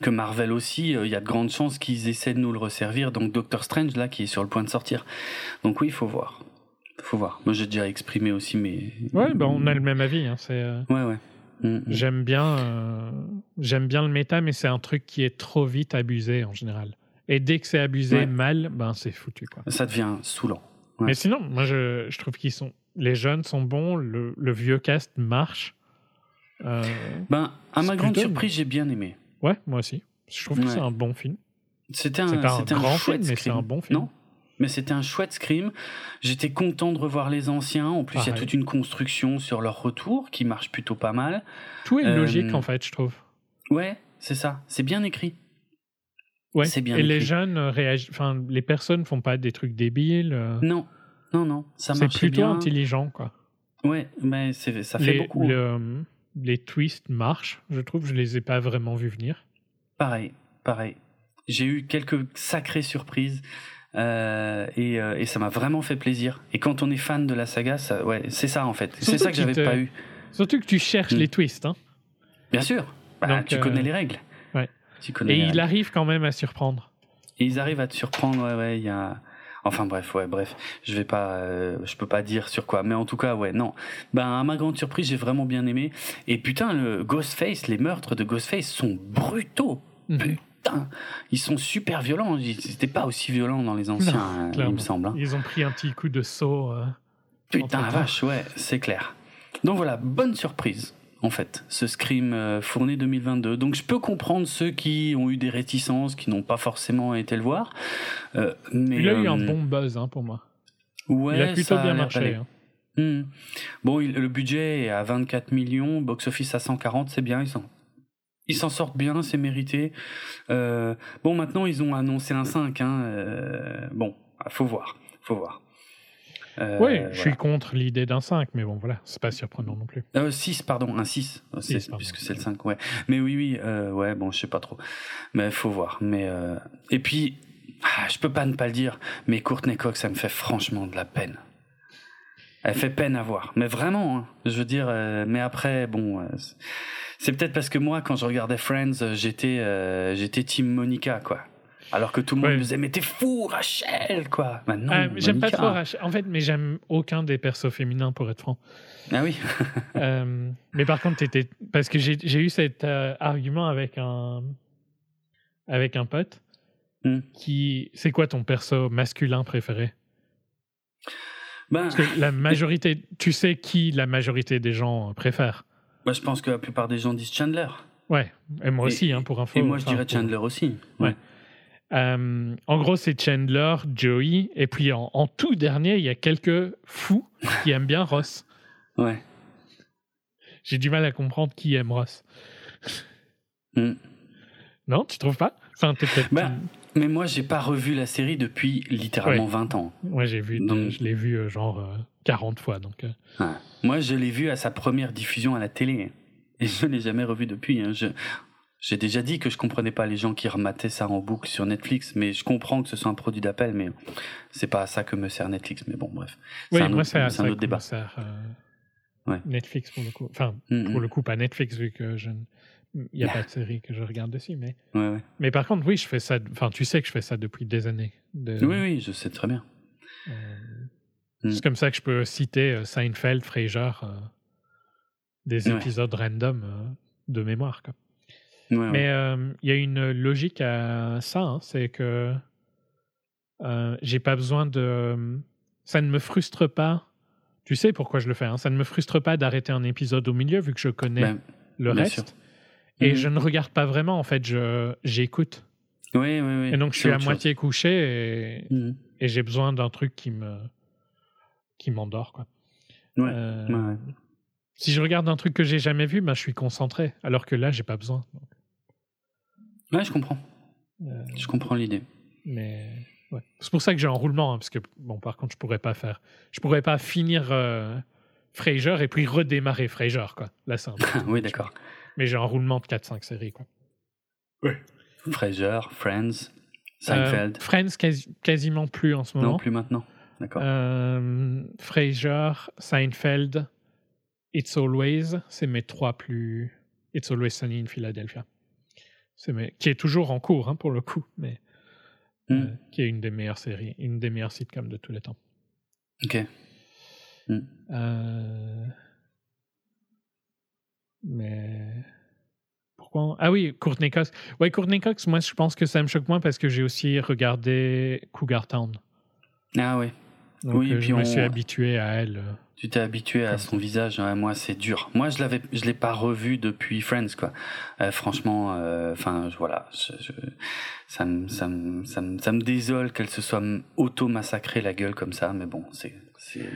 que Marvel aussi, euh, il y a de grandes chances qu'ils essaient de nous le resservir. Donc Doctor Strange, là, qui est sur le point de sortir. Donc oui, il faut voir. faut faut voir. Moi, j'ai déjà exprimé aussi mes. Ouais, bah, on a le même avis. Hein, c'est, euh, Ouais, ouais. Mm, mm. J'aime bien, euh, j'aime bien le méta, mais c'est un truc qui est trop vite abusé en général. Et dès que c'est abusé Ouais. mal, ben c'est foutu quoi. Ça devient saoulant. Ouais. Mais sinon, moi je, je trouve qu'ils sont, les jeunes sont bons, le, le vieux cast marche. Euh, Ben, à ma grande surprise, j'ai bien aimé. ouais, moi aussi. Je trouve que c'est un bon film. C'était un, C'est pas un c'était grand chouette film, mais c'est un bon film. Non, mais c'était un chouette scream. J'étais content de revoir les anciens. En plus, il y a toute une construction sur leur retour qui marche plutôt pas mal. Tout est Euh, logique en fait, je trouve. Ouais, c'est ça. C'est bien écrit. Ouais. c'est bien Et les jeunes euh, réagissent, enfin les personnes font pas des trucs débiles. euh, Non, non, non. Ça c'est marche plutôt bien. intelligent quoi. Ouais, mais c'est- ça fait les, beaucoup. le- les twists marchent, je trouve. Je les ai pas vraiment vus venir. Pareil, pareil. J'ai eu quelques sacrées surprises. euh, et, euh, et ça m'a vraiment fait plaisir. Et quand on est fan de la saga, ça, ouais, c'est ça en fait. C'est ça que j'avais pas eu. Surtout que tu cherches Mm. les twists. Hein. Bien sûr. Bah, Donc, tu euh, connais les règles. ouais. Tu connais Et les il règles. arrive quand même à surprendre. Et ils arrivent à te surprendre, ouais, ouais, il y a... Enfin bref, ouais, bref, je vais pas, euh, je peux pas dire sur quoi, mais en tout cas, ouais, non. Ben, à ma grande surprise, j'ai vraiment bien aimé. Et putain, le Ghostface, les meurtres de Ghostface sont brutaux. Mhm. Putain, ils sont super violents. Ils étaient pas aussi violents dans les anciens, euh, il me semble. hein. Ils ont pris un petit coup de saut. euh, Putain la vache, ouais, c'est clair. Donc voilà, bonne surprise, en fait, ce Scream euh, fourni 2022. Donc je peux comprendre ceux qui ont eu des réticences, qui n'ont pas forcément été le voir. Euh, mais, Il a eu euh, un bon buzz hein, pour moi. Ouais, il a plutôt ça bien marché. hein. Hmm. Bon, il- le budget est à 24 millions, box-office à 140, c'est bien, ils s'en, ils s'en sortent bien, c'est mérité. Euh, bon, maintenant, ils ont annoncé un 5, hein, euh, bon, faut voir, faut voir. Euh, oui, je suis contre l'idée d'un 5, mais bon, voilà, c'est pas surprenant non plus. Euh, 6, pardon, un 6, euh, puisque c'est le 5, ouais. Mais oui, oui, euh, ouais, bon, je sais pas trop. Mais faut voir. Mais, et puis, ah, je peux pas ne pas le dire, mais Courtney Cox, ça me fait franchement de la peine. Elle fait peine à voir. Mais vraiment, hein. je veux dire, mais après, bon, c'est- peut-être parce que moi, quand je regardais Friends, j'étais, j'étais Team Monica, quoi. Alors que tout le monde Ouais. me disait, mais t'es fou, Rachel, quoi. Non, Ah, j'aime pas trop Rachel. En fait, mais j'aime aucun des persos féminins pour être franc. Ah oui. [LAUGHS] Euh, mais par contre, t'étais parce que j'ai eu cet euh, argument avec un avec un pote Hmm. qui c'est quoi ton perso masculin préféré? Ben, Parce que la [LAUGHS] majorité, tu sais qui la majorité des gens préfèrent. bah, je pense que la plupart des gens disent Chandler. Ouais, et moi Et- aussi, hein, pour info. Et moi, je dirais pour- Chandler aussi. Ouais. Euh, en gros, c'est Chandler, Joey, et puis en, en tout dernier, il y a quelques fous qui aiment bien Ross. Ouais. J'ai du mal à comprendre qui aime Ross. Mm. Non, tu trouves pas? Enfin. Bah, Mais moi, j'ai pas revu la série depuis littéralement 20 ans. Ouais, j'ai vu, Donc- je l'ai vu euh, genre euh, 40 fois. Donc, euh, Ouais. Moi, je l'ai vu à sa première diffusion à la télé. Et je l'ai jamais revu depuis. hein. Je- J'ai déjà dit que je comprenais pas les gens qui remataient ça en boucle sur Netflix, mais je comprends que ce soit un produit d'appel, mais c'est pas à ça que me sert Netflix. Mais bon, bref. oui, C'est un moi, autre- à un autre débat. sert, euh, Ouais. Netflix pour le coup. Enfin, Mm, pour mm. le coup, pas Netflix vu que je il n'y a pas de série que je regarde dessus. Mais, Ouais, ouais. mais par contre, oui, je fais ça. Enfin, tu sais que je fais ça depuis des années. De- Oui, oui, je sais très bien. euh, Mm. C'est comme ça que je peux citer euh, Seinfeld, Frasier, euh, des Ouais. épisodes random euh, de mémoire. Quoi. Ouais. Mais euh, il y a une logique à ça, hein, c'est que euh, j'ai pas besoin de. Ça ne me frustre pas. Tu sais pourquoi je le fais. hein, ça ne me frustre pas d'arrêter un épisode au milieu vu que je connais Ben, le reste. sûr. Et Mhm. je ne regarde pas vraiment. En fait, j'écoute. Oui, oui, oui. Et donc je suis à moitié couché et. Mhm. et j'ai besoin d'un truc qui me qui m'endort quoi. Ouais, Euh, ouais. Si je regarde un truc que j'ai jamais vu, ben, je suis concentré. Alors que là, j'ai pas besoin. Donc, Ouais, je comprends. euh, Je comprends l'idée. Mais ouais. c'est pour ça que j'ai un roulement, hein, parce que bon, par contre, je pourrais pas faire, je pourrais pas finir euh, Frasier et puis redémarrer Frasier, quoi. Là, c'est un peu- [LAUGHS] oui, d'accord. Mais j'ai un roulement de 4-5 séries, quoi. Frasier, Friends, Euh, Seinfeld. Friends, quasi- quasiment plus en ce non, moment. plus maintenant. D'accord. Euh, Frasier, Seinfeld, It's Always, c'est mes trois plus. It's Always Sunny in Philadelphia. Mes... Qui est toujours en cours, hein, pour le coup, mais Hmm. euh, qui est une des meilleures séries, une des meilleures sitcoms de tous les temps. Ok. Mm. Euh, Mais. Pourquoi Ah oui, Courtney Cox. Ouais, Courtney Cox, moi, je pense que ça me choque moins parce que j'ai aussi regardé Cougar Town. Ah ouais. Donc, Oui, et euh, puis je me on- suis habitué à elle. Tu t'es habitué à son visage, ouais, moi c'est dur. Moi je l'avais, je l'ai pas revu depuis Friends quoi. Euh, franchement, euh, enfin voilà, je- je- ça me, ça me, ça me, ça me désole qu'elle se soit auto massacrée la gueule comme ça, mais bon, c'est,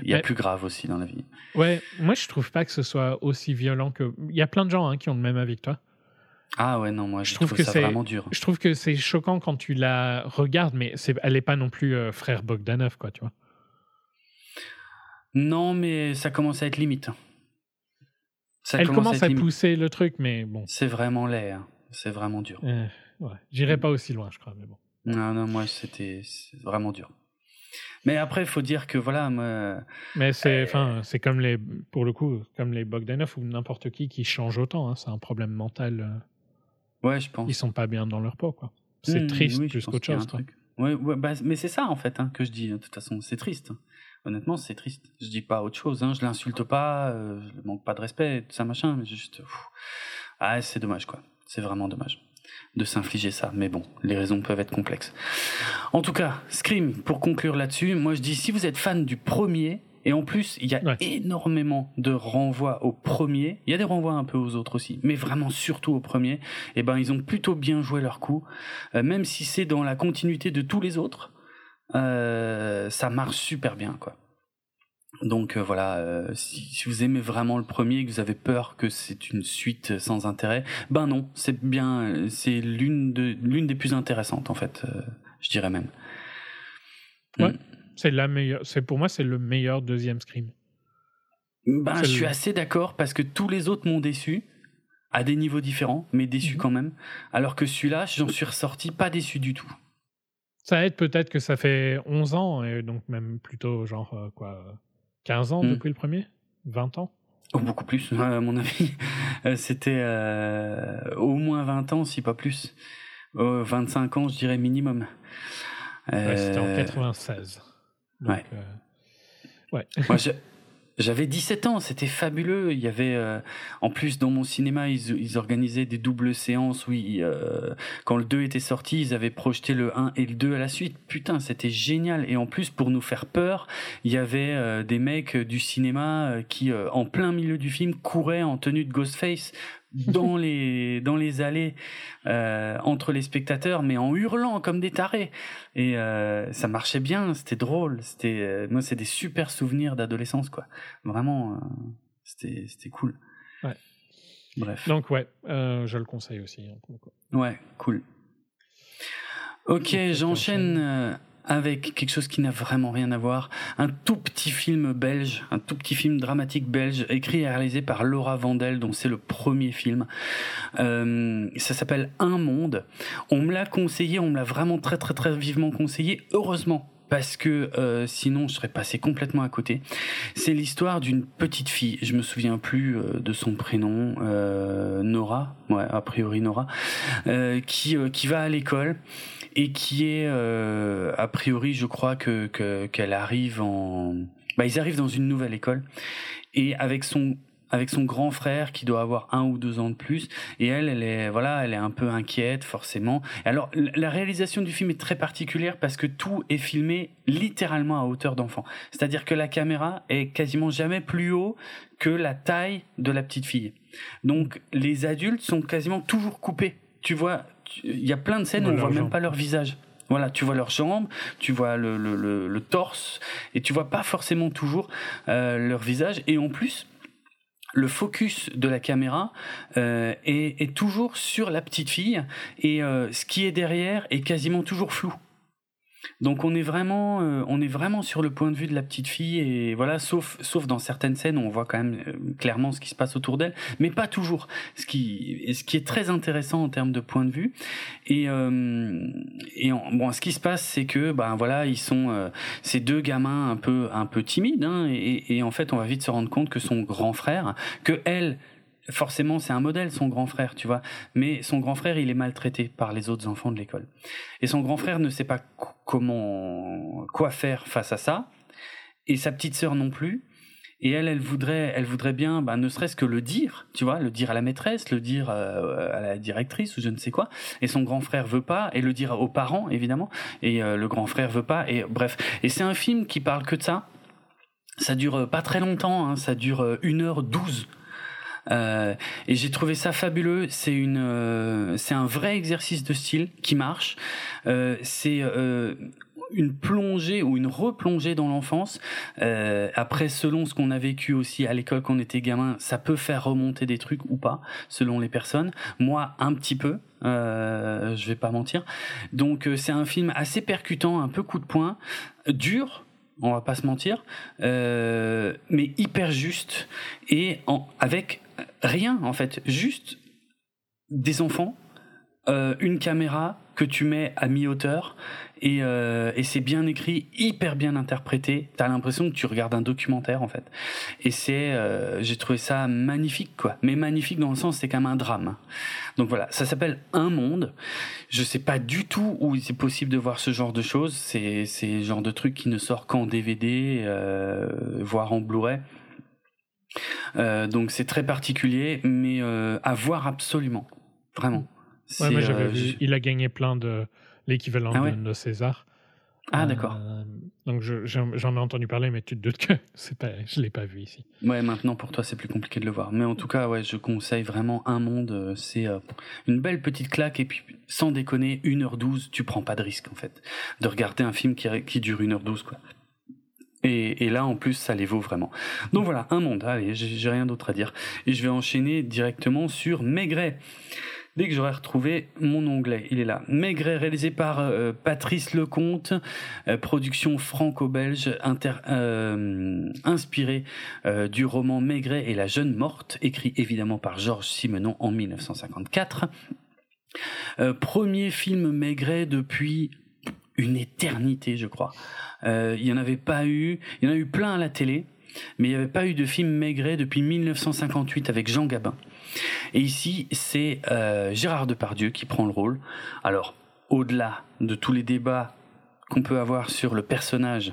il y a plus grave aussi dans la vie. Ouais, moi, je trouve pas que ce soit aussi violent que. Il y a plein de gens hein, qui ont le même avis que toi. Ah ouais non, moi je, Je trouve trouve, que c'est- vraiment dur. Je trouve que c'est choquant quand tu la regardes, mais c'est, elle n'est pas non plus euh, frère Bogdanov, quoi, tu vois. Non, mais ça commence à être limite. Ça elle commence à pousser le truc, mais bon. C'est vraiment laid, hein. c'est vraiment dur. euh, ouais. J'irai pas aussi loin, je crois, mais bon. Non non, moi c'était vraiment dur. Mais après, il faut dire que voilà, moi, Mais c'est, Euh, c'est comme les, pour le coup, comme les Bogdanov ou n'importe qui qui change autant. hein, c'est un problème mental. euh, ouais, je pense. ils sont pas bien dans leur peau, quoi. C'est Mmh, triste oui, plus qu'autre chose. quoi. truc. Ouais, ouais, bah, mais c'est ça en fait hein, que je dis. De toute façon, c'est triste. Honnêtement, c'est triste. Je dis pas autre chose. Hein. Je l'insulte pas, euh, je manque pas de respect, tout ça machin. Mais juste, pff. ah, c'est dommage quoi. C'est vraiment dommage de s'infliger ça. Mais bon, les raisons peuvent être complexes. En tout cas, Scream. Pour conclure là-dessus, moi je dis si vous êtes fan du premier. Et en plus, il y a Ouais. énormément de renvois au premier. Il y a des renvois un peu aux autres aussi, mais vraiment surtout au premier. Et ben, ils ont plutôt bien joué leur coup. Euh, même si c'est dans la continuité de tous les autres, ça marche super bien, quoi. Donc euh, voilà, euh, si, si vous aimez vraiment le premier et que vous avez peur que c'est une suite sans intérêt, ben non, c'est bien, euh, c'est l'une de l'une des plus intéressantes en fait, euh, je dirais même. Ouais. Mm. C'est la meilleure. C'est pour moi, c'est le meilleur deuxième scream. Ben, je le- suis assez d'accord parce que tous les autres m'ont déçu à des niveaux différents, mais déçu Mhm. quand même. Alors que celui-là, j'en suis ressorti pas déçu du tout. Ça aide peut-être que ça fait 11 ans, et donc même plutôt genre euh, quoi, euh, 15 ans Mm. depuis le premier? 20 ans? Oh, beaucoup plus, [LAUGHS] à mon avis. Euh, C'était euh, au moins 20 ans, si pas plus. Euh, 25 ans, je dirais minimum. Ouais, C'était en Euh, 96. Donc, ouais. euh, ouais. Moi, je- [LAUGHS] j'avais 17 ans, c'était fabuleux. Il y avait, euh, en plus, dans mon cinéma, ils, ils organisaient des doubles séances. Oui, euh, quand le 2 était sorti, ils avaient projeté le 1 et le 2 à la suite. Putain, c'était génial. Et en plus, pour nous faire peur, il y avait euh, des mecs du cinéma euh, qui, en plein milieu du film, couraient en tenue de Ghostface dans les dans les allées euh, entre les spectateurs mais en hurlant comme des tarés et euh, ça marchait bien c'était drôle c'était euh, moi c'est des super souvenirs d'adolescence quoi vraiment c'était c'était cool Ouais. bref Donc ouais, je le conseille aussi. hein, ouais cool ok j'enchaîne enchaîne. Avec quelque chose qui n'a vraiment rien à voir un tout petit film belge un tout petit film dramatique belge écrit et réalisé par Laura Vandel dont c'est le premier film Euh, ça s'appelle Un Monde. On me l'a conseillé, on me l'a vraiment très très très vivement conseillé. Heureusement. Parce que euh, sinon je serais passé complètement à côté. C'est l'histoire d'une petite fille. Je me souviens plus euh, de son prénom, euh, Nora, ouais a priori Nora, euh, qui euh, qui va à l'école et qui est euh, a priori je crois que que- qu'elle arrive en bah ils arrivent dans une nouvelle école. Et avec son avec son grand frère qui doit avoir un ou deux ans de plus. Et elle elle est voilà elle est un peu inquiète forcément. Alors la réalisation du film est très particulière parce que tout est filmé littéralement à hauteur d'enfant. C'est-à-dire que la caméra est quasiment jamais plus haut que la taille de la petite fille. Donc les adultes sont quasiment toujours coupés. Tu vois il y a plein de scènes où on voit même pas leur visage voilà, tu vois leurs jambes, tu vois le, le, le, le torse, et tu vois pas forcément toujours euh, leur visage. Et en plus, le focus de la caméra euh, est, est toujours sur la petite fille, et euh, ce qui est derrière est quasiment toujours flou. Donc on est vraiment, euh, on est vraiment sur le point de vue de la petite fille et voilà, sauf sauf dans certaines scènes on voit quand même euh, clairement ce qui se passe autour d'elle, mais pas toujours. Ce qui ce qui est très intéressant en termes de point de vue et euh, et en- bon, ce qui se passe c'est que ben voilà, ils sont euh, ces deux gamins un peu un peu timides hein, et, et en fait on va vite se rendre compte que son grand frère, que elle forcément c'est un modèle son grand frère tu vois mais son grand frère il est maltraité par les autres enfants de l'école et son grand frère ne sait pas co- comment quoi faire face à ça et sa petite sœur non plus Et elle, elle voudrait, elle voudrait bien, bah, ne serait-ce que le dire, tu vois, le dire à la maîtresse, le dire euh, à la directrice ou je ne sais quoi. Et son grand frère veut pas, et le dire aux parents évidemment. Et euh, le grand frère veut pas. Et bref. Et c'est un film qui parle que de ça. Ça dure pas très longtemps, hein, ça dure 1h12. Euh, et j'ai trouvé ça fabuleux. C'est une, euh, c'est un vrai exercice de style qui marche. Euh, c'est une plongée ou une replongée dans l'enfance. Euh, après, selon ce qu'on a vécu aussi à l'école quand on était gamin, ça peut faire remonter des trucs ou pas, selon les personnes. Moi, un petit peu. Euh, je vais pas mentir. Donc, euh, c'est un film assez percutant, un peu coup de poing, dur. On va pas se mentir, euh, mais hyper juste et en, avec rien en fait, juste des enfants, une caméra que tu mets à mi-hauteur et, euh, et c'est bien écrit, hyper bien interprété. T'as l'impression que tu regardes un documentaire en fait. Et c'est, euh, j'ai trouvé ça magnifique quoi. Mais magnifique dans le sens c'est comme un drame. Donc voilà, ça s'appelle Un Monde. Je sais pas du tout où c'est possible de voir ce genre de choses. C'est c'est genre de truc qui ne sort qu'en DVD, euh, voire en Blu-ray. Euh, donc c'est très particulier, mais euh, à voir absolument, vraiment. Ouais, moi j'avais vu. Il a gagné plein de l'équivalent ah de, César. Ah, d'accord. Euh, donc j'en ai entendu parler, mais tu te doutes que [LAUGHS] c'est pas, je l'ai pas vu ici. Ouais, maintenant pour toi c'est plus compliqué de le voir. Mais en tout cas, ouais, je conseille vraiment Un Monde. Euh, c'est euh, une belle petite claque et puis sans déconner, 1h12, tu prends pas de risque en fait de regarder un film qui, qui dure 1h12 quoi. Et, là, en plus, ça les vaut vraiment. Donc voilà, un monde. Allez, j'ai rien d'autre à dire. Et je vais enchaîner directement sur Maigret dès que j'aurai retrouvé mon onglet. Il est là. Maigret, réalisé par euh, Patrice Lecomte, euh, production franco-belge, euh, inspiré du roman Maigret et la jeune morte, écrit évidemment par Georges Simenon en 1954. premier film Maigret depuis une éternité, je crois. il n'y en avait pas eu. Il y en a eu plein à la télé, mais il n'y avait pas eu de film Maigret depuis 1958 avec Jean Gabin. Et ici, c'est euh, Gérard Depardieu qui prend le rôle. Alors, au-delà de tous les débats qu'on peut avoir sur le personnage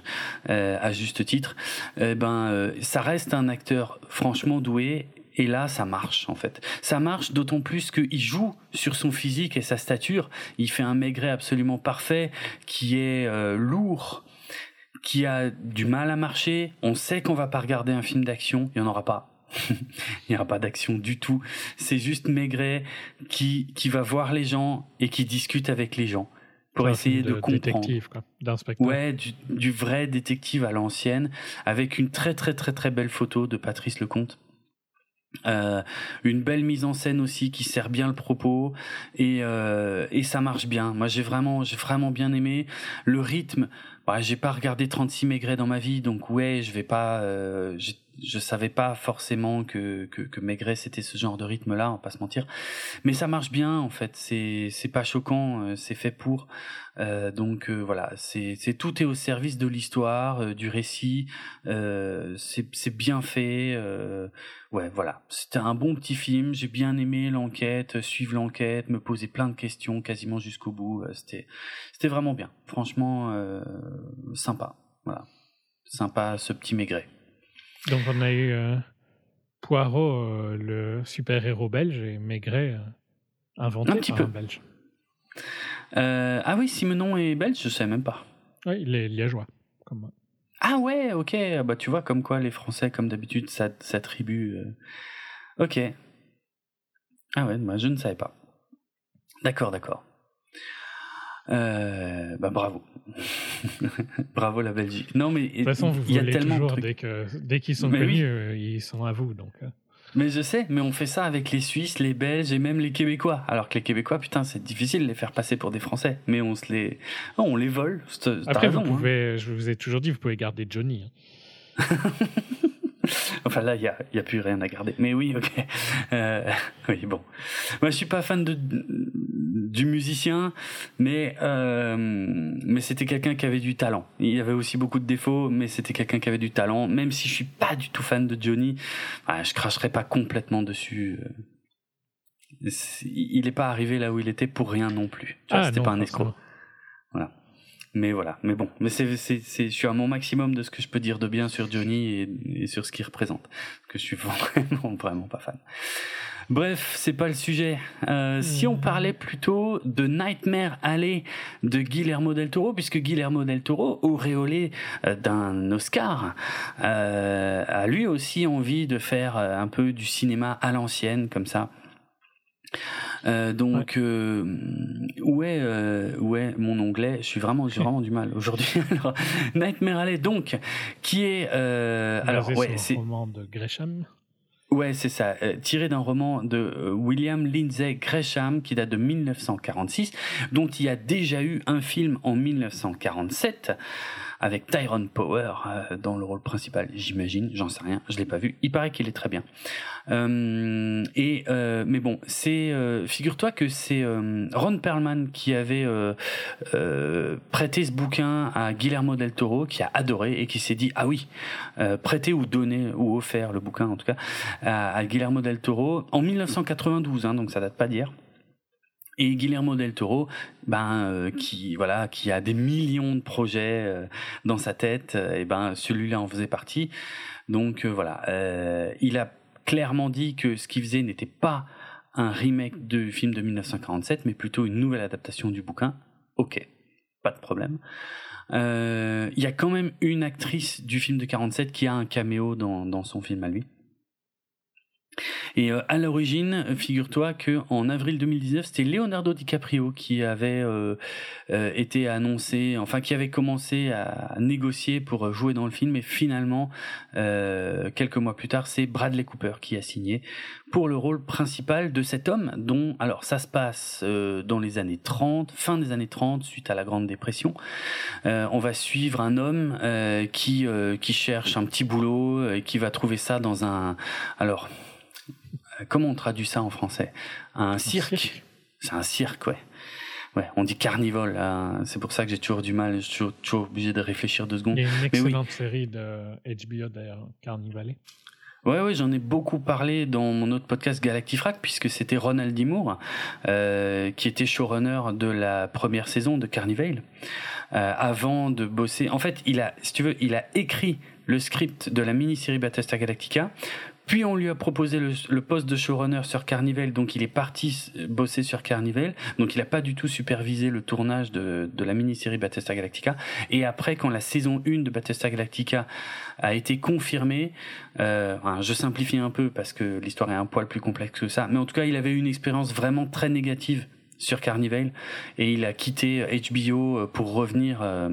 euh, à juste titre, eh ben euh, ça reste un acteur franchement doué et là ça marche en fait. Ça marche d'autant plus qu'il joue sur son physique et sa stature. Il fait un maigret absolument parfait qui est lourd, qui a du mal à marcher. On sait qu'on va pas regarder un film d'action, il y en aura pas [LAUGHS] il n'y aura pas d'action du tout. C'est juste Maigret qui, qui va voir les gens et qui discute avec les gens pour essayer de, comprendre. Détective, quoi, d'inspecteur. Ouais, du, du, vrai détective à l'ancienne, avec une très très très très belle photo de Patrice Lecomte. Euh, une belle mise en scène aussi qui sert bien le propos et, euh, et ça marche bien. Moi j'ai vraiment j'ai vraiment bien aimé le rythme. Bah, j'ai pas regardé 36 Maigret dans ma vie donc ouais je vais pas euh, je savais pas forcément que, que, que c'était ce genre de rythme là, on va pas se mentir. Mais ça marche bien en fait, c'est c'est pas choquant, euh, c'est fait pour. Euh, donc euh, voilà, c'est tout est au service de l'histoire, euh, du récit. c'est c'est bien fait. ouais voilà, c'était un bon petit film. J'ai bien aimé l'enquête, suivre l'enquête, me poser plein de questions quasiment jusqu'au bout. c'était c'était vraiment bien. Franchement sympa. Voilà, sympa ce petit Maigret. Donc on a eu euh, Poirot, euh, le super-héros belge, et Maigret, euh, inventé un petit par peu. un belge. Ah oui, Simenon est belge, je sais même pas. Oui, il est liégeois, comme moi. Ah ouais, ok. Bah tu vois, comme quoi les Français, comme d'habitude, s'attribuent. Ok. Ah ouais, moi je ne savais pas. D'accord, d'accord. Euh, bah bravo. [LAUGHS] bravo la Belgique. Non mais de toute façon, vous il y a tellement toujours, dès que dès qu'ils sont connus, euh, ils sont à vous donc. Mais je sais, mais on fait ça avec les Suisses, les Belges et même les Québécois. Alors que les Québécois, putain, c'est difficile de les faire passer pour des Français. Mais on se les, on les vole. Après, raison, vous hein. pouvez, je vous ai toujours dit, vous pouvez garder Johnny. Hein. [LAUGHS] [LAUGHS] enfin là, il n'y a, y a plus rien à garder. Mais oui, ok. Euh, [LAUGHS] oui, bon. Moi, je suis pas fan de, du musicien, mais, euh, mais c'était quelqu'un qui avait du talent. Il avait aussi beaucoup de défauts, mais c'était quelqu'un qui avait du talent. Même si je suis pas du tout fan de Johnny, bah, je cracherai pas complètement dessus. Il n'est pas arrivé là où il était pour rien non plus. Ah, c'était pas un escroc. Mais voilà, mais bon, mais c'est, c'est, c'est, je suis à mon maximum de ce que je peux dire de bien sur Johnny et, et sur ce qu'il représente, parce que je suis [LAUGHS] vraiment, vraiment pas fan. Bref, c'est pas le sujet. Euh, si on parlait plutôt de Nightmare Alley de Guillermo del Toro, puisque Guillermo del Toro, auréolé euh, d'un Oscar, euh, a lui aussi envie de faire euh, un peu du cinéma à l'ancienne, comme ça. Euh, donc euh, ouais euh, ouais mon onglet je suis vraiment j'ai vraiment du mal aujourd'hui [LAUGHS] alors Nightmare Alley donc qui est alors ouais c'est un roman de Gresham. Ouais, c'est ça. Euh, tiré d'un roman de euh, William Lindsay Gresham qui date de 1946, dont il y a déjà eu un film en 1947 avec Tyrone Power euh, dans le rôle principal, j'imagine. J'en sais rien, je l'ai pas vu. Il paraît qu'il est très bien. Euh, et euh, mais bon, c'est euh, figure-toi que c'est euh, Ron Perlman qui avait prêté ce bouquin à Guillermo del Toro, qui a adoré et qui s'est dit ah oui, prêter ou donner ou offert le bouquin en tout cas à, à Guillermo del Toro en 1992, hein, donc ça date pas d'hier. Et Guillermo del Toro, ben euh, qui voilà, qui a des millions de projets euh, dans sa tête, euh, et ben celui-là en faisait partie. Donc euh, voilà, euh, il a clairement dit que ce qu'il faisait n'était pas un remake du film de 1947, mais plutôt une nouvelle adaptation du bouquin. Ok, pas de problème. Euh, Il y a quand même une actrice du film de 47 qui a un caméo dans, dans son film à lui. Et euh, à l'origine, figure-toi que en avril 2019, c'était Leonardo DiCaprio qui avait euh, euh, été annoncé, enfin qui avait commencé à négocier pour jouer dans le film, et finalement, euh, quelques mois plus tard, c'est Bradley Cooper qui a signé pour le rôle principal de cet homme, dont alors ça se passe euh, dans les années 30, fin des années 30, suite à la Grande Dépression. Euh, on va suivre un homme euh, qui euh, qui cherche un petit boulot et qui va trouver ça dans un alors euh, comment on traduit ça en français? Un cirque. C'est un cirque, ouais. Ouais, on dit carnivore. C'est pour ça que j'ai toujours du mal. Je suis toujours, toujours obligé de réfléchir deux secondes. Il y a une oui. excellente série de HBO d'ailleurs, Carnivale. Ouais, ouais, j'en ai beaucoup parlé dans mon autre podcast Galactifrac, puisque c'était Ronald D. Moore, euh, qui était showrunner de la première saison de Carnivale, euh, avant de bosser. En fait, il a, si tu veux, il a écrit le script de la mini-série Battlestar Galactica, puis on lui a proposé le, poste de showrunner sur Carnival, donc il est parti bosser sur Carnival, donc il n'a pas du tout supervisé le tournage de, de la mini-série Battlestar Galactica. Et après, quand la saison 1 de Battlestar Galactica a été confirmée, euh, je simplifie un peu parce que l'histoire est un poil plus complexe que ça, mais en tout cas, il avait une expérience vraiment très négative sur Carnival et il a quitté HBO pour revenir euh,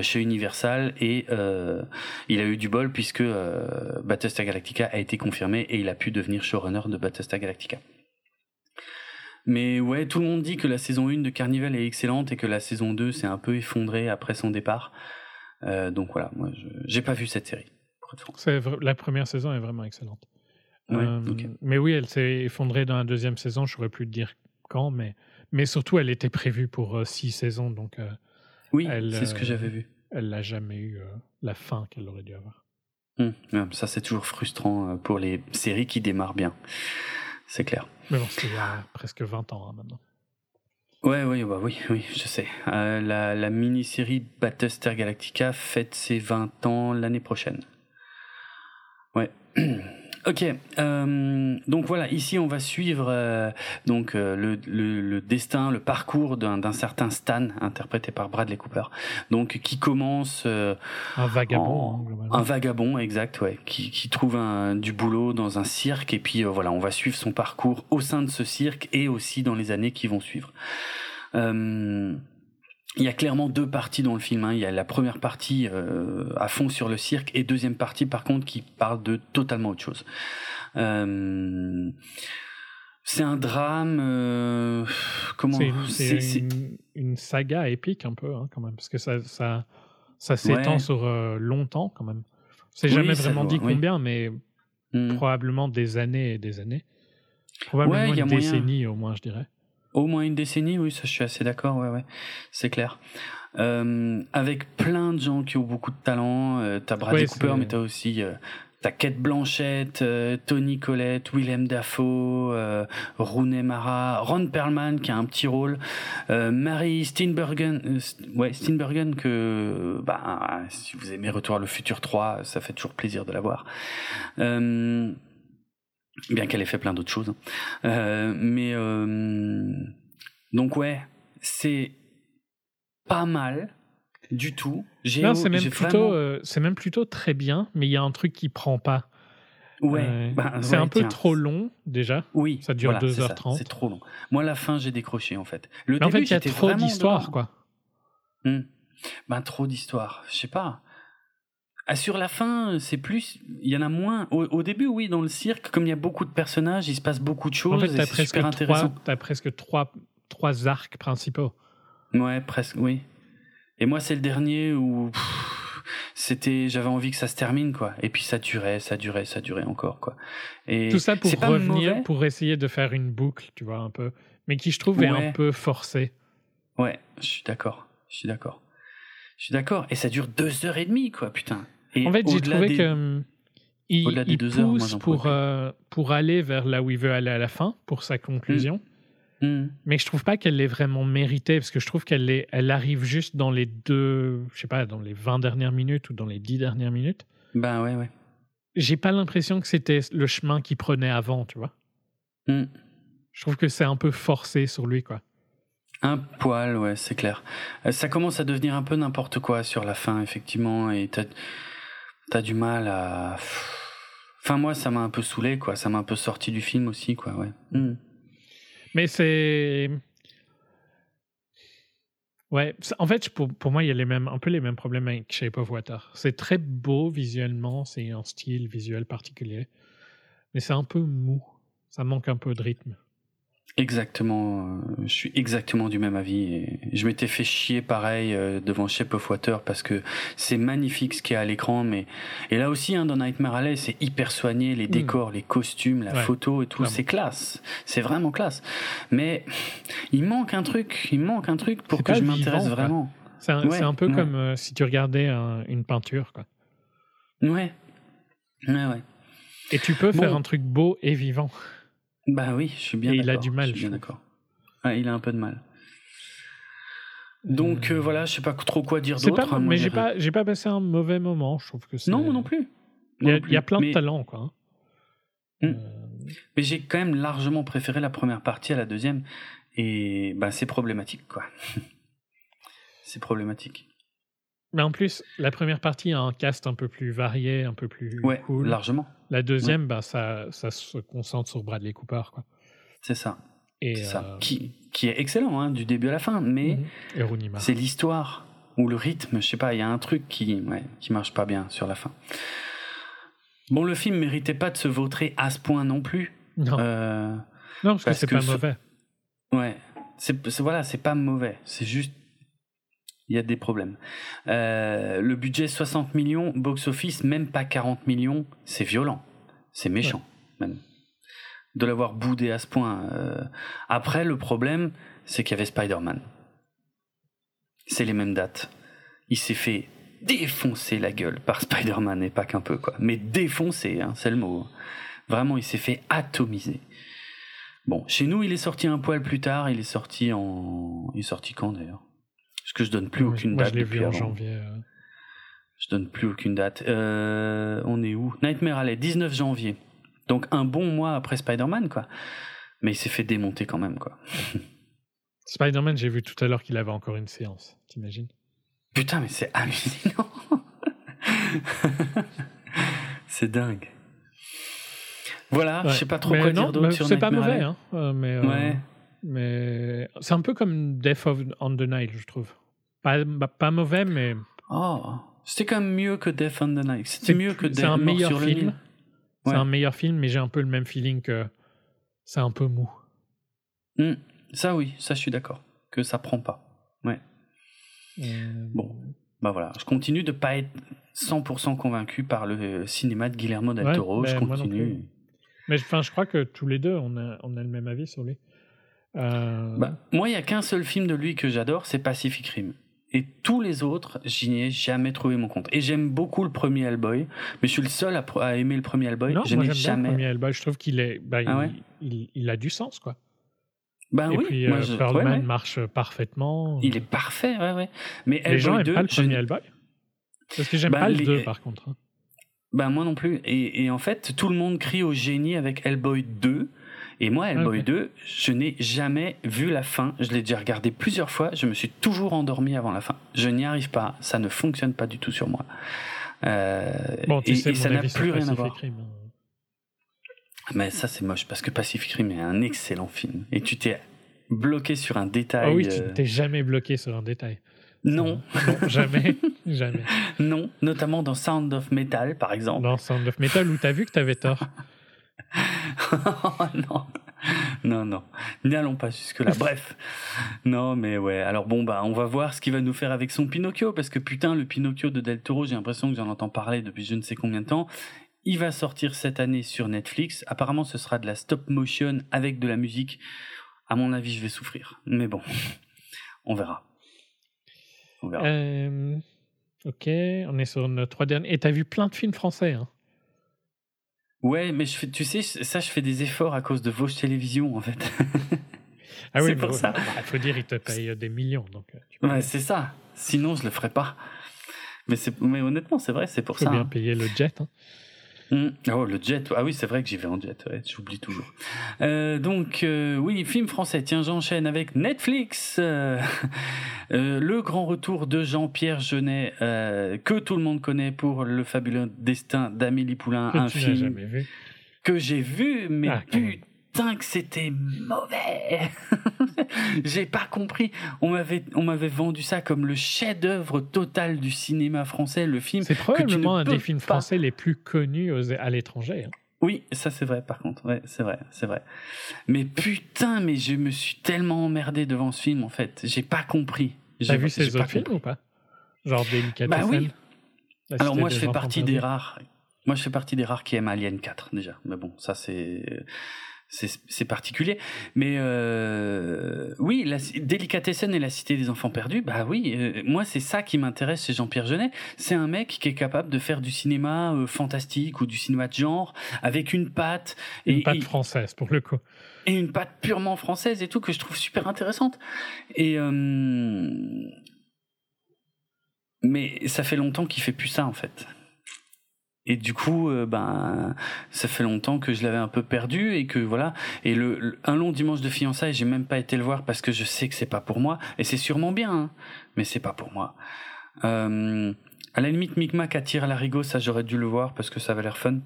chez Universal et euh, il a eu du bol puisque euh, Battlestar Galactica a été confirmé et il a pu devenir showrunner de Battlestar Galactica. Mais ouais, tout le monde dit que la saison 1 de Carnival est excellente et que la saison 2 s'est un peu effondrée après son départ. Euh, donc voilà, moi je j'ai pas vu cette série. La première saison est vraiment excellente. Ouais, Euh. Mais oui, elle s'est effondrée dans la deuxième saison. Je saurais plus te dire quand, mais, mais surtout, elle était prévue pour euh, six saisons, donc euh, Oui, Elle, c'est ce que euh, j'avais vu. elle n'a jamais eu euh, la fin qu'elle aurait dû avoir. Ouais, ça c'est toujours frustrant euh, pour les séries qui démarrent bien. C'est clair. Mais bon, c'était il y a presque 20 ans hein, maintenant. Ouais, oui, bah oui, oui, je sais. Euh, la, la mini-série Battlestar Galactica fête ses 20 ans l'année prochaine. Ouais. [CLEARS THROAT] Ok, euh, donc voilà, ici on va suivre euh, donc euh, le, le, le destin, le parcours d'un certain Stan, interprété par Bradley Cooper, donc qui commence euh, Un vagabond, En- hein, un vagabond, exact, ouais, qui, qui trouve un, du boulot dans un cirque et puis euh, voilà, on va suivre son parcours au sein de ce cirque et aussi dans les années qui vont suivre. Euh, il y a clairement deux parties dans le film. hein. Il y a la première partie euh, à fond sur le cirque et deuxième partie par contre qui parle de totalement autre chose. Euh, c'est un drame. euh, comment C'est une, une- une saga épique un peu, hein, quand même, parce que ça, ça, ça s'étend Ouais. sur longtemps, quand même. C'est Oui, jamais vraiment doit- dit oui. combien, mais Hmm. probablement des années et des années. Probablement Ouais, il y a une moyen. décennie au moins, je dirais. Au moins une décennie, oui, ça je suis assez d'accord, ouais, ouais, c'est clair. Euh, avec plein de gens qui ont beaucoup de talent, euh, t'as Bradley Ouais, Cooper, mais t'as aussi, euh, T'as Kate Blanchett, euh, Tony Collette, Willem Dafoe, euh, Rooney Mara, Ron Perlman qui a un petit rôle, euh, Mary Steenburgen, euh, ouais Steenburgen que bah si vous aimez Retour à le futur 3, ça fait toujours plaisir de la voir. Euh, bien qu'elle ait fait plein d'autres choses. hein. Euh, mais euh, donc ouais, c'est pas mal du tout. Non, c'est même plutôt, vraiment- euh, c'est même plutôt très bien, mais il y a un truc qui prend pas. ouais, bah, c'est ouais, un peu tiens. trop long déjà. Oui, Ça dure voilà, 2h30. c'est trop long. Moi, la fin, j'ai décroché en fait. Le Mais en fait, début, il y a trop d'histoires, quoi. Ben, trop d'histoires. Je sais pas. Ah, sur la fin, c'est plus. Il y en a moins. Au, au début, oui, dans le cirque, comme il y a beaucoup de personnages, il se passe beaucoup de choses. En fait, t'as c'est presque, super trois, intéressant. t'as presque trois, trois arcs principaux. Ouais, presque, oui. Et moi, c'est le dernier où pff, c'était, j'avais envie que ça se termine, quoi. Et puis ça durait, ça durait, ça durait encore, quoi. Et Tout ça pour c'est revenir, pour essayer de faire une boucle, tu vois, un peu. Mais qui, je trouve, est un peu forcée. Ouais, je suis d'accord. Je suis d'accord. Je suis d'accord. Et ça dure deux heures et demie, quoi, putain. Et En fait, j'ai trouvé des- que hum, il, il heures, pousse pour, euh, pour aller vers là où il veut aller à la fin, pour sa conclusion. Hmm. Mais je trouve pas qu'elle l'ait vraiment méritée, parce que je trouve qu'elle elle arrive juste dans les deux, je sais pas, dans les 20 dernières minutes ou dans les 10 dernières minutes. Ben ouais, ouais. J'ai pas l'impression que c'était le chemin qu'il prenait avant, tu vois. Hmm. Je trouve que c'est un peu forcé sur lui, quoi. Un poil, ouais, c'est clair. Euh, Ça commence à devenir un peu n'importe quoi sur la fin, effectivement, et t'as as du mal à. Enfin, moi, ça m'a un peu saoulé, quoi. Ça m'a un peu sorti du film aussi, quoi, ouais. Hmm. Mais c'est. Ouais, en fait, pour, pour moi, il y a les mêmes, un peu les mêmes problèmes avec Shape of Water. C'est très beau visuellement, c'est un style visuel particulier, mais c'est un peu mou. Ça manque un peu de rythme. Exactement, euh, je suis exactement du même avis. Et je m'étais fait chier pareil euh, devant Shape of Water parce que c'est magnifique ce qu'il y a à l'écran, mais et là aussi hein, dans Nightmare Alley c'est hyper soigné, les décors, les costumes, la Ouais, photo et tout, c'est classe, c'est vraiment classe. Mais il manque un truc, il manque un truc pour que je m'intéresse vraiment. C'est un, Ouais, c'est un peu ouais. comme euh, si tu regardais un- une peinture, quoi. Ouais, ouais, ouais. Et tu peux Bon. faire un truc beau et vivant. Bah oui, je suis bien Et d'accord. il a du mal, je suis bien d'accord. Il a un peu de mal. Donc euh, voilà, je sais pas trop quoi dire d'autre. mais j'ai pas, j'ai pas passé un mauvais moment. Je trouve que c'est. Non, moi non plus. Il y a, il y a plein de Mais- talents, quoi. hein. Hmm. Euh, Mais j'ai quand même largement préféré la première partie à la deuxième. Et bah, c'est problématique, quoi. [LAUGHS] c'est problématique. Mais en plus, la première partie a un cast un peu plus varié, un peu plus Ouais, cool. largement. La deuxième, bah, ça, ça se concentre sur Bradley Cooper. C'est ça. Et, ça. euh, Qui, qui est excellent, hein, du début à la fin. Mais mhm. c'est l'histoire ou le rythme, je sais pas, il y a un truc qui, ouais, qui marche pas bien sur la fin. Bon, le film méritait pas de se vautrer à ce point non plus. Non, Euh, non, parce, parce que c'est pas ce- mauvais. Ouais, c'est- voilà, c'est pas mauvais, c'est juste il y a des problèmes. Euh, le budget 60 millions, box office même pas 40 millions, c'est violent, c'est méchant même de l'avoir boudé à ce point. Euh, après, le problème, c'est qu'il y avait Spider-Man. C'est les mêmes dates. Il s'est fait défoncer la gueule par Spider-Man et pas qu'un peu quoi, mais défoncer, hein, c'est le mot. Vraiment, il s'est fait atomiser. Bon, chez nous, il est sorti un poil plus tard. Il est sorti en. Il est sorti quand d'ailleurs? Parce que je donne plus aucune moi, date je l'ai vu en avant. janvier. euh. Je donne plus aucune date. Euh, on est où? Nightmare Alley, 19 janvier. Donc un bon mois après Spider-Man, quoi. Mais il s'est fait démonter quand même, quoi. [LAUGHS] Spider-Man, j'ai vu tout à l'heure qu'il avait encore une séance. T'imagines? Putain, mais c'est hallucinant. [LAUGHS] c'est dingue. Voilà, Ouais. je sais pas trop Mais quoi non, dire d'autre sur C'est pas mauvais, hein, euh, mais, euh, Ouais. Mais c'est un peu comme Death of, on the Nile, je trouve. Pas, bah, pas mauvais, mais Oh, c'était quand même mieux que Death on the. C'est C'était mieux que plus- c'est Death un Mort meilleur sur film. C'est Ouais. un meilleur film, mais j'ai un peu le même feeling que c'est un peu mou. Hmm, Ça oui, ça je suis d'accord. Que ça prend pas. Ouais. Euh, Bon. Bah voilà, je continue de pas être 100% convaincu par le euh, cinéma de Guillermo del Ouais, Toro. je ben, continue. Mais enfin, je crois que tous les deux, on a, on a le même avis sur lui. Euh, Bah, moi, il y a qu'un seul film de lui que j'adore, c'est Pacific Rim. Et tous les autres, j'y ai jamais trouvé mon compte. Et j'aime beaucoup le premier Hellboy, mais je suis le seul à, à aimer le premier Hellboy. Non, je moi j'aime jamais. le premier Hellboy. Je trouve qu'il est, bah, Ah ouais il, il- il a du sens quoi. Ben Et oui, puis moi, euh, je- Pearlman ouais, ouais. marche parfaitement. il est parfait, ouais, ouais. Mais Les gens Hellboy n'aiment 2, pas le je- premier Hellboy. Parce que j'aime pas le les- 2 par contre. Ben moi non plus. Et, et en fait, tout le monde crie au génie avec Hellboy 2. Et moi, Hellboy Ok. 2, je n'ai jamais vu la fin. Je l'ai déjà regardé plusieurs fois. Je me suis toujours endormi avant la fin. Je n'y arrive pas. Ça ne fonctionne pas du tout sur moi. Euh, Bon, tu et, sais, et ça n'a plus rien à Pacific voir. Rim. Mais ça, c'est moche parce que Pacific Rim est un excellent film. Et tu t'es bloqué sur un détail. Ah oui, euh, tu t'es jamais bloqué sur un détail. Non, Non, jamais, [LAUGHS] jamais. non. Notamment dans Sound of Metal, par exemple. Dans Sound of Metal où t'as vu que t'avais tort. [LAUGHS] [LAUGHS] non. Non, non. N'allons pas jusque-là. Bref. Non, mais ouais. Alors bon, bah, on va voir ce qu'il va nous faire avec son Pinocchio, parce que putain, le Pinocchio de Del Toro, j'ai l'impression que j'en entends parler depuis je ne sais combien de temps. Il va sortir cette année sur Netflix. Apparemment, ce sera de la stop motion avec de la musique. À mon avis, je vais souffrir. Mais bon, on verra. On verra. Euh, ok, on est sur nos trois derniers. Et t'as vu plein de films français. Hein? Ouais, mais je fais, tu sais, ça, je fais des efforts à cause de Vosges Télévision, en fait. Ah oui, C'est pour ça. bah, faut dire, ils te payent des millions. Donc, euh, tu Ouais, c'est ça. Sinon, je le ferais pas. Mais, mais honnêtement, c'est vrai, c'est pour faut ça. bien hein. payer le jet. hein. Mm. Oh, le jet. Ah oui, c'est vrai que j'y vais en jet. Ouais, j'oublie toujours. Euh, donc, euh, oui, film français. Tiens, j'enchaîne avec Netflix. [LAUGHS] Euh, le grand retour de Jean-Pierre Jeunet, que tout le monde connaît pour Le fabuleux destin d'Amélie Poulain. Que un tu film jamais vu. que j'ai vu, mais Ah, quand même. Putain que c'était mauvais. [LAUGHS] j'ai pas compris. On m'avait, on m'avait vendu ça comme le chef-d'œuvre total du cinéma français, le film. C'est probablement un des films pas- français les plus connus aux- à l'étranger. hein. Oui, ça c'est vrai par contre. Ouais, c'est vrai, c'est vrai. Mais putain, mais je me suis tellement emmerdé devant ce film en fait. J'ai pas compris. T'as J'ai- vu ces autres films ou pas? Genre Délicatessen Bah oui. Alors moi je fais partie des rares. Moi je fais partie des rares qui aiment Alien 4 déjà. Mais bon, ça c'est c'est particulier. Mais euh, oui, la Délicatessen et la Cité des Enfants Perdus, bah oui, euh, moi c'est ça qui m'intéresse chez Jean-Pierre Jeunet. C'est un mec qui est capable de faire du cinéma euh, fantastique ou du cinéma de genre avec une patte Une et, patte et- française, pour le coup. et une patte purement française et tout que je trouve super intéressante. Et mais ça fait longtemps qu'il fait plus ça en fait. Et du coup, euh, ben, ça fait longtemps que je l'avais un peu perdu et que voilà. Et le, le- un long dimanche de fiançailles, j'ai même pas été le voir parce que je sais que c'est pas pour moi. Et c'est sûrement bien, hein, mais c'est pas pour moi. Euh, à la limite, Micmac attire à l'arigot, ça j'aurais dû le voir parce que ça avait l'air fun.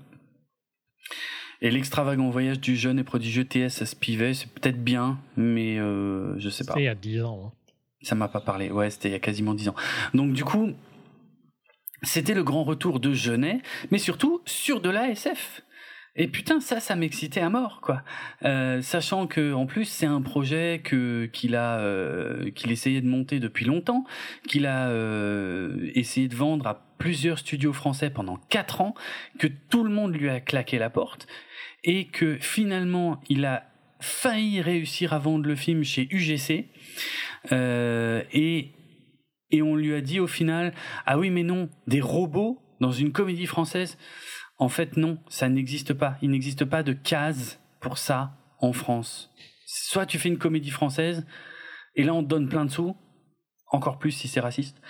Et l'extravagant voyage du jeune et prodigieux T.S. Spivet, c'est peut-être bien, mais euh, je sais pas. C'était il y a 10 ans. hein. Ça m'a pas parlé. Ouais, c'était il y a quasiment dix ans. Donc du coup, c'était le grand retour de Genet, mais surtout sur de la SF. Et putain, ça, ça m'excitait à mort, quoi. Euh, sachant que en plus, c'est un projet que qu'il a euh, qu'il essayait de monter depuis longtemps, qu'il a euh, essayé de vendre à plusieurs studios français pendant quatre ans, que tout le monde lui a claqué la porte, et que finalement, il a failli réussir à vendre le film chez UGC. Euh, et, et on lui a dit au final, ah oui mais non, des robots dans une comédie française, en fait non, ça n'existe pas. Il n'existe pas de case pour ça en France. Soit tu fais une comédie française, et là on te donne plein de sous, encore plus si c'est raciste.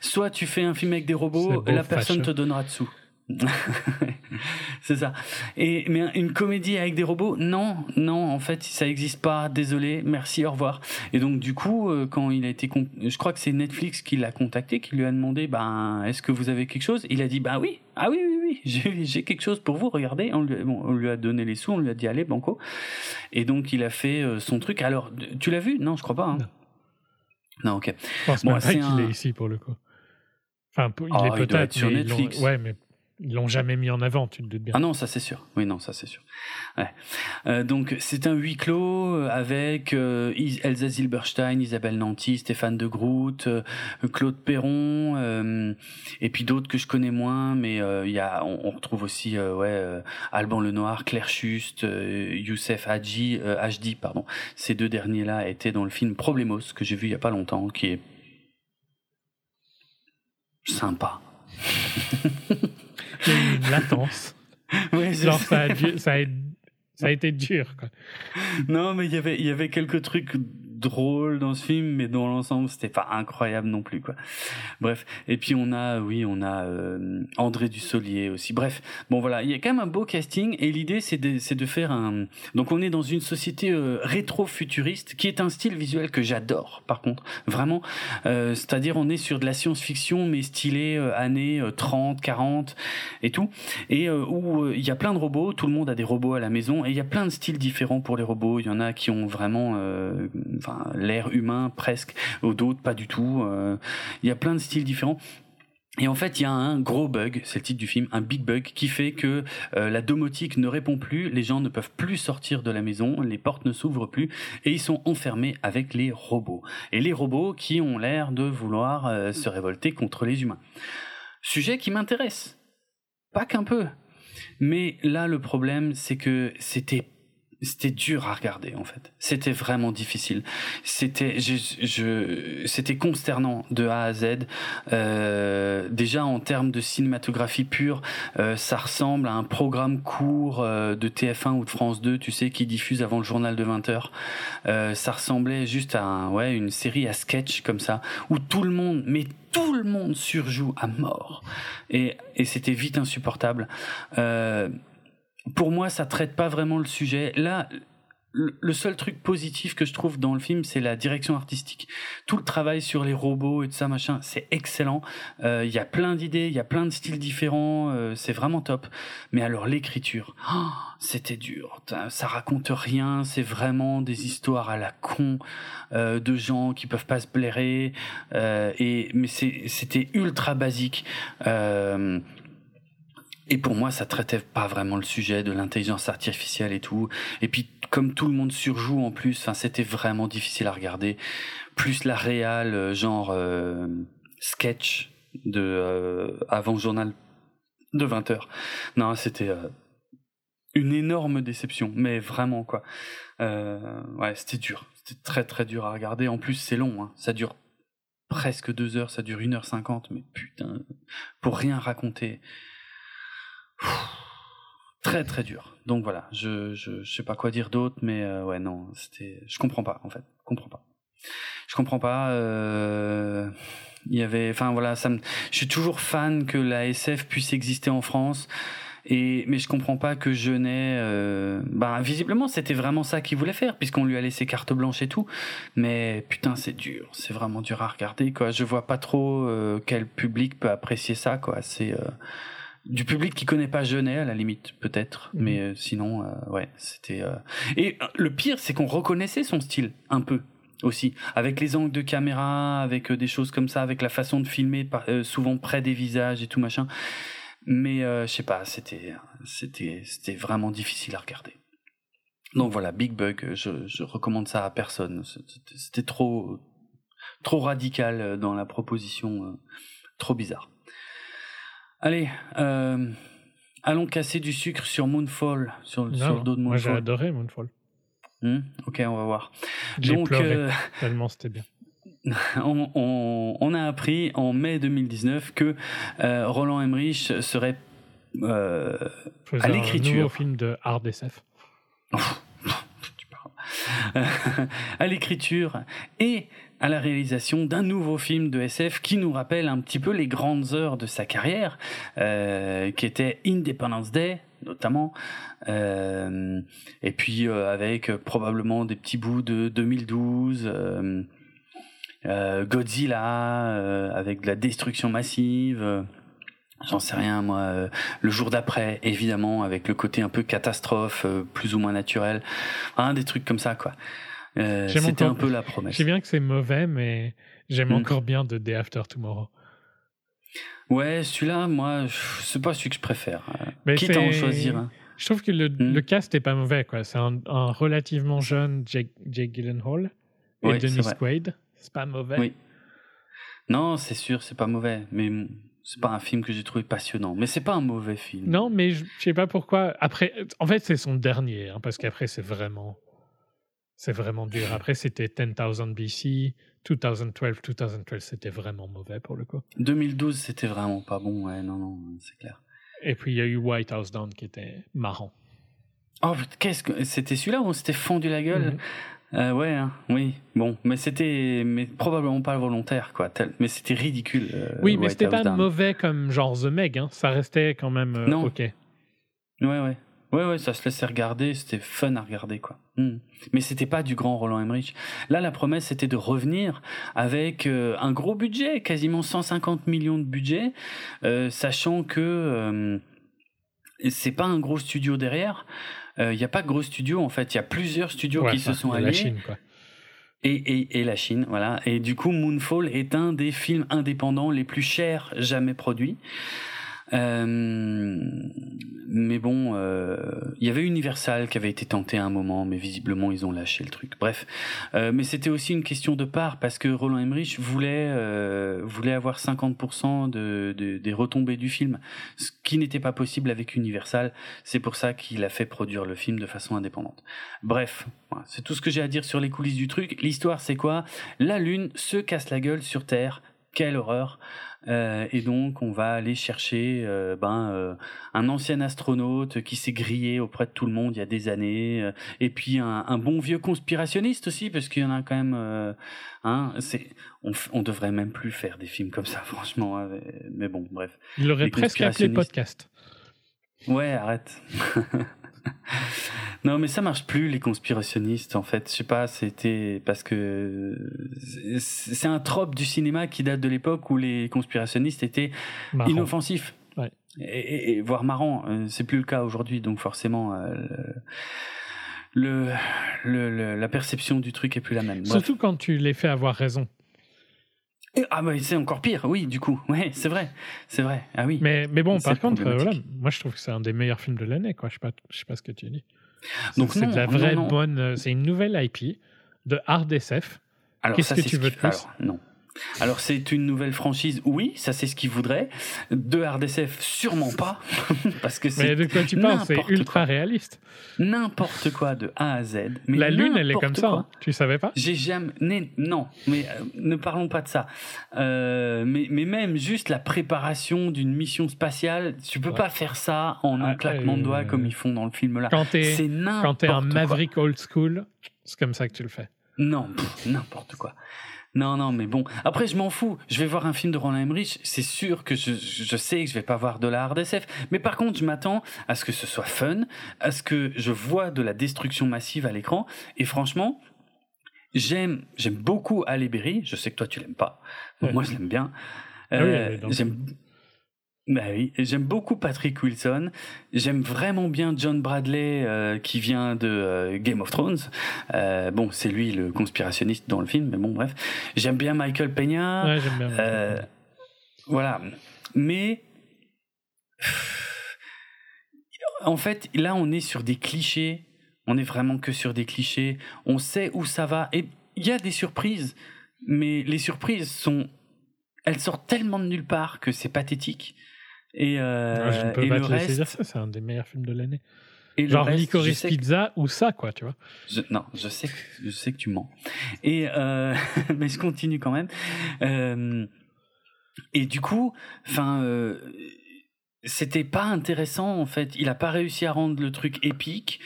Soit tu fais un film avec des robots, beau, la personne fâcheux. te donnera de sous. [LAUGHS] c'est ça. Et mais une comédie avec des robots, non, non, en fait, ça n'existe pas. Désolé, merci, au revoir. Et donc du coup, euh, quand il a été, con- je crois que c'est Netflix qui l'a contacté, qui lui a demandé, ben, est-ce que vous avez quelque chose? Il a dit, bah oui, ah oui, oui, oui, j'ai [LAUGHS] j'ai quelque chose pour vous. Regardez, on lui, bon, on lui a donné les sous, on lui a dit allez, banco. Et donc il a fait euh, son truc. Alors, tu l'as vu? Non, je crois pas. hein. Non. Non, ok. Je pense Bon, même pas c'est qu'il un- est ici pour le coup. Enfin, il Oh, est peut-être être sur Netflix. Ouais, mais ils l'ont jamais mis en avant, tu te doutes bien. Ah non, ça c'est sûr. Oui, non, ça c'est sûr. Euh, donc c'est un huis clos euh, avec euh, Elsa Zilberstein, Isabelle Nanty, Stéphane de Groot, euh, Claude Perron, et puis d'autres que je connais moins, mais il on, retrouve aussi ouais, Alban Lenoir, Claire Schuste, euh, Youssef Hadji, Hajdi, pardon. Ces deux derniers-là étaient dans le film Problemos que j'ai vu il y a pas longtemps, qui est sympa. [LAUGHS] Il y a une latence. [LAUGHS] Ouais, Genre, ça. a, dû- ça, a, ça a été dur. Quoi. Non, mais il y avait, il y avait quelques trucs drôles dans ce film, mais dans l'ensemble, c'était pas incroyable non plus, quoi. Bref. Et puis on a, oui, on a euh, André Dussolier aussi. Bref. Bon, voilà. Il y a quand même un beau casting et l'idée, c'est de, faire un. Donc on est dans une société euh, rétro-futuriste qui est un style visuel que j'adore, par contre. Vraiment. Euh, C'est-à-dire, on est sur de la science-fiction, mais stylé années euh, 30, 40 et tout. Et où il y a plein de robots, tout le monde a des robots à la maison, et il y a plein de styles différents pour les robots. Il y en a qui ont vraiment l'air humain presque, ou d'autres pas du tout. Euh, Il y a plein de styles différents. Et en fait, il y a un gros bug, c'est le titre du film, un big bug qui fait que euh, la domotique ne répond plus, les gens ne peuvent plus sortir de la maison, les portes ne s'ouvrent plus et ils sont enfermés avec les robots. Et les robots qui ont l'air de vouloir euh, se révolter contre les humains. Sujet qui m'intéresse. Pas qu'un peu. Mais là, le problème, c'est que c'était c'était dur à regarder en fait. C'était vraiment difficile. C'était je, je c'était consternant de A à Z. Euh, déjà en termes de cinématographie pure, euh, ça ressemble à un programme court euh, de TF1 ou de France 2, tu sais, qui diffuse avant le journal de 20 h Euh, ça ressemblait juste à ouais une série à sketch comme ça où tout le monde, mais tout le monde surjoue à mort et et c'était vite insupportable. Euh, pour moi, ça traite pas vraiment le sujet. Là, le seul truc positif que je trouve dans le film, c'est la direction artistique. Tout le travail sur les robots et tout ça, machin, c'est excellent. Euh, Il y a plein d'idées, il y a plein de styles différents, euh, c'est vraiment top. Mais alors l'écriture, oh, c'était dur. Ça raconte rien, c'est vraiment des histoires à la con euh, de gens qui peuvent pas se blairer. Et mais c'était ultra basique. Et pour moi, ça traitait pas vraiment le sujet de l'intelligence artificielle et tout. Et puis, comme tout le monde surjoue en plus, enfin, c'était vraiment difficile à regarder. Plus la réal, euh, genre euh, sketch de euh, avant journal de 20 heures. Non, c'était euh, une énorme déception, mais vraiment quoi. Ouais, c'était dur. C'était très très dur à regarder. En plus, c'est long. Hein. Ça dure presque deux heures. Ça dure 1h50. Mais putain, pour rien raconter. Très très dur. Donc voilà, je, je, je sais pas quoi dire d'autre, mais euh, ouais non, c'était, je comprends pas en fait, je comprends pas. Je comprends pas. euh, Il y avait, enfin voilà, ça me, je suis toujours fan que la SF puisse exister en France. Et mais je comprends pas que Jeunet, euh, bah visiblement c'était vraiment ça qu'il voulait faire puisqu'on lui a laissé carte blanche et tout. Mais putain c'est dur, c'est vraiment dur à regarder quoi. Je vois pas trop euh, quel public peut apprécier ça quoi. C'est euh, du public qui connaît pas Jeunet à la limite peut-être, Mhm. mais euh, sinon euh, ouais c'était. euh, Et euh, le pire c'est qu'on reconnaissait son style un peu aussi avec les angles de caméra, avec euh, des choses comme ça, avec la façon de filmer par- euh, souvent près des visages et tout machin. Mais euh, je sais pas, c'était c'était c'était vraiment difficile à regarder. Donc voilà, Big Bug, je, je recommande ça à personne. C'était- trop trop radical dans la proposition, euh, trop bizarre. Allez, euh, allons casser du sucre sur Moonfall, sur, le- sur le dos de moi j'ai Moonfall. adoré Moonfall. Hmm ok, on va voir. J'ai Donc, pleuré euh, tellement c'était bien. [LAUGHS] on, on- on a appris en mai 2019 que euh, Roland Emmerich serait euh, à un l'écriture. nouveau film de hard SF. [LAUGHS] [LAUGHS] à l'écriture et à la réalisation d'un nouveau film de SF qui nous rappelle un petit peu les grandes heures de sa carrière, euh, qui était Independence Day notamment, euh, et puis euh, avec euh, probablement des petits bouts de 2012. euh, Godzilla avec de la destruction massive. J'en sais rien moi euh, le jour d'après évidemment avec le côté un peu catastrophe euh, plus ou moins naturel. Un des trucs comme ça quoi Euh, c'était un peu la Je promesse sais bien que c'est mauvais, mais j'aime Mm. encore bien The Day After Tomorrow. ouais celui-là moi je- c'est pas celui que je préfère Euh, Mais quitte à en choisir. Je trouve que le, Mm. le cast est pas mauvais. quoi. C'est un, un relativement jeune Jake, Jake Gyllenhaal et c'est Dennis. Quaid. C'est pas mauvais. Oui. non c'est sûr c'est pas mauvais mais c'est pas un film que j'ai trouvé passionnant mais c'est pas un mauvais film Non, mais je je sais pas pourquoi. Après, en fait, c'est son dernier, hein, parce qu'après, c'est vraiment. C'est vraiment dur. Après, c'était 10,000 BC. 2012, 2012, c'était vraiment mauvais pour le coup. 2012, c'était vraiment pas bon. Ouais, non, non, c'est clair. Et puis, il y a eu White House Down qui était marrant. Oh, qu'est-ce que c'était celui-là où on s'était fondu la gueule? Mhm. Euh, Ouais, hein, oui. Bon, mais c'était, mais probablement pas volontaire, quoi. Tel- mais c'était ridicule. euh, oui, mais c'était pas Down. mauvais comme genre The Meg. Hein. Ça restait quand même euh, Non. OK. Ouais, ouais. Ouais, ouais, ça se laissait regarder, c'était fun à regarder, quoi. Hmm. Mais c'était pas du grand Roland Emmerich. Là, la promesse, c'était de revenir avec euh, un gros budget, quasiment 150 millions de budget, euh, sachant que euh, c'est pas un gros studio derrière. Il n'y a pas de gros studio, en fait. Il y a plusieurs studios Ouais, qui se sont alliés. La Chine, quoi. Et, et, et la Chine, voilà. Et du coup, Moonfall est un des films indépendants les plus chers jamais produits. Euh, mais bon, euh, il y avait Universal qui avait été tenté à un moment, mais visiblement ils ont lâché le truc. Bref, Euh, mais c'était aussi une question de part parce que Roland Emmerich voulait voulait avoir 50% de, de, des retombées du film, ce qui n'était pas possible avec Universal. C'est pour ça qu'il a fait produire le film de façon indépendante. Bref, c'est tout ce que j'ai à dire sur les coulisses du truc. L'histoire, c'est quoi? La Lune se casse la gueule sur Terre. Quelle horreur Euh, Et donc, on va aller chercher euh, ben, euh, un ancien astronaute qui s'est grillé auprès de tout le monde il y a des années. et puis un, un bon vieux conspirationniste aussi, parce qu'il y en a quand même... hein, c'est, on, on devrait même plus faire des films comme ça, [LAUGHS] franchement. hein, mais- bon, bref. Il l'aurait Les presque appelé podcast. Ouais, arrête. [LAUGHS] [LAUGHS] non, mais ça marche plus les conspirationnistes. En fait, je sais pas. C'était parce que c'est un trope du cinéma qui date de l'époque où les conspirationnistes étaient Marrant. inoffensifs. Ouais. Et, voire marrant. Euh, C'est plus le cas aujourd'hui, donc forcément. euh, le, le, le- la perception du truc est plus la même. Bref. Surtout quand tu les fais avoir raison. Ah bah c'est encore pire, oui, du coup. Ouais, c'est vrai, c'est vrai. Ah oui. Mais, mais bon, par contre, euh, voilà, moi je trouve que c'est un des meilleurs films de l'année. quoi. Je sais pas, je sais pas ce que tu dis. Donc c'est de la vraie non. bonne. euh, C'est une nouvelle IP de hard SF. Alors, Qu'est-ce que tu veux de plus? Alors, non. Alors, c'est une nouvelle franchise, oui, ça c'est ce qu'ils voudraient. De RDSF, sûrement pas. [LAUGHS] parce que Mais c'est de quoi tu parles C'est ultra quoi. réaliste. n'importe quoi de A à Z. Mais la Lune, elle est comme ça. hein. Tu savais pas? J'ai jamais. Non, mais euh, ne parlons pas de ça. Euh, mais, mais même juste la préparation d'une mission spatiale, tu peux Ouais. pas faire ça en un Ah, claquement de euh, doigts comme ils font dans le film là. Quand t'es un quoi. Maverick old school, c'est comme ça que tu le fais. Non, n'importe quoi. Non, non, mais bon. Après, je m'en fous. Je vais voir un film de Roland Emmerich. C'est sûr que je, je sais que je vais pas voir de la hard SF. Mais par contre, je m'attends à ce que ce soit fun, à ce que je vois de la destruction massive à l'écran. Et franchement, j'aime, j'aime beaucoup Halle Berry. Je sais que toi, tu l'aimes pas. Ouais. Moi, je l'aime bien. Ah oui, Euh, j'aime, bah oui, j'aime beaucoup Patrick Wilson. J'aime vraiment bien John Bradley euh, qui vient de euh, Game of Thrones. Euh, bon, c'est lui le conspirationniste dans le film, mais bon, bref. J'aime bien Michael Peña. Ouais, j'aime bien. Voilà. Mais en fait, là, on est sur des clichés. On est vraiment que sur des clichés. On sait où ça va. Et il y a des surprises, mais les surprises sont, elles sortent tellement de nulle part que c'est pathétique. Et, euh, Ouais, je ne peux et pas le te laisser dire reste, ça, c'est un des meilleurs films de l'année. et Genre reste, Licorice que- Pizza ou ça, quoi, tu vois. je- non, je sais, que, je sais que tu mens. Et euh, [LAUGHS] mais je continue quand même. Euh, et du coup, enfin, euh, c'était pas intéressant en fait. Il a pas réussi à rendre le truc épique.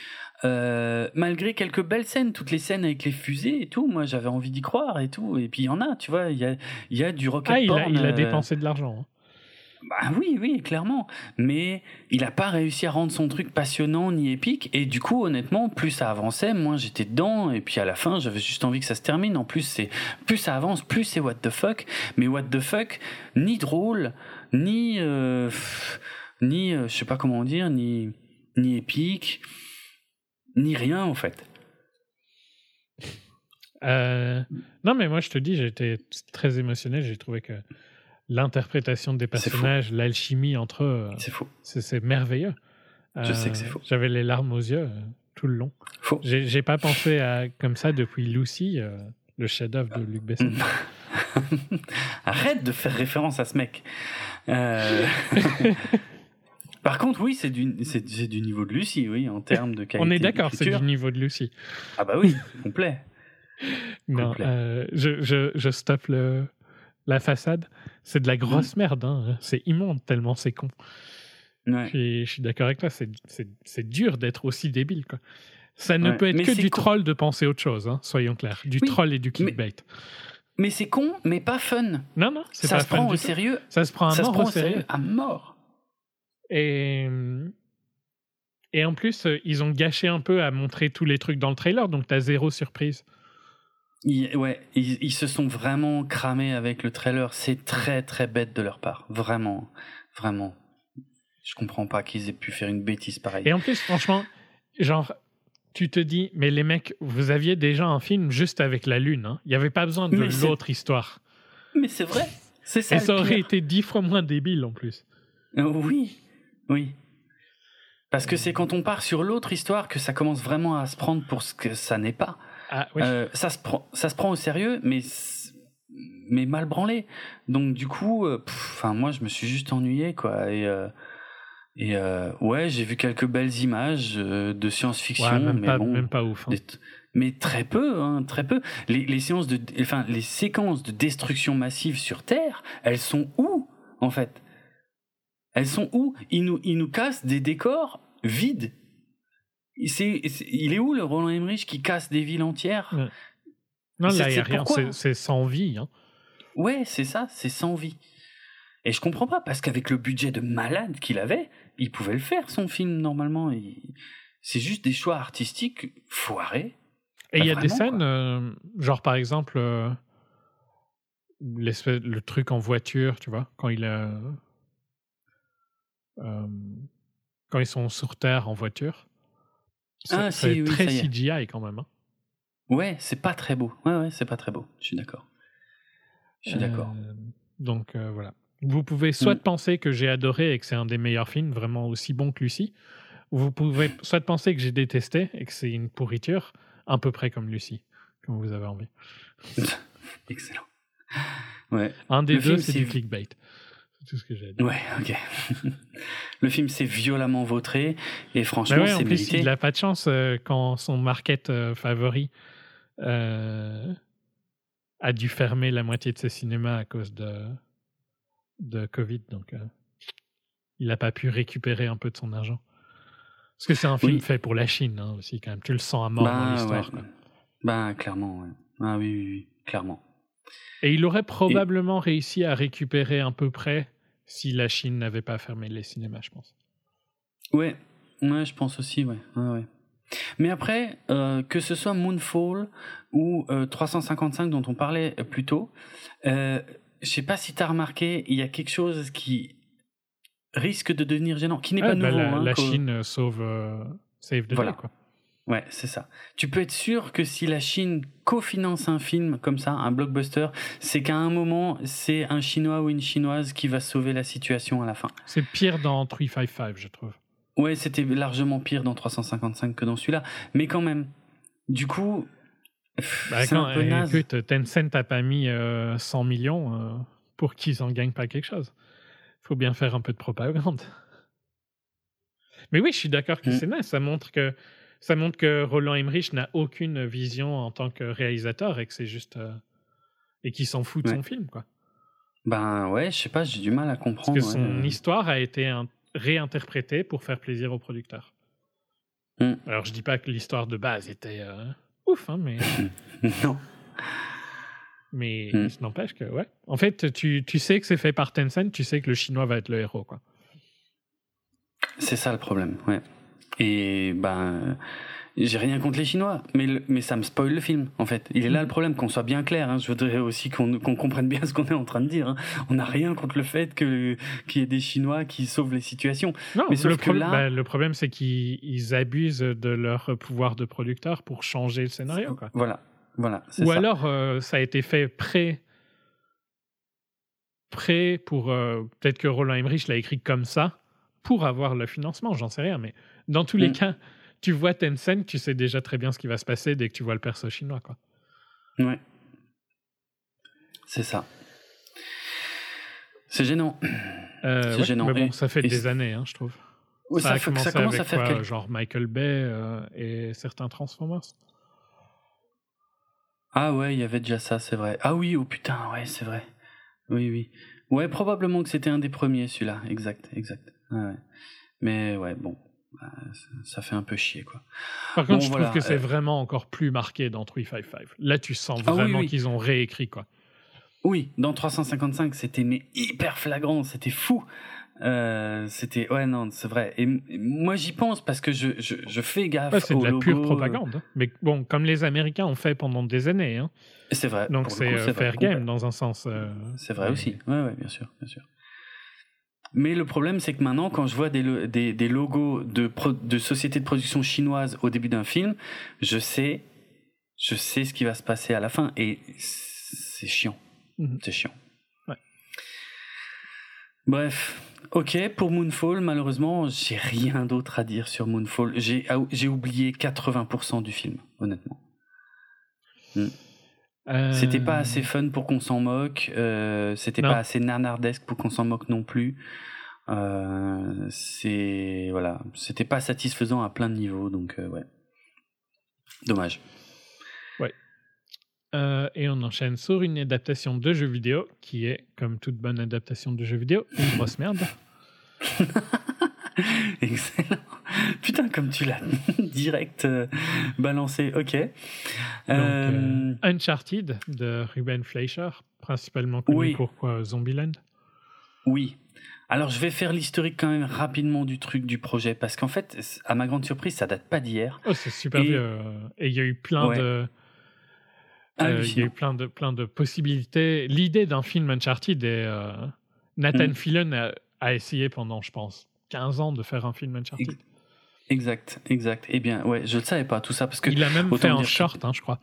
Euh, malgré quelques belles scènes, toutes les scènes avec les fusées et tout, moi j'avais envie d'y croire et tout. Et puis il y en a, tu vois, il y a, y a du rocket Ah, il a, porn, il a dépensé de l'argent. hein. Bah oui, oui, clairement. Mais il a pas réussi à rendre son truc passionnant ni épique. Et du coup, honnêtement, plus ça avançait, moins j'étais dedans. Et puis à la fin, j'avais juste envie que ça se termine. En plus, c'est plus ça avance, plus c'est what the fuck. Mais what the fuck, ni drôle, ni euh, ni euh, je sais pas comment dire, ni ni épique, ni rien en fait. Euh, non, mais moi, je te dis, j'étais très émotionné. J'ai trouvé que l'interprétation des personnages, l'alchimie entre eux, euh, C'est faux. c'est merveilleux. Je Euh, sais que c'est faux. J'avais les larmes aux yeux euh, tout le long. Faux. J'ai pas pensé à comme ça depuis Lucy, euh, le chef-d'œuvre de Luc Besson. [LAUGHS] Arrête de faire référence à ce mec. Euh, [LAUGHS] Par contre, oui, c'est du, c'est, du niveau de Lucie, oui, en termes de qualité. On est d'accord, c'est du niveau de Lucie. Ah bah oui, complet. non, euh, je, je, je stoppe le, la façade. C'est de la grosse mm. merde, hein. c'est immonde tellement c'est con. Ouais. je suis d'accord avec toi, c'est, dur d'être aussi débile. Quoi. Ça ne peut être que du troll de penser autre chose, hein, soyons clairs. Du troll et du clickbait. Mais, c'est con, mais pas fun. Non, non, c'est ça se prend au sérieux. Ça se prend à mort au sérieux. À mort. Et, et en plus, euh, ils ont gâché un peu à montrer tous les trucs dans le trailer, donc t'as zéro surprise. Ouais, ils, ils, se sont vraiment cramés avec le trailer. C'est très très bête de leur part. Vraiment, vraiment. Je comprends pas qu'ils aient pu faire une bêtise pareille. Et en plus, franchement, genre, tu te dis, mais les mecs, vous aviez déjà un film juste avec la Lune. Hein. Il n'y avait pas besoin de l'autre histoire. Mais c'est vrai. C'est ça. Et ça aurait été dix fois moins débile en plus. Euh, oui, oui. Parce que c'est quand on part sur l'autre histoire que ça commence vraiment à se prendre pour ce que ça n'est pas. Ah, oui. Euh, ça, se prend, ça se prend au sérieux, mais, mais mal branlé. Donc du coup, euh, enfin moi je me suis juste ennuyé quoi. Et et euh, ouais, j'ai vu quelques belles images de science-fiction, mais pas, bon, même pas ouf. Hein. mais très peu, hein, très peu. Les, les, séances de, enfin, les séquences de destruction massive sur Terre, elles sont où en fait? Elles sont où? Ils nous, ils nous cassent des décors vides. C'est, il est où le Roland Emmerich qui casse des villes entières? Non, là, il n'y a rien, c'est sans vie. Hein. Ouais, c'est ça, c'est sans vie. Et je comprends pas, parce qu'avec le budget de malade qu'il avait, il pouvait le faire, son film, normalement. C'est juste des choix artistiques foirés. Et il y a des scènes, euh, genre par exemple, euh, le truc en voiture, tu vois, quand il a. Euh, quand ils sont sur Terre en voiture. C'est ah, si, très CGI quand même. Hein. Ouais, c'est pas très beau. Ouais, ouais, c'est pas très beau. Je suis d'accord. Je suis d'accord. Donc voilà. Vous pouvez soit mm. penser que j'ai adoré et que c'est un des meilleurs films, vraiment aussi bon que Lucie, ou vous pouvez [LAUGHS] soit penser que j'ai détesté et que c'est une pourriture, à peu près comme Lucie, comme vous avez envie. [LAUGHS] Excellent. Ouais. Un des deux, c'est du clickbait. Tout ce que j'ai dit. Ouais, ok. [LAUGHS] le film s'est violemment vautré et franchement, ouais, c'est mérité. Il n'a pas de chance euh, quand son market euh, favori euh, a dû fermer la moitié de ses cinémas à cause de de Covid, donc il n'a pas pu récupérer un peu de son argent. Parce que c'est un film fait pour la Chine hein, aussi, quand même. Tu le sens à mort dans bah, l'histoire. Bah, clairement, ouais. Ah oui, oui, oui, clairement. Et il aurait probablement réussi à récupérer à peu près si la Chine n'avait pas fermé les cinémas, je pense. Ouais, ouais, je pense aussi, ouais. ouais, Mais après, euh, que ce soit Moonfall ou 355 euh, dont on parlait plus tôt, je sais pas si tu as remarqué, il y a quelque chose qui risque de devenir gênant, qui n'est pas bah, nouveau. La, hein, la Chine sauve, euh, save the voilà. quoi. Ouais, c'est ça. Tu peux être sûr que si la Chine cofinance un film comme ça, un blockbuster, c'est qu'à un moment, c'est un Chinois ou une Chinoise qui va sauver la situation à la fin. C'est pire dans 355, je trouve. Ouais, c'était largement pire dans 355 que dans celui-là. Mais quand même, du coup, bah, c'est un peu naze. Écoute, Tencent n'a pas mis 100 euh, millions euh, pour qu'ils en gagnent pas quelque chose. Il faut bien faire un peu de propagande. Mais oui, je suis d'accord que mm. c'est naze. Ça montre que ça montre que Roland Emmerich n'a aucune vision en tant que réalisateur et que c'est juste euh, et qu'il s'en fout de son film, quoi. Ben ouais, je sais pas, j'ai du mal à comprendre. Parce que son histoire a été réinterprétée pour faire plaisir aux producteurs. Mm. Alors je dis pas que l'histoire de base était ouf, hein, mais. [LAUGHS] non. Mais hmm. ça n'empêche que, ouais. En fait, tu, tu sais que c'est fait par Tencent, tu sais que le chinois va être le héros, quoi. C'est ça le problème, ouais. Et ben, j'ai rien contre les Chinois, mais, mais ça me spoil le film, en fait. Il est là le problème, qu'on soit bien clair. Hein. Je voudrais aussi qu'on comprenne bien [LAUGHS] ce qu'on est en train de dire. Hein. On n'a rien contre le fait qu'il y ait des Chinois qui sauvent les situations. Non, mais le, bah, le problème, c'est qu'ils abusent de leur pouvoir de producteur pour changer le scénario. Quoi. Voilà, voilà. Ou alors, euh, ça a été fait prêt prêt pour... Euh, peut-être que Roland Emmerich l'a écrit comme ça pour avoir le financement, j'en sais rien. Mais dans tous les mm. cas tu vois Tencent, tu sais déjà très bien ce qui va se passer dès que tu vois le perso chinois. Quoi. Ouais. C'est ça. C'est gênant. Euh, c'est gênant. Mais bon, ça fait des années, hein, je trouve. Ça, a fait- commencé ça commence avec à faire quoi, quel- genre Michael Bay euh, et certains Transformers. Ah ouais, il y avait déjà ça, c'est vrai. Ah oui, oh putain, ouais, c'est vrai. Oui, oui. Ouais, probablement que c'était un des premiers, celui-là. Exact, exact. Ouais. Mais ouais, bon, bah, ça, fait un peu chier, quoi. Par contre, Bon, je voilà, trouve que c'est euh, vraiment encore plus marqué dans 355. Là, tu sens Ah oui, vraiment oui. qu'ils ont réécrit quoi. Oui, dans 355, c'était mais hyper flagrant, c'était fou. Euh, c'était ouais non, c'est vrai. Et, moi j'y pense parce que je, je, je fais gaffe Ouais, c'est de la logo. pure propagande. hein. Mais bon, comme les Américains ont fait pendant des années. hein. C'est vrai. Donc c'est euh, fair game dans un sens. euh, C'est vrai aussi. Ouais, ouais, bien sûr, bien sûr. Mais le problème, c'est que maintenant, quand je vois des, lo- des, des logos de, de sociétés de production chinoises au début d'un film, je sais, je sais ce qui va se passer à la fin. Et c'est chiant. Mhm. C'est chiant. Ouais. Bref. Ok, pour Moonfall, malheureusement, j'ai rien d'autre à dire sur Moonfall. J'ai ah, j'ai oublié 80% du film, honnêtement. Euh, C'était pas assez fun pour qu'on s'en moque. euh, C'était pas assez nanardesque pour qu'on s'en moque non plus. Euh, c'est voilà, c'était pas satisfaisant à plein de niveaux, donc euh, ouais. Dommage. euh, et on enchaîne sur une adaptation de jeu vidéo qui est, comme toute bonne adaptation de jeu vidéo, une grosse merde. [LAUGHS] [LAUGHS] Excellent. Putain, comme tu l'as [LAUGHS] direct euh, balancé. Ok. Donc, Euh, euh, Uncharted de Ruben Fleischer, principalement connu Oui. pour quoi, Zombieland? Oui. Alors je vais faire l'historique quand même rapidement du truc du projet parce qu'en fait, à ma grande surprise, ça date pas d'hier. Oh, c'est super Et- vieux. Et il y a eu plein Ouais. de. euh, il y a eu plein de, plein de possibilités. L'idée d'un film Uncharted est. euh, Nathan Mm. Fillion a, a essayé pendant, je pense, 15 ans de faire un film Uncharted. Exact, exact. Eh bien, ouais, je ne savais pas tout ça parce que Il a même fait un short, hein, je crois.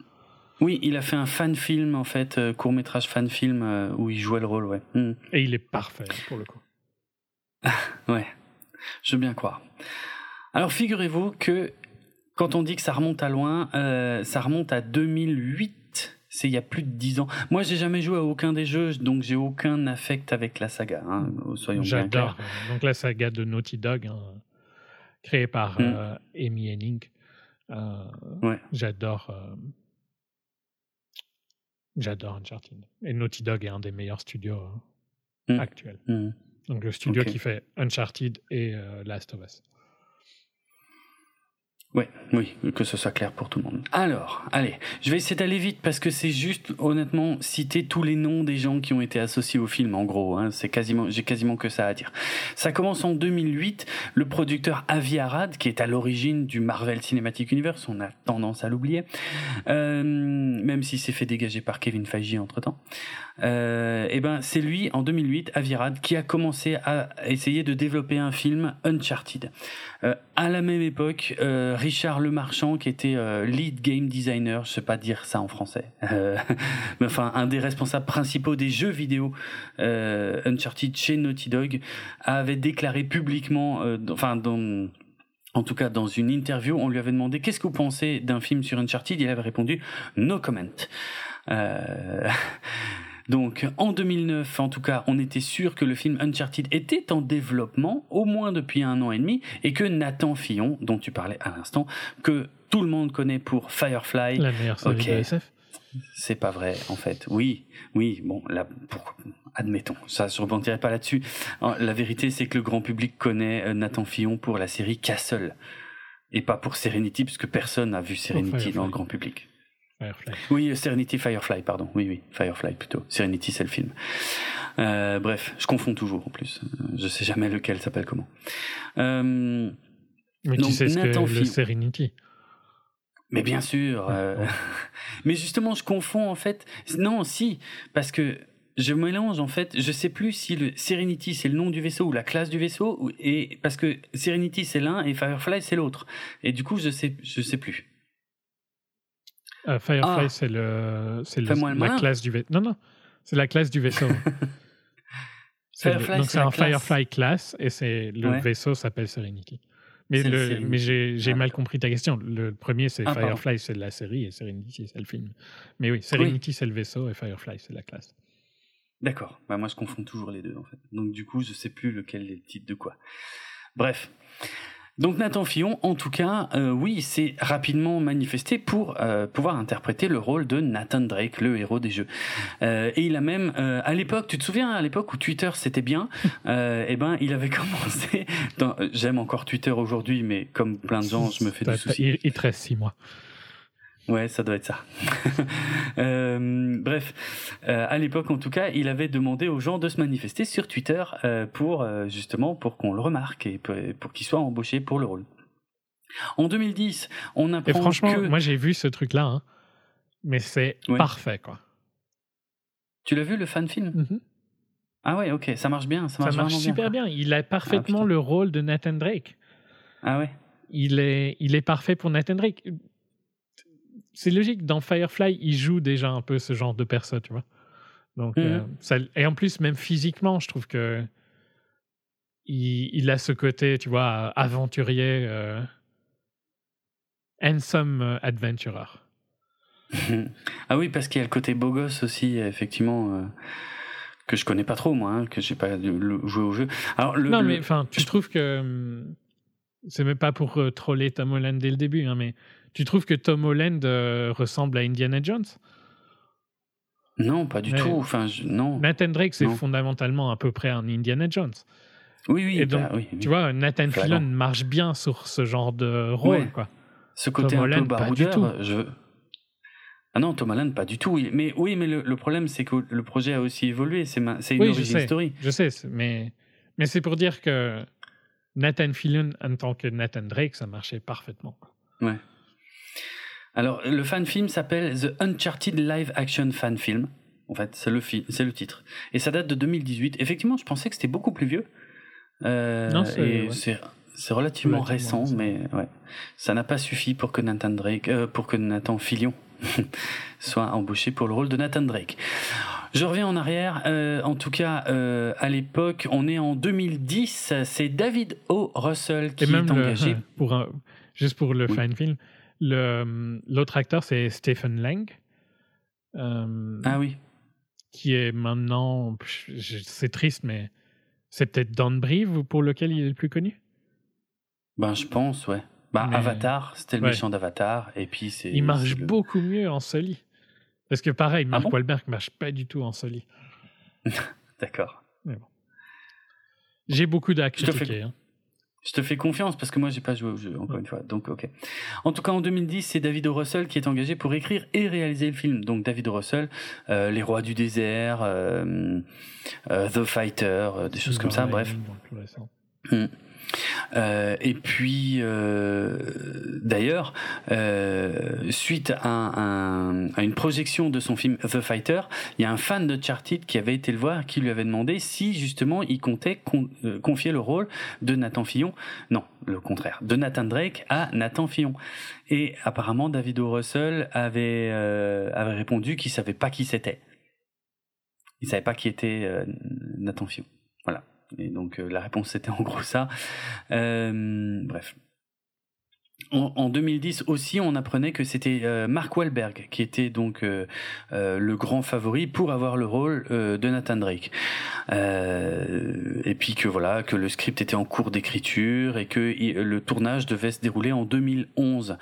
Oui, il a fait un fan film en fait, euh, court métrage fan film euh, où il jouait le rôle, ouais. Hmm. Et il est parfait pour le coup. [LAUGHS] Ouais, je veux bien croire. Alors figurez-vous que quand on dit que ça remonte à loin, euh, ça remonte à 2008. C'est il y a plus de 10 ans. Moi, j'ai jamais joué à aucun des jeux, donc j'ai aucun affect avec la saga. Hein, soyons J'adore. Donc la saga de Naughty Dog, hein, créée par Mm. euh, Amy Hennig. Euh, Ouais. J'adore. euh, J'adore Uncharted. Et Naughty Dog est un des meilleurs studios euh, Mm. actuels. Hmm. Donc le studio qui fait Uncharted et Last of Us. Ouais, oui, que ce soit clair pour tout le monde. Alors, allez, je vais essayer d'aller vite parce que c'est juste, honnêtement, citer tous les noms des gens qui ont été associés au film, en gros. Hein, c'est quasiment, j'ai quasiment que ça à dire. Ça commence en 2008. Le producteur Avi Arad, qui est à l'origine du Marvel Cinematic Universe, on a tendance à l'oublier, euh, même s'il s'est fait dégager par Kevin Feige entre temps. Euh, et ben, c'est lui, en 2008, Avi Arad, qui a commencé à essayer de développer un film Uncharted. Euh, à la même époque, euh, Richard Lemarchand, qui était euh, lead game designer, je sais pas dire ça en français, euh, [LAUGHS] mais enfin un des responsables principaux des jeux vidéo euh, Uncharted chez Naughty Dog, avait déclaré publiquement, enfin dans en tout cas, dans une interview, on lui avait demandé qu'est-ce que vous pensez d'un film sur Uncharted? Il avait répondu no comment. Euh, [LAUGHS] Donc, en 2009, en tout cas, on était sûr que le film Uncharted était en développement, au moins depuis un an et demi, et que Nathan Fillon, dont tu parlais à l'instant, que tout le monde connaît pour Firefly, La meilleure série Ok. de SF. c'est pas vrai, en fait. Oui, oui, bon, là, pour- admettons, ça, je rebondirai pas là-dessus. La vérité, c'est que le grand public connaît euh, Nathan Fillon pour la série Castle, et pas pour Serenity, puisque personne n'a vu Serenity Firefly. dans le grand public. Firefly. Oui, Serenity Firefly, pardon. Oui, oui, Firefly plutôt. Serenity, c'est le film. Euh, bref, je confonds toujours en plus. Euh, Je sais jamais lequel s'appelle comment. Euh, Mais Donc, tu sais ce que Nathan le Fillon. Serenity? mais bien sûr. euh, [LAUGHS] mais justement, je confonds en fait. Non, si, parce que je mélange en fait. Je sais plus si le Serenity c'est le nom du vaisseau ou la classe du vaisseau, et parce que Serenity c'est l'un et Firefly c'est l'autre. Et du coup, je sais, je sais plus. Euh, Firefly, Ah. c'est le, c'est le- Fais-moi le la classe du vaisseau. Non, non, c'est la classe du vaisseau. [LAUGHS] Le- Firefly, donc c'est un classe. Firefly class et c'est le Ouais. vaisseau s'appelle Serenity. Mais, le mais j'ai Ah. mal compris ta question. Le premier c'est Ah. Firefly, c'est la série et Serenity c'est le film. Mais oui, Serenity c'est le vaisseau et Firefly c'est la classe. D'accord. Bah moi, je confonds toujours les deux en fait. Donc du coup, je sais plus lequel est le titre de quoi. Bref. Donc Nathan Fillon, en tout cas, euh, oui, s'est rapidement manifesté pour euh, pouvoir interpréter le rôle de Nathan Drake, le héros des jeux. Euh, et il a même, à l'époque, tu te souviens, à l'époque où Twitter c'était bien, [LAUGHS] eh ben, il avait commencé. J'aime encore Twitter aujourd'hui, mais comme plein de gens, je me fais des soucis. Il, il te reste six mois. Ouais, ça doit être ça. [LAUGHS] Euh, bref, euh, à l'époque en tout cas, il avait demandé aux gens de se manifester sur Twitter euh, pour justement pour qu'on le remarque et pour, pour qu'il soit embauché pour le rôle. En 2010, on Et apprend franchement, que moi j'ai vu ce truc-là, hein, mais c'est Ouais. parfait, quoi. tu l'as vu le fan film? Mhm. Ah ouais, ok, ça marche bien, ça Ça marche, super bien. Il a parfaitement putain. le rôle de Nathan Drake. Ah ouais. Il est, il est parfait pour Nathan Drake. C'est logique, dans Firefly, il joue déjà un peu ce genre de personne, tu vois. Donc, Mhm. euh, ça- et en plus, même physiquement, je trouve que il, il a ce côté, tu vois, aventurier, euh, handsome euh, adventurer. [LAUGHS] ah oui, parce qu'il y a le côté beau gosse aussi, effectivement, euh, que je connais pas trop moi, hein, que j'ai pas joué au jeu. Alors le, non, le- mais enfin, tu trouves que hum, c'est même pas pour troller Tom Holland dès le début, hein, mais tu trouves que Tom Holland euh, ressemble à Indiana Jones? Non, pas du tout. Enfin, je- non. Nathan Drake, c'est fondamentalement à peu près un Indiana Jones. Oui, oui, Et bah donc, oui, oui. Tu vois, Nathan. Fillon marche bien sur ce genre de rôle, Ouais. quoi. Ce côté Tom un peu Holland, pas du baroudeur, je. Ah non, Tom Holland, pas du tout. Mais oui, mais le, le problème, c'est que le projet a aussi évolué. C'est ma- une Oui, je origin sais. story. Je sais, mais, mais c'est pour dire que Nathan Fillon, en tant que Nathan Drake, ça marchait parfaitement. Ouais. Alors, le fan film s'appelle The Uncharted Live Action Fan Film. En fait, c'est le, c'est le titre. Et ça date de 2018. Effectivement, je pensais que c'était beaucoup plus vieux. Euh, Non, c'est- ouais. relativement, récent, récent. mais ouais. ça n'a pas suffi pour que Nathan Drake, euh, pour que Nathan Fillion [LAUGHS] soit embauché pour le rôle de Nathan Drake. Je reviens en arrière. euh, en tout cas, euh, à l'époque, on est en 2010. C'est David O. Russell qui est le- engagé. [LAUGHS] pour un- juste pour le Oui. fan film, l'autre acteur c'est Stephen Lang, euh, Ah oui. qui est maintenant, c'est triste, mais c'est peut-être Don Brieve pour lequel il est le plus connu? Ben, je pense, ouais. Mais- Avatar, c'était le Ouais. méchant d'Avatar, et puis c'est. Il marche le- beaucoup mieux en soli. Parce que pareil, Mark Ah bon? Wahlberg marche pas du tout en soli. [LAUGHS] D'accord. J'ai beaucoup te fais- hein. Je te fais confiance parce que moi j'ai pas joué au jeu encore une fois. Donc ok. En tout cas en 2010 c'est David O. Russell qui est engagé pour écrire et réaliser le film. Donc David O. Russell, euh, Les Rois du désert, euh, euh, The Fighter, des choses comme ça. Bref. Récent. Euh, et puis, euh, d'ailleurs, euh, suite à, un- à une projection de son film The Fighter, il y a un fan de Charted qui avait été le voir, qui lui avait demandé si justement il comptait con- confier le rôle de Nathan Fillon, non, le contraire, de Nathan Drake à Nathan Fillon. Et apparemment, David O. Russell avait, répondu qu'il savait pas qui c'était. Il savait pas qui était Nathan Fillon. Voilà. Et donc euh, la réponse c'était en gros ça. Euh, bref. En, en 2010 aussi, on apprenait que c'était euh, Mark Wahlberg qui était donc le grand favori pour avoir le rôle de Nathan Drake. Et puis que voilà, que le script était en cours d'écriture et que le tournage devait se dérouler en 2011.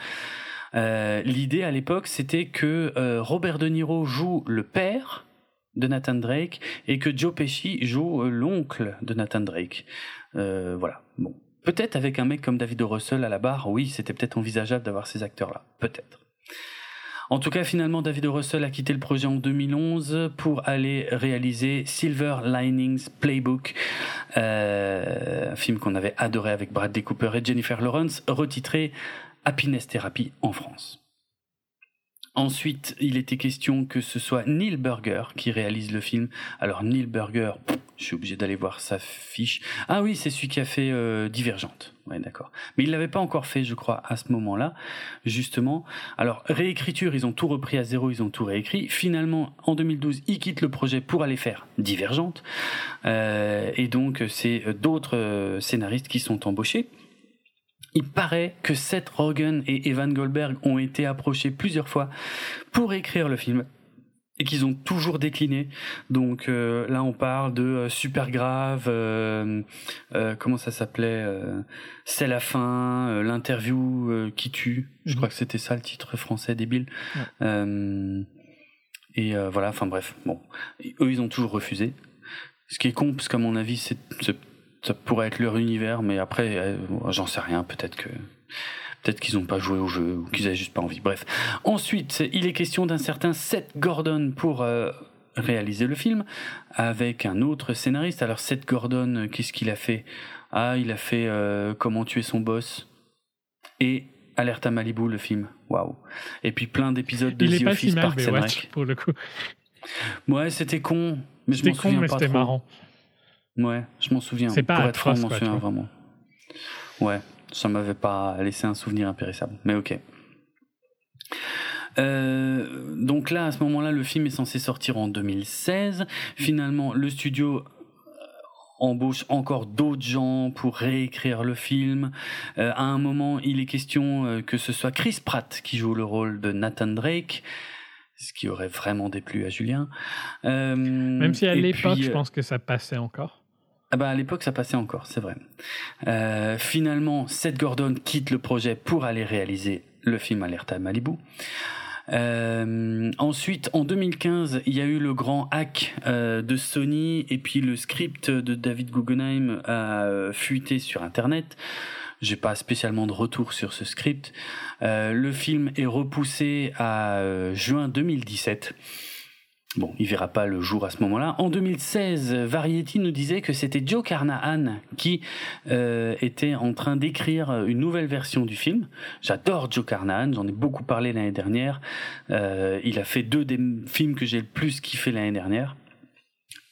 Euh, L'idée à l'époque, c'était que Robert De Niro joue le père de Nathan Drake et que Joe Pesci joue euh, l'oncle de Nathan Drake. Euh, voilà. Bon, peut-être avec un mec comme David O. Russell à la barre, oui, c'était peut-être envisageable d'avoir ces acteurs-là. Peut-être. En tout cas, finalement, David O. Russell a quitté le projet en 2011 pour aller réaliser Silver Linings Playbook, euh, un film qu'on avait adoré avec Bradley Cooper et Jennifer Lawrence, retitré Happiness Therapy en France. Ensuite, il était question que ce soit Neil Burger qui réalise le film. Alors Neil Burger, je suis obligé d'aller voir sa fiche. Ah oui, c'est celui qui a fait euh, Divergente. Ouais, d'accord. Mais il l'avait pas encore fait, je crois, à ce moment-là, justement. Alors réécriture, ils ont tout repris à zéro, ils ont tout réécrit. Finalement, en 2012, ils quittent le projet pour aller faire Divergente. Euh, et donc, c'est euh, d'autres scénaristes qui sont embauchés. Il paraît que Seth Rogen et Evan Goldberg ont été approchés plusieurs fois pour écrire le film et qu'ils ont toujours décliné. Donc euh, là, on parle de euh, super grave. Euh, comment ça s'appelait C'est la fin. L'interview qui tue. Je mhm. crois que c'était ça le titre français débile. et voilà. Enfin bref. Bon, eux, ils ont toujours refusé. Ce qui est con, parce qu'à mon avis, c'est ça pourrait être leur univers, mais après, j'en sais rien. Peut-être que Peut-être qu'ils n'ont pas joué au jeu ou qu'ils n'avaient juste pas envie. Bref. Ensuite, il est question d'un certain Seth Gordon pour euh, réaliser le film avec un autre scénariste. Alors Seth Gordon, qu'est-ce qu'il a fait? Ah, il a fait euh, Comment tuer son boss et Alerte à Malibu, le film. Waouh. Et puis plein d'épisodes de The Office Parks and pour le coup. Ouais, c'était con, mais je m'en souviens mais C'était marrant. Ouais, je m'en souviens. C'est pas pour être franc, je m'en souviens vraiment. Ouais, ça m'avait pas laissé un souvenir impérissable. Mais ok. Euh, donc là, à ce moment-là, le film est censé sortir en 2016. Finalement, le studio euh, embauche encore d'autres gens pour réécrire le film. Euh, à un moment, il est question que ce soit Chris Pratt qui joue le rôle de Nathan Drake, ce qui aurait vraiment déplu à Julien. Même si à l'époque, je pense que ça passait encore. Ah bah à l'époque ça passait encore, c'est vrai. Euh, finalement, Seth Gordon quitte le projet pour aller réaliser le film Alerta Malibu. Euh, ensuite, en 2015, il y a eu le grand hack euh, de Sony et puis le script de David Guggenheim a fuité sur Internet. J'ai pas spécialement de retour sur ce script. le film est repoussé à juin 2017. Bon, il verra pas le jour à ce moment-là. En 2016, Variety nous disait que c'était Joe Carnahan qui euh, était en train d'écrire une nouvelle version du film. J'adore Joe Carnahan, j'en ai beaucoup parlé l'année dernière. Euh, il a fait deux des films que j'ai le plus kiffé l'année dernière.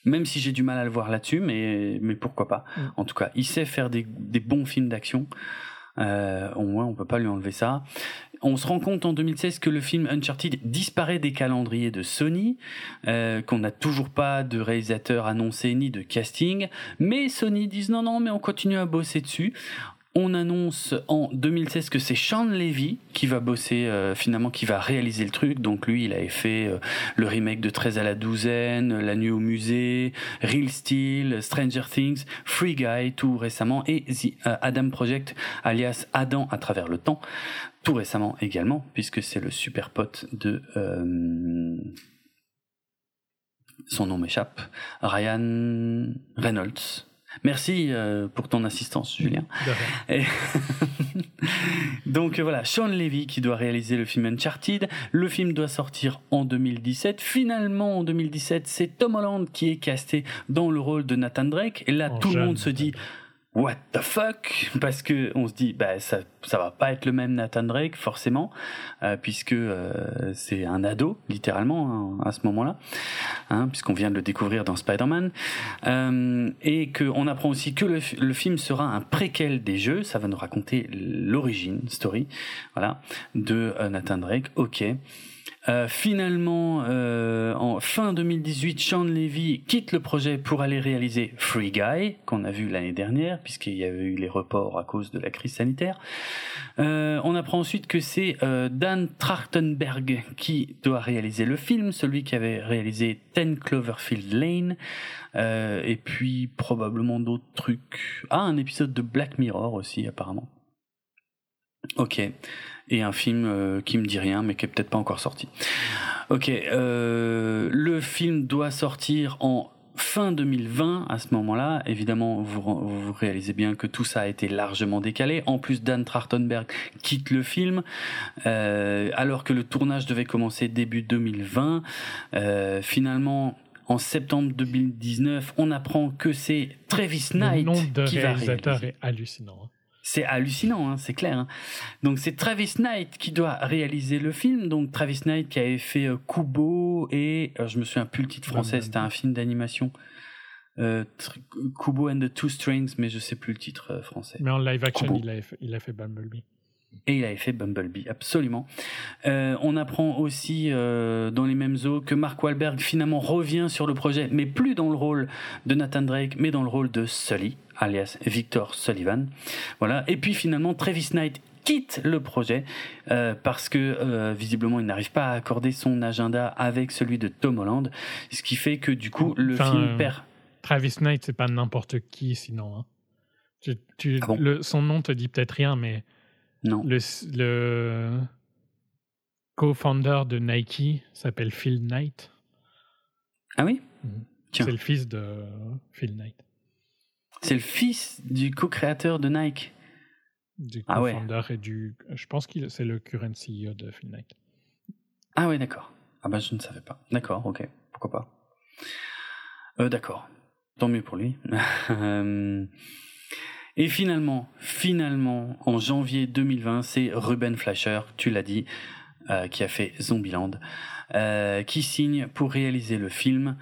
Même si j'ai du mal à le voir là-dessus, mais, mais pourquoi pas. Mm. En tout cas, il sait faire des, des bons films d'action. Euh, au moins, on peut pas lui enlever ça on se rend compte en 2016 que le film Uncharted disparaît des calendriers de Sony, euh, qu'on n'a toujours pas de réalisateur annoncé ni de casting, mais Sony disent non non mais on continue à bosser dessus. On annonce en 2016 que c'est Sean Levy qui va bosser euh, finalement, qui va réaliser le truc. Donc lui, il avait fait euh, le remake de 13 à la douzaine, La nuit au musée, Real Steel, Stranger Things, Free Guy tout récemment et The Adam Project alias Adam à travers le temps tout récemment également, puisque c'est le super pote de... Euh, son nom m'échappe, Ryan Reynolds. Merci euh, pour ton assistance, Julien. [LAUGHS] Donc voilà, Sean Levy qui doit réaliser le film Uncharted. Le film doit sortir en 2017. Finalement, en 2017, c'est Tom Holland qui est casté dans le rôle de Nathan Drake. Et là, tout le monde se dit what the fuck? Parce que on se dit bah ça ça va pas être le même Nathan Drake forcément euh, puisque euh, c'est un ado littéralement hein, à ce moment-là hein, puisqu'on vient de le découvrir dans Spider-Man. Euh, et que on apprend aussi que le, le, film sera un préquel des jeux. Ça va nous raconter l'origine story voilà de Nathan Drake. Ok euh, finalement, euh, en fin 2018, Sean Levy quitte le projet pour aller réaliser Free Guy, qu'on a vu l'année dernière, puisqu'il y avait eu les reports à cause de la crise sanitaire. Euh, on apprend ensuite que c'est Dan Trachtenberg qui doit réaliser le film, celui qui avait réalisé Ten Cloverfield Lane, et puis probablement d'autres trucs. Ah, un épisode de Black Mirror aussi, apparemment. Ok et un film euh, qui me dit rien mais qui est peut-être pas encore sorti. Ok, euh, le film doit sortir en fin 2020 à ce moment-là. Évidemment, vous, vous, réalisez bien que tout ça a été largement décalé. En plus, Dan Trachtenberg quitte le film euh, alors que le tournage devait commencer début 2020. Euh, finalement, en septembre 2019, on apprend que c'est Travis Knight le nom de qui réalisateur va est hallucinant. C'est hallucinant, hein, c'est clair. Hein. Donc c'est Travis Knight qui doit réaliser le film. Donc Travis Knight qui avait fait euh, Kubo et je me souviens plus le titre français. C'était un film d'animation. Euh, Kubo and the Two Strings, mais je sais plus le titre euh, français. Mais en live action, il a, fait, il a fait Bumblebee. Et il avait fait Bumblebee, absolument. Euh, on apprend aussi euh, dans les mêmes eaux que Mark Wahlberg finalement revient sur le projet, mais plus dans le rôle de Nathan Drake, mais dans le rôle de Sully, alias Victor Sullivan. Voilà. Et puis finalement, Travis Knight quitte le projet euh, parce que euh, visiblement il n'arrive pas à accorder son agenda avec celui de Tom Holland, ce qui fait que du coup le Enfin, film euh, perd. Travis Knight, c'est pas n'importe qui sinon. hein. Tu- tu- Ah bon? le- son nom te dit peut-être rien, mais Non. le, le co-founder de Nike s'appelle Phil Knight. Ah oui? Tiens. C'est le fils de Phil Knight, C'est le fils du co-créateur de Nike. du Ah ouais. et du. Je pense que c'est le current CEO de Phil Knight. Ah ouais, d'accord. Ah bah je ne savais pas. D'accord, ok. Pourquoi pas. Euh, d'accord. Tant mieux pour lui. [LAUGHS] Et finalement, finalement, en janvier 2020, c'est Ruben Fleischer, tu l'as dit, euh, qui a fait Zombieland, euh, qui signe pour réaliser le film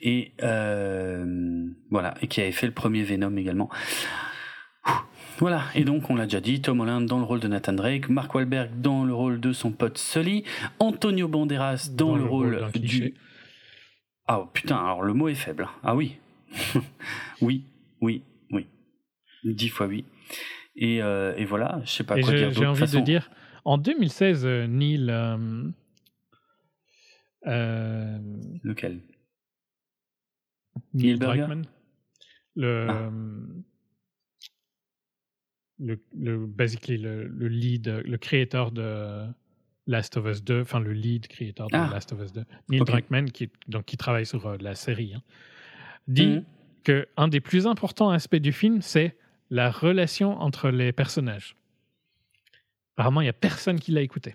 et euh, voilà, et qui avait fait le premier Venom également. Voilà, et donc on l'a déjà dit, Tom Holland dans le rôle de Nathan Drake, Mark Wahlberg dans le rôle de son pote Sully, Antonio Banderas dans, le, rôle, du... Ah oh, putain, alors le mot est faible. Ah oui. [LAUGHS] oui, oui, oui. Dix fois oui. Et, euh, et voilà, je sais pas Et quoi je- dire j'ai envie De dire, en 2016, euh, Neil. euh, euh, Lequel? Neil Druckmann, le, Ah. le, le, basically le, le lead, le créateur de Last of Us 2, enfin le lead créateur de Ah. Last of Us 2, Neil Ok. Druckmann, qui, donc, qui travaille sur euh, la série, hein, dit Mhm. que un des plus importants aspects du film, c'est la relation entre les personnages. Apparemment, il n'y a personne qui l'a écouté.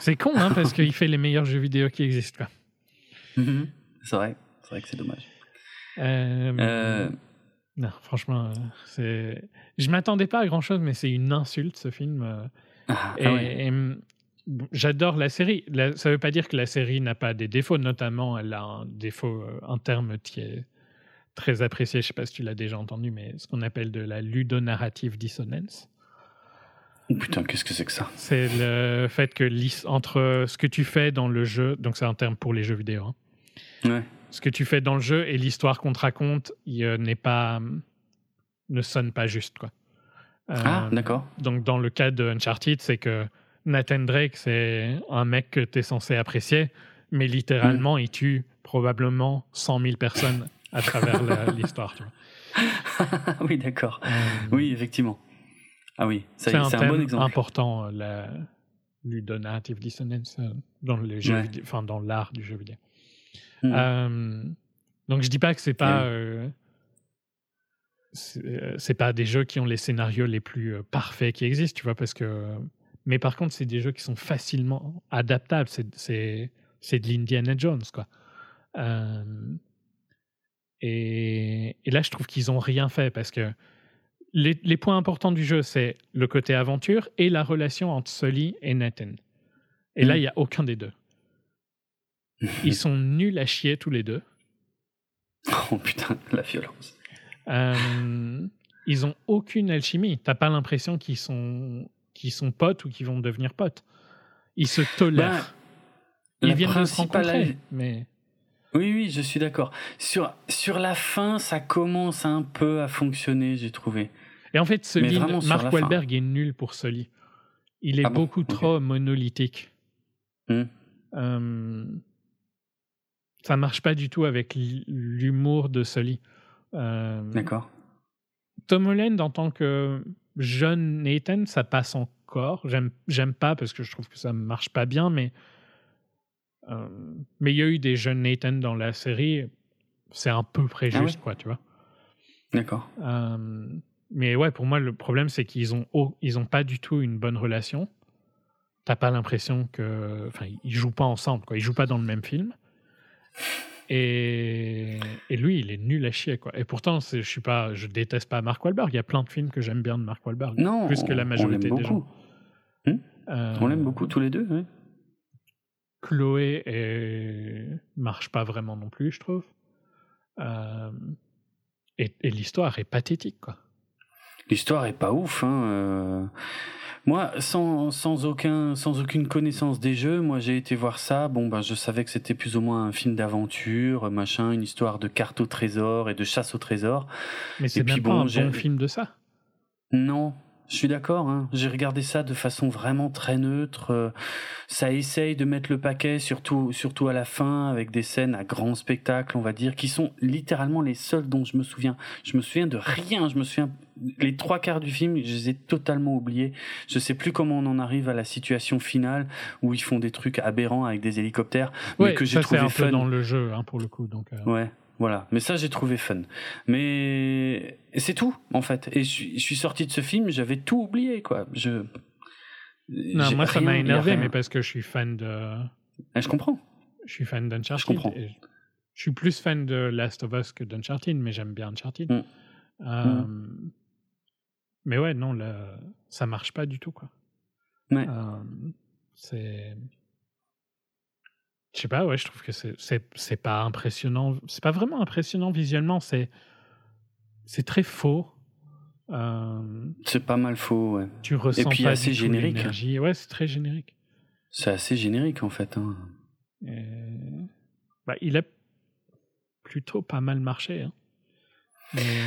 C'est con, hein, parce [LAUGHS] qu'il fait les meilleurs jeux vidéo qui existent. quoi. Mhm. C'est vrai, c'est vrai que c'est dommage. Euh, Euh, Non, franchement, euh, c'est. Je m'attendais pas à grand chose, mais c'est une insulte ce film. ah, et ah ouais. et, hum, j'adore la série. La- ça veut pas dire que la série n'a pas des défauts, notamment elle a un défaut, un terme qui est très apprécié. Je sais pas si tu l'as déjà entendu, mais ce qu'on appelle de la ludonarrative dissonance. Oh putain, qu'est-ce que c'est que ça C'est le fait que entre ce que tu fais dans le jeu, donc c'est un terme pour les jeux vidéo. hein, Ouais. ce que tu fais dans le jeu et l'histoire qu'on te raconte il, euh, n'est pas ne sonne pas juste quoi. Ah, Euh, d'accord. donc dans le cas de Uncharted, c'est que Nathan Drake c'est un mec que tu es censé apprécier, mais littéralement il tue probablement 100 000 personnes à travers l'histoire. [LAUGHS] oui, d'accord. Euh, Oui, effectivement. Ah oui, c'est est, un un, thème bon exemple. important, euh, la ludonarrative dissonance euh, dans les jeux Ouais. enfin dans l'art du jeu vidéo. Mhm. Euh, donc je dis pas que c'est pas Ouais. euh, c'est pas des jeux qui ont les scénarios les plus parfaits qui existent, tu vois, parce que mais par contre c'est des jeux qui sont facilement adaptables. C'est c'est c'est de l'Indiana Jones quoi. Euh, et, et là je trouve qu'ils ont rien fait parce que les, les points importants du jeu c'est le côté aventure et la relation entre Sully et Nathan. Et là Mhm. il y a aucun des deux. Ils [LAUGHS] sont nuls à chier tous les deux. Oh putain, la violence. Euh, ils ont aucune alchimie. T'as pas l'impression qu'ils sont, qu'ils sont potes ou qu'ils vont devenir potes. Ils se tolèrent. ils la viennent de se rencontrer. Mais Oui, oui, je suis d'accord. Sur, sur la fin, ça commence un peu à fonctionner, j'ai trouvé. Et en fait, ce lead, Mark. Wahlberg est nul pour Sully. Il est Ah bon? beaucoup trop monolithique. Hmm. Euh, ça marche pas du tout avec l'humour de Sully. Euh, D'accord. Tom Holland en tant que jeune Nathan, ça passe encore. J'aime, pas parce que je trouve que ça marche pas bien, mais euh, mais il y a eu des jeunes Nathan dans la série. C'est un peu près Ah ouais? quoi, tu vois. D'accord. Euh, mais ouais, pour moi, le problème, c'est qu'ils ont, ils ont pas du tout une bonne relation. T'as pas l'impression que, enfin, ils jouent pas ensemble, quoi. Ils jouent pas dans le même film. Et, et lui, il est nul à chier, quoi. Et pourtant, je suis pas, je déteste pas Mark Wahlberg. Il y a plein de films que j'aime bien de Mark Wahlberg. Non, plus que la majorité des gens. beaucoup. Euh, On l'aime beaucoup tous les deux, ouais. Chloé est... marche pas vraiment non plus, je trouve. Euh, Et, et l'histoire est pathétique, quoi. L'histoire est pas ouf. Hein. euh. Moi, sans, sans, aucun, sans aucune connaissance des jeux, moi j'ai été voir ça. Bon, ben, je savais que c'était plus ou moins un film d'aventure, machin, une histoire de carte au trésor et de chasse au trésor. Mais c'est puis même pas bon, un bon film de ça. Non, Je suis d'accord. Hein. J'ai regardé ça de façon vraiment très neutre. Euh, ça essaye de mettre le paquet, surtout, surtout à la fin, avec des scènes à grand spectacle, on va dire, qui sont littéralement les seules dont je me souviens. Je me souviens de rien. Je me souviens les trois quarts du film, je les ai totalement oubliés. Je sais plus comment on en arrive à la situation finale où ils font des trucs aberrants avec des hélicoptères, mais que j'ai trouvé un fun. Peu dans le jeu, hein, pour le coup. Donc. Euh. Ouais. Voilà, mais ça j'ai trouvé fun. Mais c'est tout en fait. Et je suis sorti de ce film, j'avais tout oublié quoi. Je non, moi ça m'a énervé, mais parce que je suis fan de. Ah, je comprends. Je suis fan d'Uncharted. Je comprends. Je suis plus fan de Last of Us que d'Uncharted, mais j'aime bien Uncharted. Mm. Euh, mm. Mais ouais, non, là, ça marche pas du tout quoi. Ouais. Euh, c'est je sais pas, ouais, je trouve que c'est pas impressionnant. C'est pas vraiment impressionnant visuellement, c'est très faux. Euh, c'est pas mal faux, ouais. Tu ressens Et puis pas assez générique. Ouais, c'est très générique. C'est assez générique en fait. Hein. Bah, il a plutôt pas mal marché. Hein.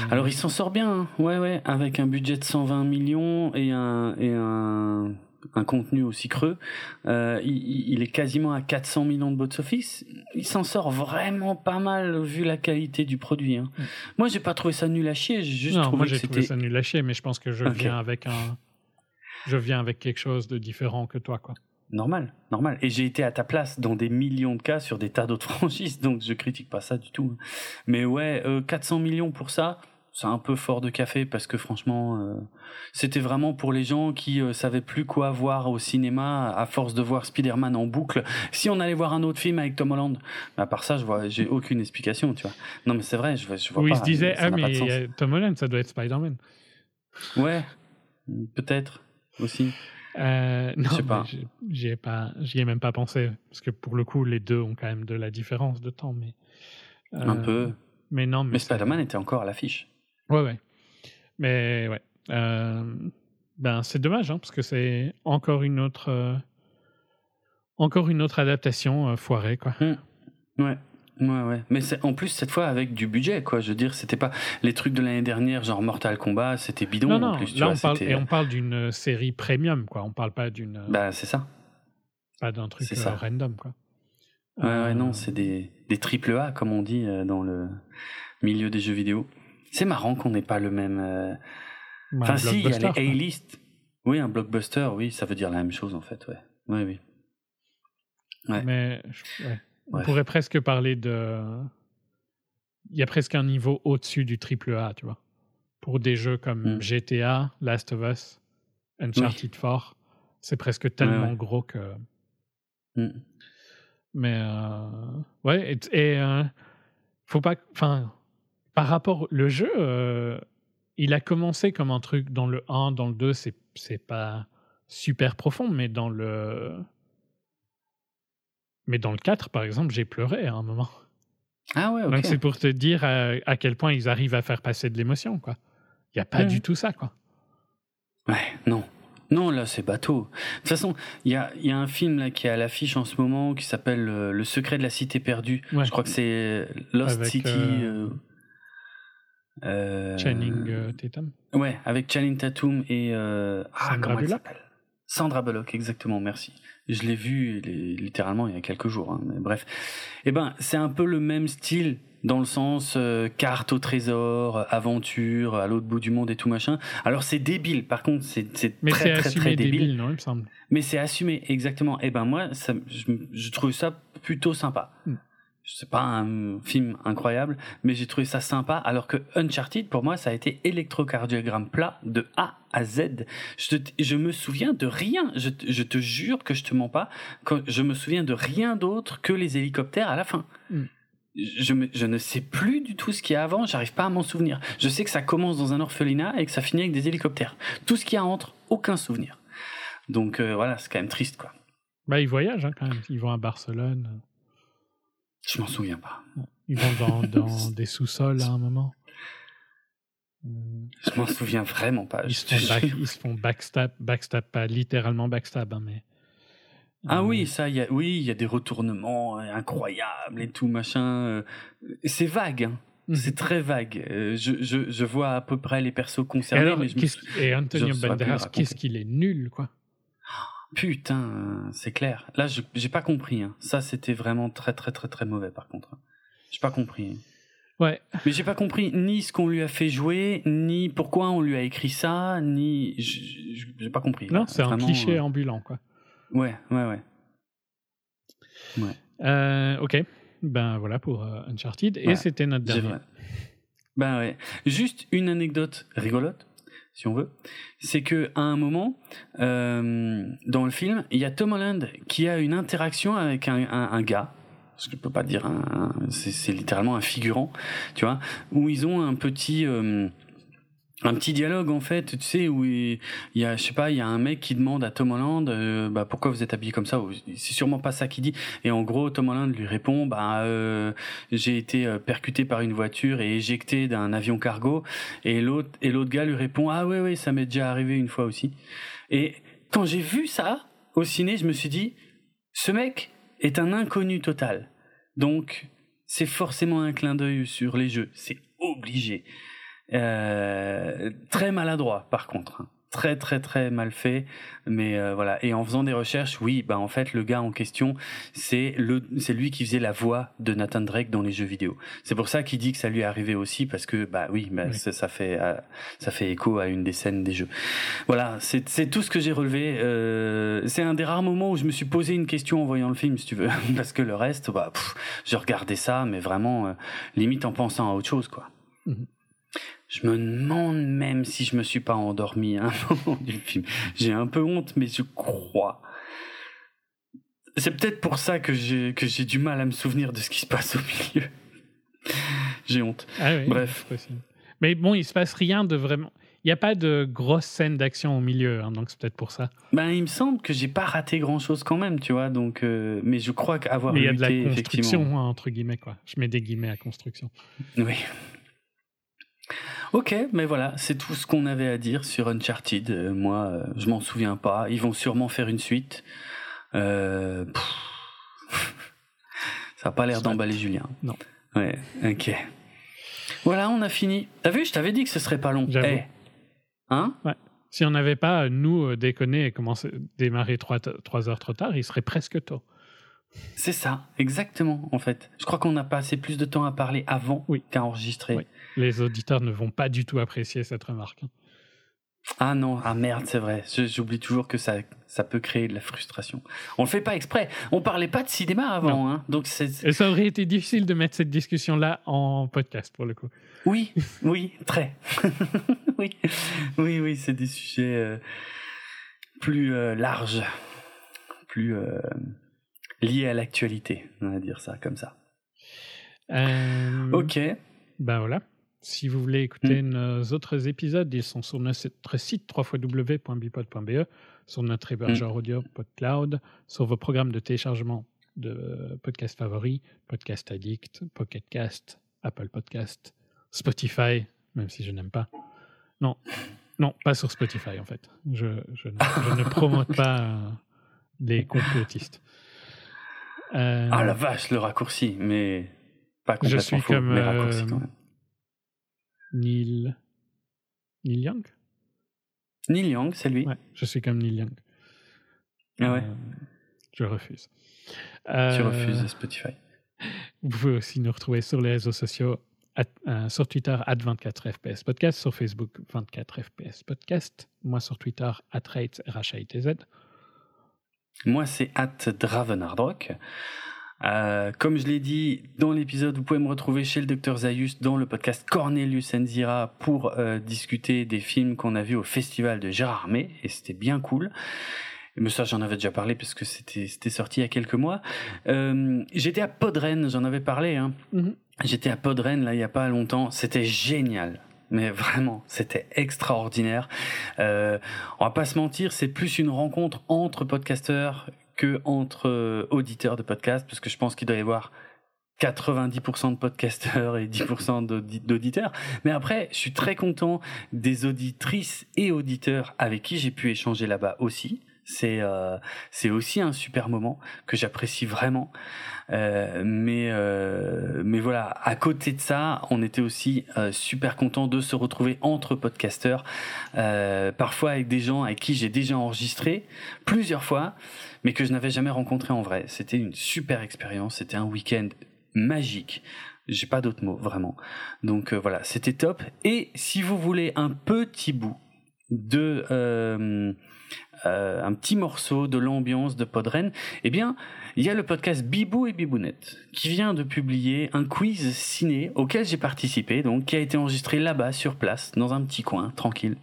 Alors il s'en sort bien, hein. ouais, ouais, avec un budget de 120 millions et un, et un un contenu aussi creux, euh, il, est quasiment à 400 millions de box-office. Il s'en sort vraiment pas mal vu la qualité du produit. Hein. Mm. Moi, j'ai pas trouvé ça nul à chier. J'ai juste trouvé moi j'ai trouvé ça nul à chier, mais je pense que je viens avec un, je viens avec quelque chose de différent que toi, quoi. Normal, normal. Et j'ai été à ta place dans des millions de cas sur des tas d'autres [LAUGHS] franchises, donc je critique pas ça du tout. Mais ouais, 400 euh, millions pour ça, c'est un peu fort de café parce que franchement, euh, c'était vraiment pour les gens qui euh, savaient plus quoi voir au cinéma à force de voir Spider-Man en boucle. Si on allait voir un autre film avec Tom Holland, mais à part ça, je vois, j'ai aucune explication, tu vois. Non, mais c'est vrai, je vois, je vois Où pas. il se disait, ah mais Tom Holland, ça doit être Spider-Man. Ouais, peut-être aussi. Euh, non, je sais pas. J'y ai pas, j'y ai même pas pensé parce que pour le coup, les deux ont quand même de la différence de temps, mais. un peu. Mais non, mais, mais Spider-Man était encore à l'affiche. Ouais, ouais. Mais ouais. Euh, ben, c'est dommage, hein, parce que c'est encore une autre. Euh, encore une autre adaptation euh, foirée, quoi. Mmh. Ouais. Ouais, ouais. Mais en plus, cette fois, avec du budget, quoi. Je veux dire, c'était pas les trucs de l'année dernière, genre Mortal Kombat, c'était bidon. Non, non, en plus, là, on parle, et on parle d'une série premium, quoi. On parle pas d'une. Bah, c'est ça. Pas d'un truc ça. random, quoi. Ouais, ouais, non, c'est des, des triple A, comme on dit dans le milieu des jeux vidéo. C'est marrant qu'on n'ait pas le même. Euh, enfin, si, il y a les A-list. Oui, un blockbuster, oui, ça veut dire la même chose en fait, ouais. Oui, oui. Ouais. Mais on pourrait presque parler de. Il y a presque un niveau au-dessus du triple A, tu vois. Pour des jeux comme hmm. GTA, Last of Us, Uncharted 4, c'est presque tellement gros que. Hmm. Mais euh... ouais, et, et euh... faut pas. Enfin, par rapport le jeu, euh, il a commencé comme un truc dans le 1, dans le 2, c'est c'est pas super profond, mais dans le mais dans le 4 par exemple, j'ai pleuré à un moment. Ah ouais. Donc c'est pour te dire à, quel point ils arrivent à faire passer de l'émotion quoi. Il y a pas du tout ça quoi. Ouais, non. Non, là, c'est bateau. De toute façon, il y a, y a, un film là, qui est à l'affiche en ce moment qui s'appelle euh, Le secret de la cité perdue. Je crois que c'est Lost City. Euh, euh, Channing euh, Tatum Ouais, avec Channing Tatum et. Euh, ah, Sandra Bullock Sandra Bullock, exactement, merci. Je l'ai vu littéralement il y a quelques jours, hein, mais bref. Eh ben, c'est un peu le même style dans le sens carte au trésor, aventure, à l'autre bout du monde et tout machin. Alors c'est débile, par contre, c'est très très très, très débile. débile. non, il me semble. Mais c'est assumé, exactement. Eh ben moi, ça, je, je, trouve ça plutôt sympa. Hmm c'est pas un film incroyable, mais j'ai trouvé ça sympa. Alors que Uncharted, pour moi, ça a été électrocardiogramme plat de A à Z. Je, je me souviens de rien. Je, je, te jure que je te mens pas. Quand je me souviens de rien d'autre que les hélicoptères à la fin. Mm. Je, me, je, ne sais plus du tout ce qu'il y a avant. J'arrive pas à m'en souvenir. Je sais que ça commence dans un orphelinat et que ça finit avec des hélicoptères. Tout ce qu'il y a entre, aucun souvenir. Donc euh, voilà, c'est quand même triste, quoi. Bah, ils voyagent hein, quand même. Ils vont à Barcelone. Je m'en souviens pas. Ils vont dans, [LAUGHS] des sous-sols à un moment. Je m'en souviens vraiment pas. Ils se, font backstab, backstab, pas littéralement backstab, hein, mais. Ah oui, euh, ça, y a, oui, il y a des retournements incroyables et tout machin. C'est vague, hein. Mhm. C'est très vague. Euh, je, je, je vois à peu près les persos concernés, alors, mais je me et Antonio Banderas, qu'est-ce qu'il est nul, quoi. Putain, euh, c'est clair. Là, je j'ai pas compris. hein. Ça, c'était vraiment très, très, très, très mauvais, par contre. J'ai pas compris. Ouais, Mais j'ai pas compris ni ce qu'on lui a fait jouer, ni pourquoi on lui a écrit ça, ni. J'ai pas compris. non, c'est un cliché euh, ambulant, quoi. Ouais, ouais, ouais. Euh, ok, ben voilà pour euh, Uncharted. Et Ouais, c'était notre dernier. vrai. Ben ouais. Juste une anecdote rigolote, si on veut, c'est que à un moment euh, dans le film, il y a Tom Holland qui a une interaction avec un, gars. Parce que je peux pas dire c'est littéralement un figurant, tu vois, où ils ont un petit euh, un petit dialogue en fait, tu sais, où il y a, je sais pas, il y a un mec qui demande à Tom Holland, euh, bah pourquoi vous êtes habillé comme ça? C'est sûrement pas ça qu'il dit. Et en gros, Tom Holland lui répond, bah euh, j'ai été euh, percuté par une voiture et éjecté d'un avion cargo. Et l'autre et l'autre gars lui répond, ah ouais ouais, ça m'est déjà arrivé une fois aussi. Et quand j'ai vu ça au ciné, je me suis dit, ce mec est un inconnu total. Donc c'est forcément un clin d'œil sur les jeux, c'est obligé. Euh, très maladroit par contre. hein. Très très très mal fait, mais euh, voilà. Et en faisant des recherches, oui, bah en fait le gars en question, c'est le, c'est lui qui faisait la voix de Nathan Drake dans les jeux vidéo. C'est pour ça qu'il dit que ça lui est arrivé aussi parce que bah oui, bah, Oui. ça, ça fait euh, ça fait écho à une des scènes des jeux. Voilà, c'est c'est tout ce que j'ai relevé. Euh, c'est un des rares moments où je me suis posé une question en voyant le film, si tu veux, [LAUGHS] parce que le reste, bah, pff, je regardais ça, mais vraiment euh, limite en pensant à autre chose, quoi. Mhm. Je me demande même si je me suis pas endormi à un [LAUGHS] moment du film. J'ai un peu honte, mais je crois. C'est peut-être pour ça que j'ai que j'ai du mal à me souvenir de ce qui se passe au milieu. J'ai honte. Ah oui, Bref. Mais bon, il se passe rien de vraiment. Il n'y a pas de grosse scène d'action au milieu, hein, donc c'est peut-être pour ça. Ben, il me semble que j'ai pas raté grand chose quand même, tu vois. Donc, euh, mais je crois qu'avoir Mais il y a de la construction, hein, entre guillemets, quoi. Je mets des guillemets à construction. Oui. Ok, mais voilà, c'est tout ce qu'on avait à dire sur Uncharted. Euh, moi, euh, je m'en souviens pas. Ils vont sûrement faire une suite. Euh. [LAUGHS] Ça a pas l'air d'emballer Julien. Non. Ouais, ok. Voilà, on a fini. T'as vu, je t'avais dit que ce serait pas long. J'avoue. Eh. Hein? Si on n'avait pas, nous, euh, déconné et commencé, démarré trois, trois heures trop tard, il serait presque tôt. C'est ça, exactement, en fait. Je crois qu'on a passé plus de temps à parler avant Oui. qu'à enregistrer. Oui. Les auditeurs ne vont pas du tout apprécier cette remarque. Ah non, ah merde, c'est vrai. J'oublie toujours que ça, ça peut créer de la frustration. On le fait pas exprès. On parlait pas de cinéma avant, hein. Donc. Et ça aurait été difficile de mettre cette discussion-là en podcast, pour le coup. Oui, [LAUGHS] oui, très. [LAUGHS] oui, oui, oui, c'est des sujets euh, plus euh, larges, plus euh, liés à l'actualité, on va dire ça comme ça. Ok. Ben voilà. Si vous voulez écouter nos autres épisodes, ils sont sur notre site www.bipod.be, sur notre hébergeur audio PodCloud, sur vos programmes de téléchargement de podcasts favoris, Podcast Addict, Pocket Cast, Apple Podcast, Spotify, même si je n'aime pas. Non, non, pas sur Spotify en fait. Je, je ne, je ne promote pas euh, les complotistes. Euh, Ah la vache, le raccourci, mais pas complètement suis faux, comme, mais raccourci euh, quand même. Neil. Neil Young? Neil Young, c'est lui. Ouais, je suis comme Neil Young. Ah ouais. Euh, je refuse. Tu Euh, refuses Spotify. Vous pouvez aussi nous retrouver sur les réseaux sociaux, at- euh, sur Twitter, at 24fps podcast, sur Facebook, 24fps podcast, moi sur Twitter, at rate. Moi, c'est at Dravenardrock. Euh, comme je l'ai dit dans l'épisode, vous pouvez me retrouver chez le Dr Zayus dans le podcast Cornelius Enzira pour euh, discuter des films qu'on a vus au festival de Gérard Armé et c'était bien cool. Mais ça, j'en avais déjà parlé parce que c'était sorti il y a quelques mois. Euh, J'étais à Podren, j'en avais parlé. Hein. Mhm. J'étais à Podren là il y a pas longtemps. C'était génial. Mais vraiment, c'était extraordinaire. Euh, on va pas se mentir, c'est plus une rencontre entre podcasteurs que entre euh, auditeurs de podcasts, parce que je pense qu'il doit y avoir 90% de podcasteurs et 10% d'audi- d'auditeurs. Mais après, je suis très content des auditrices et auditeurs avec qui j'ai pu échanger là-bas aussi. C'est euh, c'est aussi un super moment que j'apprécie vraiment. Euh, mais euh, mais voilà, à côté de ça, on était aussi euh, super content de se retrouver entre podcasteurs, euh, parfois avec des gens avec qui j'ai déjà enregistré plusieurs fois, mais que je n'avais jamais rencontré en vrai. C'était une super expérience. C'était un week-end magique. J'ai pas d'autres mots vraiment. Donc euh, voilà, c'était top. Et si vous voulez un petit bout de euh, un petit morceau de l'ambiance de Podren, eh bien, il y a le podcast Bibou et Bibounette qui vient de publier un quiz ciné auquel j'ai participé, donc qui a été enregistré là-bas sur place, dans un petit coin, tranquille.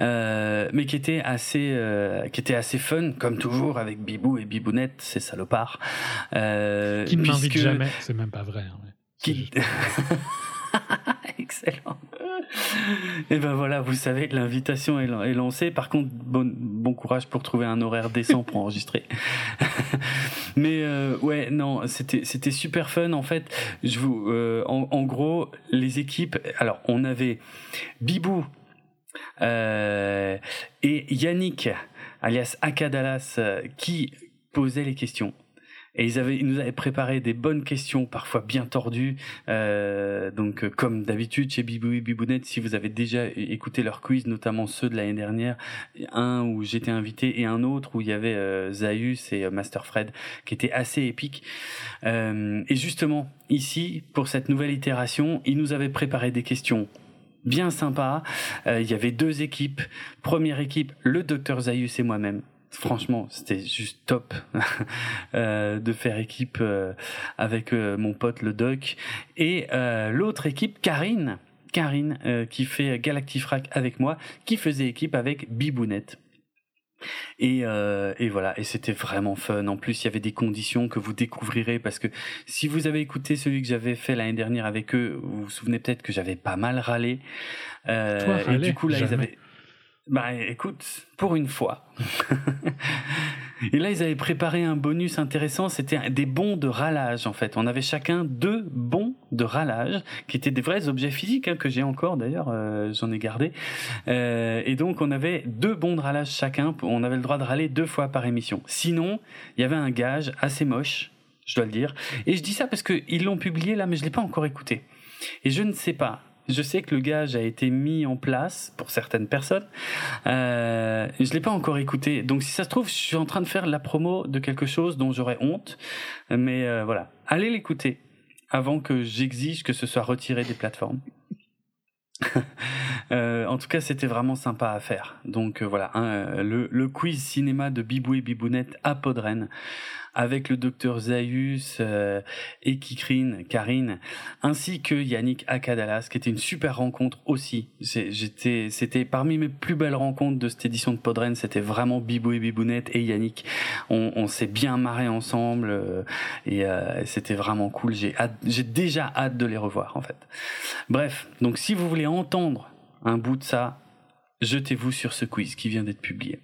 Euh, mais qui était assez euh, qui était assez fun comme toujours avec Bibou et Bibounette ces salopards euh, Qui ne m'invite puisque- jamais, c'est même pas vrai. hein, qui... [LAUGHS] [LAUGHS] Excellent. Et ben voilà, vous savez, l'invitation est, lancée. Par contre, bon, courage pour trouver un horaire décent pour enregistrer. [LAUGHS] Mais euh, ouais, non, c'était c'était super fun. En fait, je vous, euh, en, gros, les équipes. Alors, on avait Bibou euh, et Yannick, alias Akadalas, qui posait les questions. Et ils, avaient, ils nous avaient préparé des bonnes questions, parfois bien tordues. Euh, donc, euh, comme d'habitude chez Bibou et Bibounette, si vous avez déjà écouté leur quiz, notamment ceux de l'année dernière, un où j'étais invité et un autre où il y avait euh, Zaius et euh, Master Fred, qui étaient assez épiques. Euh, et justement, ici, pour cette nouvelle itération, ils nous avaient préparé des questions bien sympas. Euh, il y avait deux équipes. Première équipe, le docteur Zaius et moi-même. Franchement, c'était juste top [LAUGHS] euh, de faire équipe euh, avec euh, mon pote le doc et euh, l'autre équipe Karine, Karine euh, qui fait Galactifrac avec moi, qui faisait équipe avec Bibounette. Et, euh, et voilà, et c'était vraiment fun. En plus, il y avait des conditions que vous découvrirez parce que si vous avez écouté celui que j'avais fait l'année dernière avec eux, vous vous souvenez peut-être que j'avais pas mal râlé. Euh, Toi, et râler du coup, là, ils avaient. Bah écoute, pour une fois. [LAUGHS] Et là, ils avaient préparé un bonus intéressant. C'était des bons de ralage, en fait. On avait chacun deux bons de ralage, qui étaient des vrais objets physiques, hein, que j'ai encore d'ailleurs, euh, j'en ai gardé. Euh, et donc, on avait deux bons de ralage chacun. On avait le droit de râler deux fois par émission. Sinon, il y avait un gage assez moche, je dois le dire. Et je dis ça parce qu'ils l'ont publié là, mais je l'ai pas encore écouté. Et je ne sais pas. Je sais que le gage a été mis en place pour certaines personnes. Euh, je l'ai pas encore écouté. Donc si ça se trouve, je suis en train de faire la promo de quelque chose dont j'aurais honte. Mais euh, voilà, allez l'écouter avant que j'exige que ce soit retiré des plateformes. [LAUGHS] Euh, en tout cas, c'était vraiment sympa à faire. Donc euh, voilà, hein, le, le quiz cinéma de Bibou et Bibounette à Podren avec le docteur Zaius euh, et Kikrine, Karine, ainsi que Yannick Akadalas, qui était une super rencontre aussi. J'étais, c'était parmi mes plus belles rencontres de cette édition de Podren. C'était vraiment Bibou et Bibounette et Yannick. On, on s'est bien marré ensemble euh, et euh, c'était vraiment cool. J'ai j'ai déjà hâte de les revoir en fait. Bref, donc si vous voulez entendre un bout de ça, jetez-vous sur ce quiz qui vient d'être publié.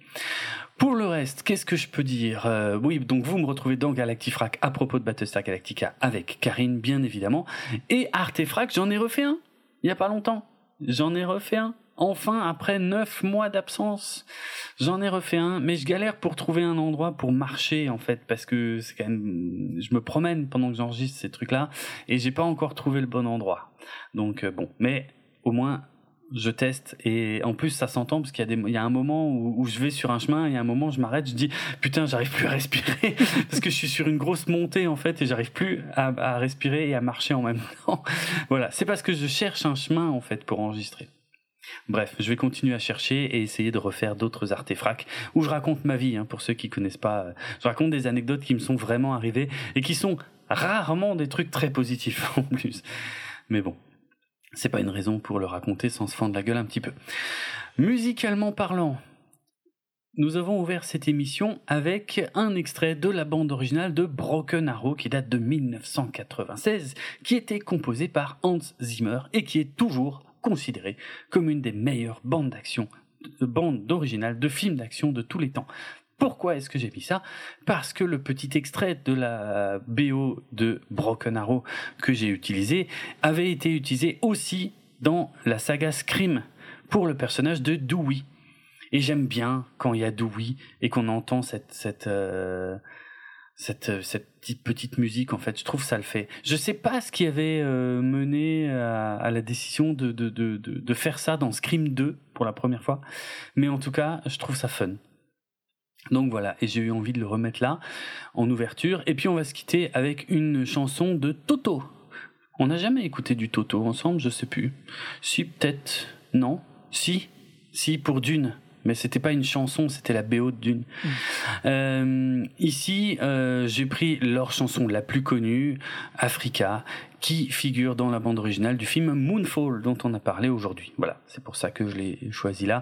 Pour le reste, qu'est-ce que je peux dire? Euh, Oui, donc vous me retrouvez dans Galactifrac à propos de Battlestar Galactica avec Karine, bien évidemment. Et Artefrac, j'en ai refait un, il y a pas longtemps. J'en ai refait un. Enfin, après neuf mois d'absence, j'en ai refait un, mais je galère pour trouver un endroit pour marcher en fait, parce que c'est quand même, je me promène pendant que j'enregistre ces trucs-là, et j'ai pas encore trouvé le bon endroit. Donc euh, bon, mais au moins je teste et en plus ça s'entend parce qu'il y a des il y a un moment où, je vais sur un chemin et un moment je m'arrête je dis putain j'arrive plus à respirer [LAUGHS] parce que je suis sur une grosse montée en fait et j'arrive plus à, à respirer et à marcher en même [LAUGHS] temps voilà c'est parce que je cherche un chemin en fait pour enregistrer Bref, je vais continuer à chercher et essayer de refaire d'autres artefacts où je raconte ma vie, hein, pour ceux qui connaissent pas. euh, Je raconte des anecdotes qui me sont vraiment arrivées et qui sont rarement des trucs très positifs [LAUGHS] en plus. Mais bon, c'est pas une raison pour le raconter sans se fendre la gueule un petit peu. Musicalement parlant, nous avons ouvert cette émission avec un extrait de la bande originale de Broken Arrow qui date de 1996, qui était composée par Hans Zimmer et qui est toujours considérée comme une des meilleures bandes d'action, de bandes d'original de films d'action de tous les temps. Pourquoi est-ce que j'ai mis ça? Parce que le petit extrait de la BO de Broken Arrow que j'ai utilisé avait été utilisé aussi dans la saga Scream pour le personnage de Dewey. Et j'aime bien quand il y a Dewey et qu'on entend cette cette euh, cette cette petite musique en fait. Je trouve ça le fait. Je sais pas ce qui avait euh, mené à, à, la décision de de, de de de faire ça dans Scream 2 pour la première fois, mais en tout cas, je trouve ça fun. Donc voilà, et j'ai eu envie de le remettre là, en ouverture. Et puis on va se quitter avec une chanson de Toto. On n'a jamais écouté du Toto ensemble, je sais plus. Si, peut-être. Non Si Si, pour Dune. Mais c'était pas une chanson, c'était la BO de Dune. Mm. Euh, ici, euh, j'ai pris leur chanson la plus connue, Africa, qui figure dans la bande originale du film Moonfall dont on a parlé aujourd'hui. Voilà, c'est pour ça que je l'ai choisi là.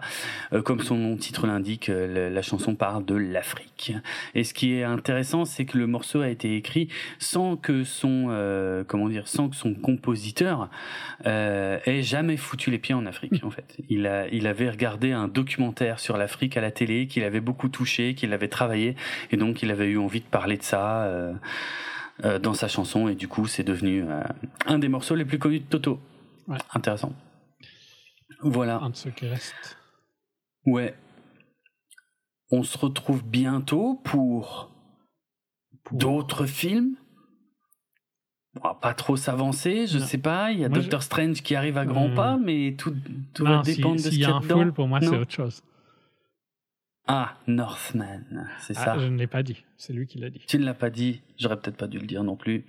Euh, comme son titre l'indique, euh, la, chanson parle de l'Afrique. Et ce qui est intéressant, c'est que le morceau a été écrit sans que son euh, comment dire, sans que son compositeur euh, ait jamais foutu les pieds en Afrique. En fait, il a, il avait regardé un documentaire sur l'Afrique à la télé, qu'il avait beaucoup touché, qu'il avait travaillé, et donc il avait eu envie de parler de ça. Euh, dans sa chanson et du coup c'est devenu euh, un des morceaux les plus connus de Toto. Ouais. Intéressant. Voilà. Un de ceux qui restent. Ouais. On se retrouve bientôt pour, Pour- d'autres films. On va pas trop s'avancer, je Non. sais pas. Il y a Moi, Doctor Strange qui arrive à grands Hmm. pas, mais tout, tout Non, va si- dépendre de ce s'il qu'il y y a a un dedans. full, pour moi, c'est autre chose. Ah, Northman, c'est ça. Ah, je ne l'ai pas dit. C'est lui qui l'a dit. Tu ne l'as pas dit, j'aurais peut-être pas dû le dire non plus.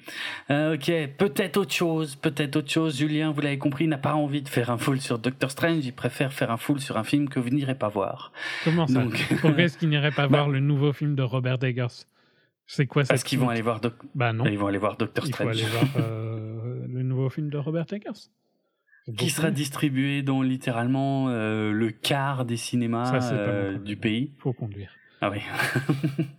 Euh, ok, peut-être autre chose, peut-être autre chose. Julien, vous l'avez compris, n'a pas envie de faire un full sur Doctor Strange, il préfère faire un full sur un film que vous n'irez pas voir. Comment ça Donc- Pourquoi est-ce [LAUGHS] qu'ils n'iraient pas Bah- voir le nouveau film de Robert Eggers C'est quoi ça Parce qu'ils vont aller voir, Doc- Bah non. ils vont aller voir Doctor Il faut Strange, aller voir [LAUGHS] euh, le nouveau film de Robert Eggers. Qui sera distribué dans littéralement euh, le quart des cinémas Ça, euh, du pays. Faut conduire. Ah oui. [LAUGHS]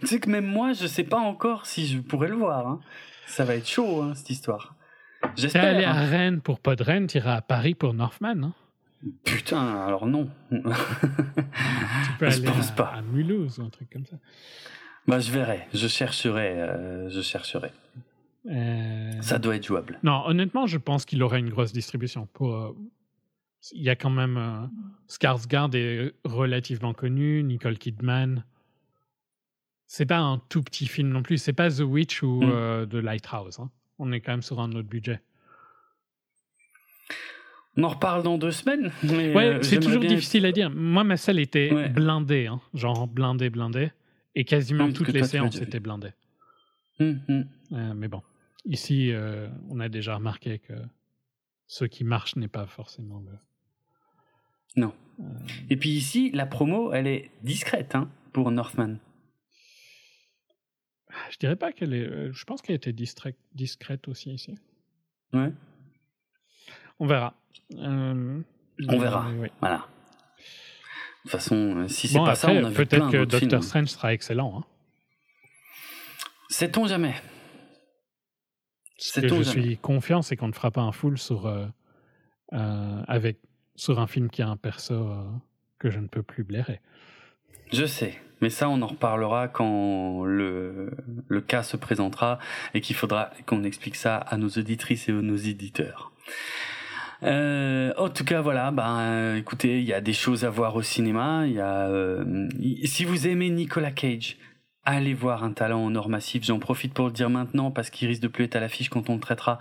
tu sais que même moi, je sais pas encore si je pourrais le voir. hein. Ça va être chaud, hein, cette histoire. T'es J'espère. allé à hein. Rennes pour pas de Rennes, t'iras à Paris pour Northman. Hein Putain, alors non. [LAUGHS] tu peux Je aller pense à, pas. à Mulhouse ou un truc comme ça. Bah, je verrai, je chercherai, euh, je chercherai. Euh, Ça doit être jouable. Non, honnêtement, je pense qu'il aurait une grosse distribution. Pour, euh, il y a quand même euh, Skarsgård est relativement connu, Nicole Kidman. C'est pas un tout petit film non plus. C'est pas The Witch ou Mm. euh, The Lighthouse. hein. On est quand même sur un autre budget. On en reparle dans deux semaines. mais, Ouais, euh, c'est toujours difficile à dire. Moi, ma salle était Ouais. blindée, hein, genre blindée, blindée, et quasiment Oui, toutes les séances étaient blindées. Hum. Euh, mais bon, ici, euh, on a déjà remarqué que ce qui marche n'est pas forcément le. Non. Euh, Et puis ici, la promo, elle est discrète hein, pour Northman. Je dirais pas qu'elle est. euh, Je pense qu'elle était discrète, discrète aussi ici. Ouais. On verra. Euh, On verra. oui. Voilà. De toute façon, si c'est Bon, pas après, ça, on a vu peut-être que Doctor films. Strange sera excellent. Hein. Sait-on jamais Ce que je jamais suis confiant, c'est qu'on ne fera pas un full sur, euh, euh, avec, sur un film qui a un perso euh, que je ne peux plus blairer. Je sais, mais ça, on en reparlera quand le, le cas se présentera et qu'il faudra qu'on explique ça à nos auditrices et à nos éditeurs. Euh, en tout cas, voilà, ben, euh, écoutez, il y a des choses à voir au cinéma. Il y a, euh, si vous aimez Nicolas Cage, allez voir un talent en or massif. J'en profite pour le dire maintenant parce qu'il risque de plus être à l'affiche quand on le traitera.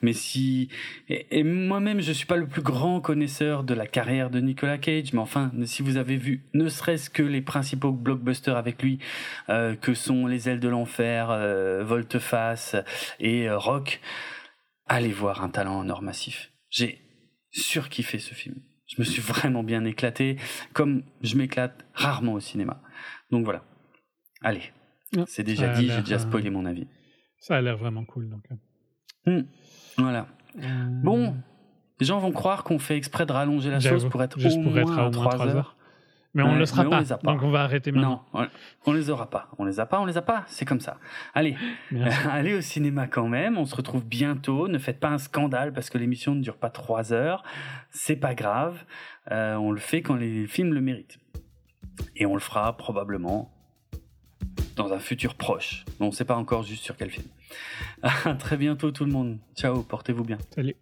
Mais si, et, moi-même, je suis pas le plus grand connaisseur de la carrière de Nicolas Cage, mais enfin, si vous avez vu, ne serait-ce que les principaux blockbusters avec lui, euh, que sont Les Ailes de l'Enfer, euh, Volte-Face et euh, Rock, allez voir un talent en or massif. J'ai surkiffé ce film. Je me suis vraiment bien éclaté, comme je m'éclate rarement au cinéma. Donc voilà. Allez. Ah, C'est déjà dit, j'ai déjà euh, spoilé mon avis. Ça a l'air vraiment cool. Donc, euh. Voilà. Euh, Bon, les gens vont croire qu'on fait exprès de rallonger la chose pour être juste au pour moins être à à au moins 3 3 heures. heures. Mais on Ouais, ne le sera mais on pas, les a pas. Donc on va arrêter maintenant. Non, on, on les aura pas. On les a pas, on les a pas. C'est comme ça. Allez, [LAUGHS] allez au cinéma quand même. On se retrouve bientôt. Ne faites pas un scandale parce que l'émission ne dure pas trois heures. C'est pas grave. Euh, on le fait quand les films le méritent. Et on le fera probablement dans un futur proche. On ne sait pas encore juste sur quel film. [LAUGHS] À très bientôt tout le monde. Ciao, portez-vous bien. Salut.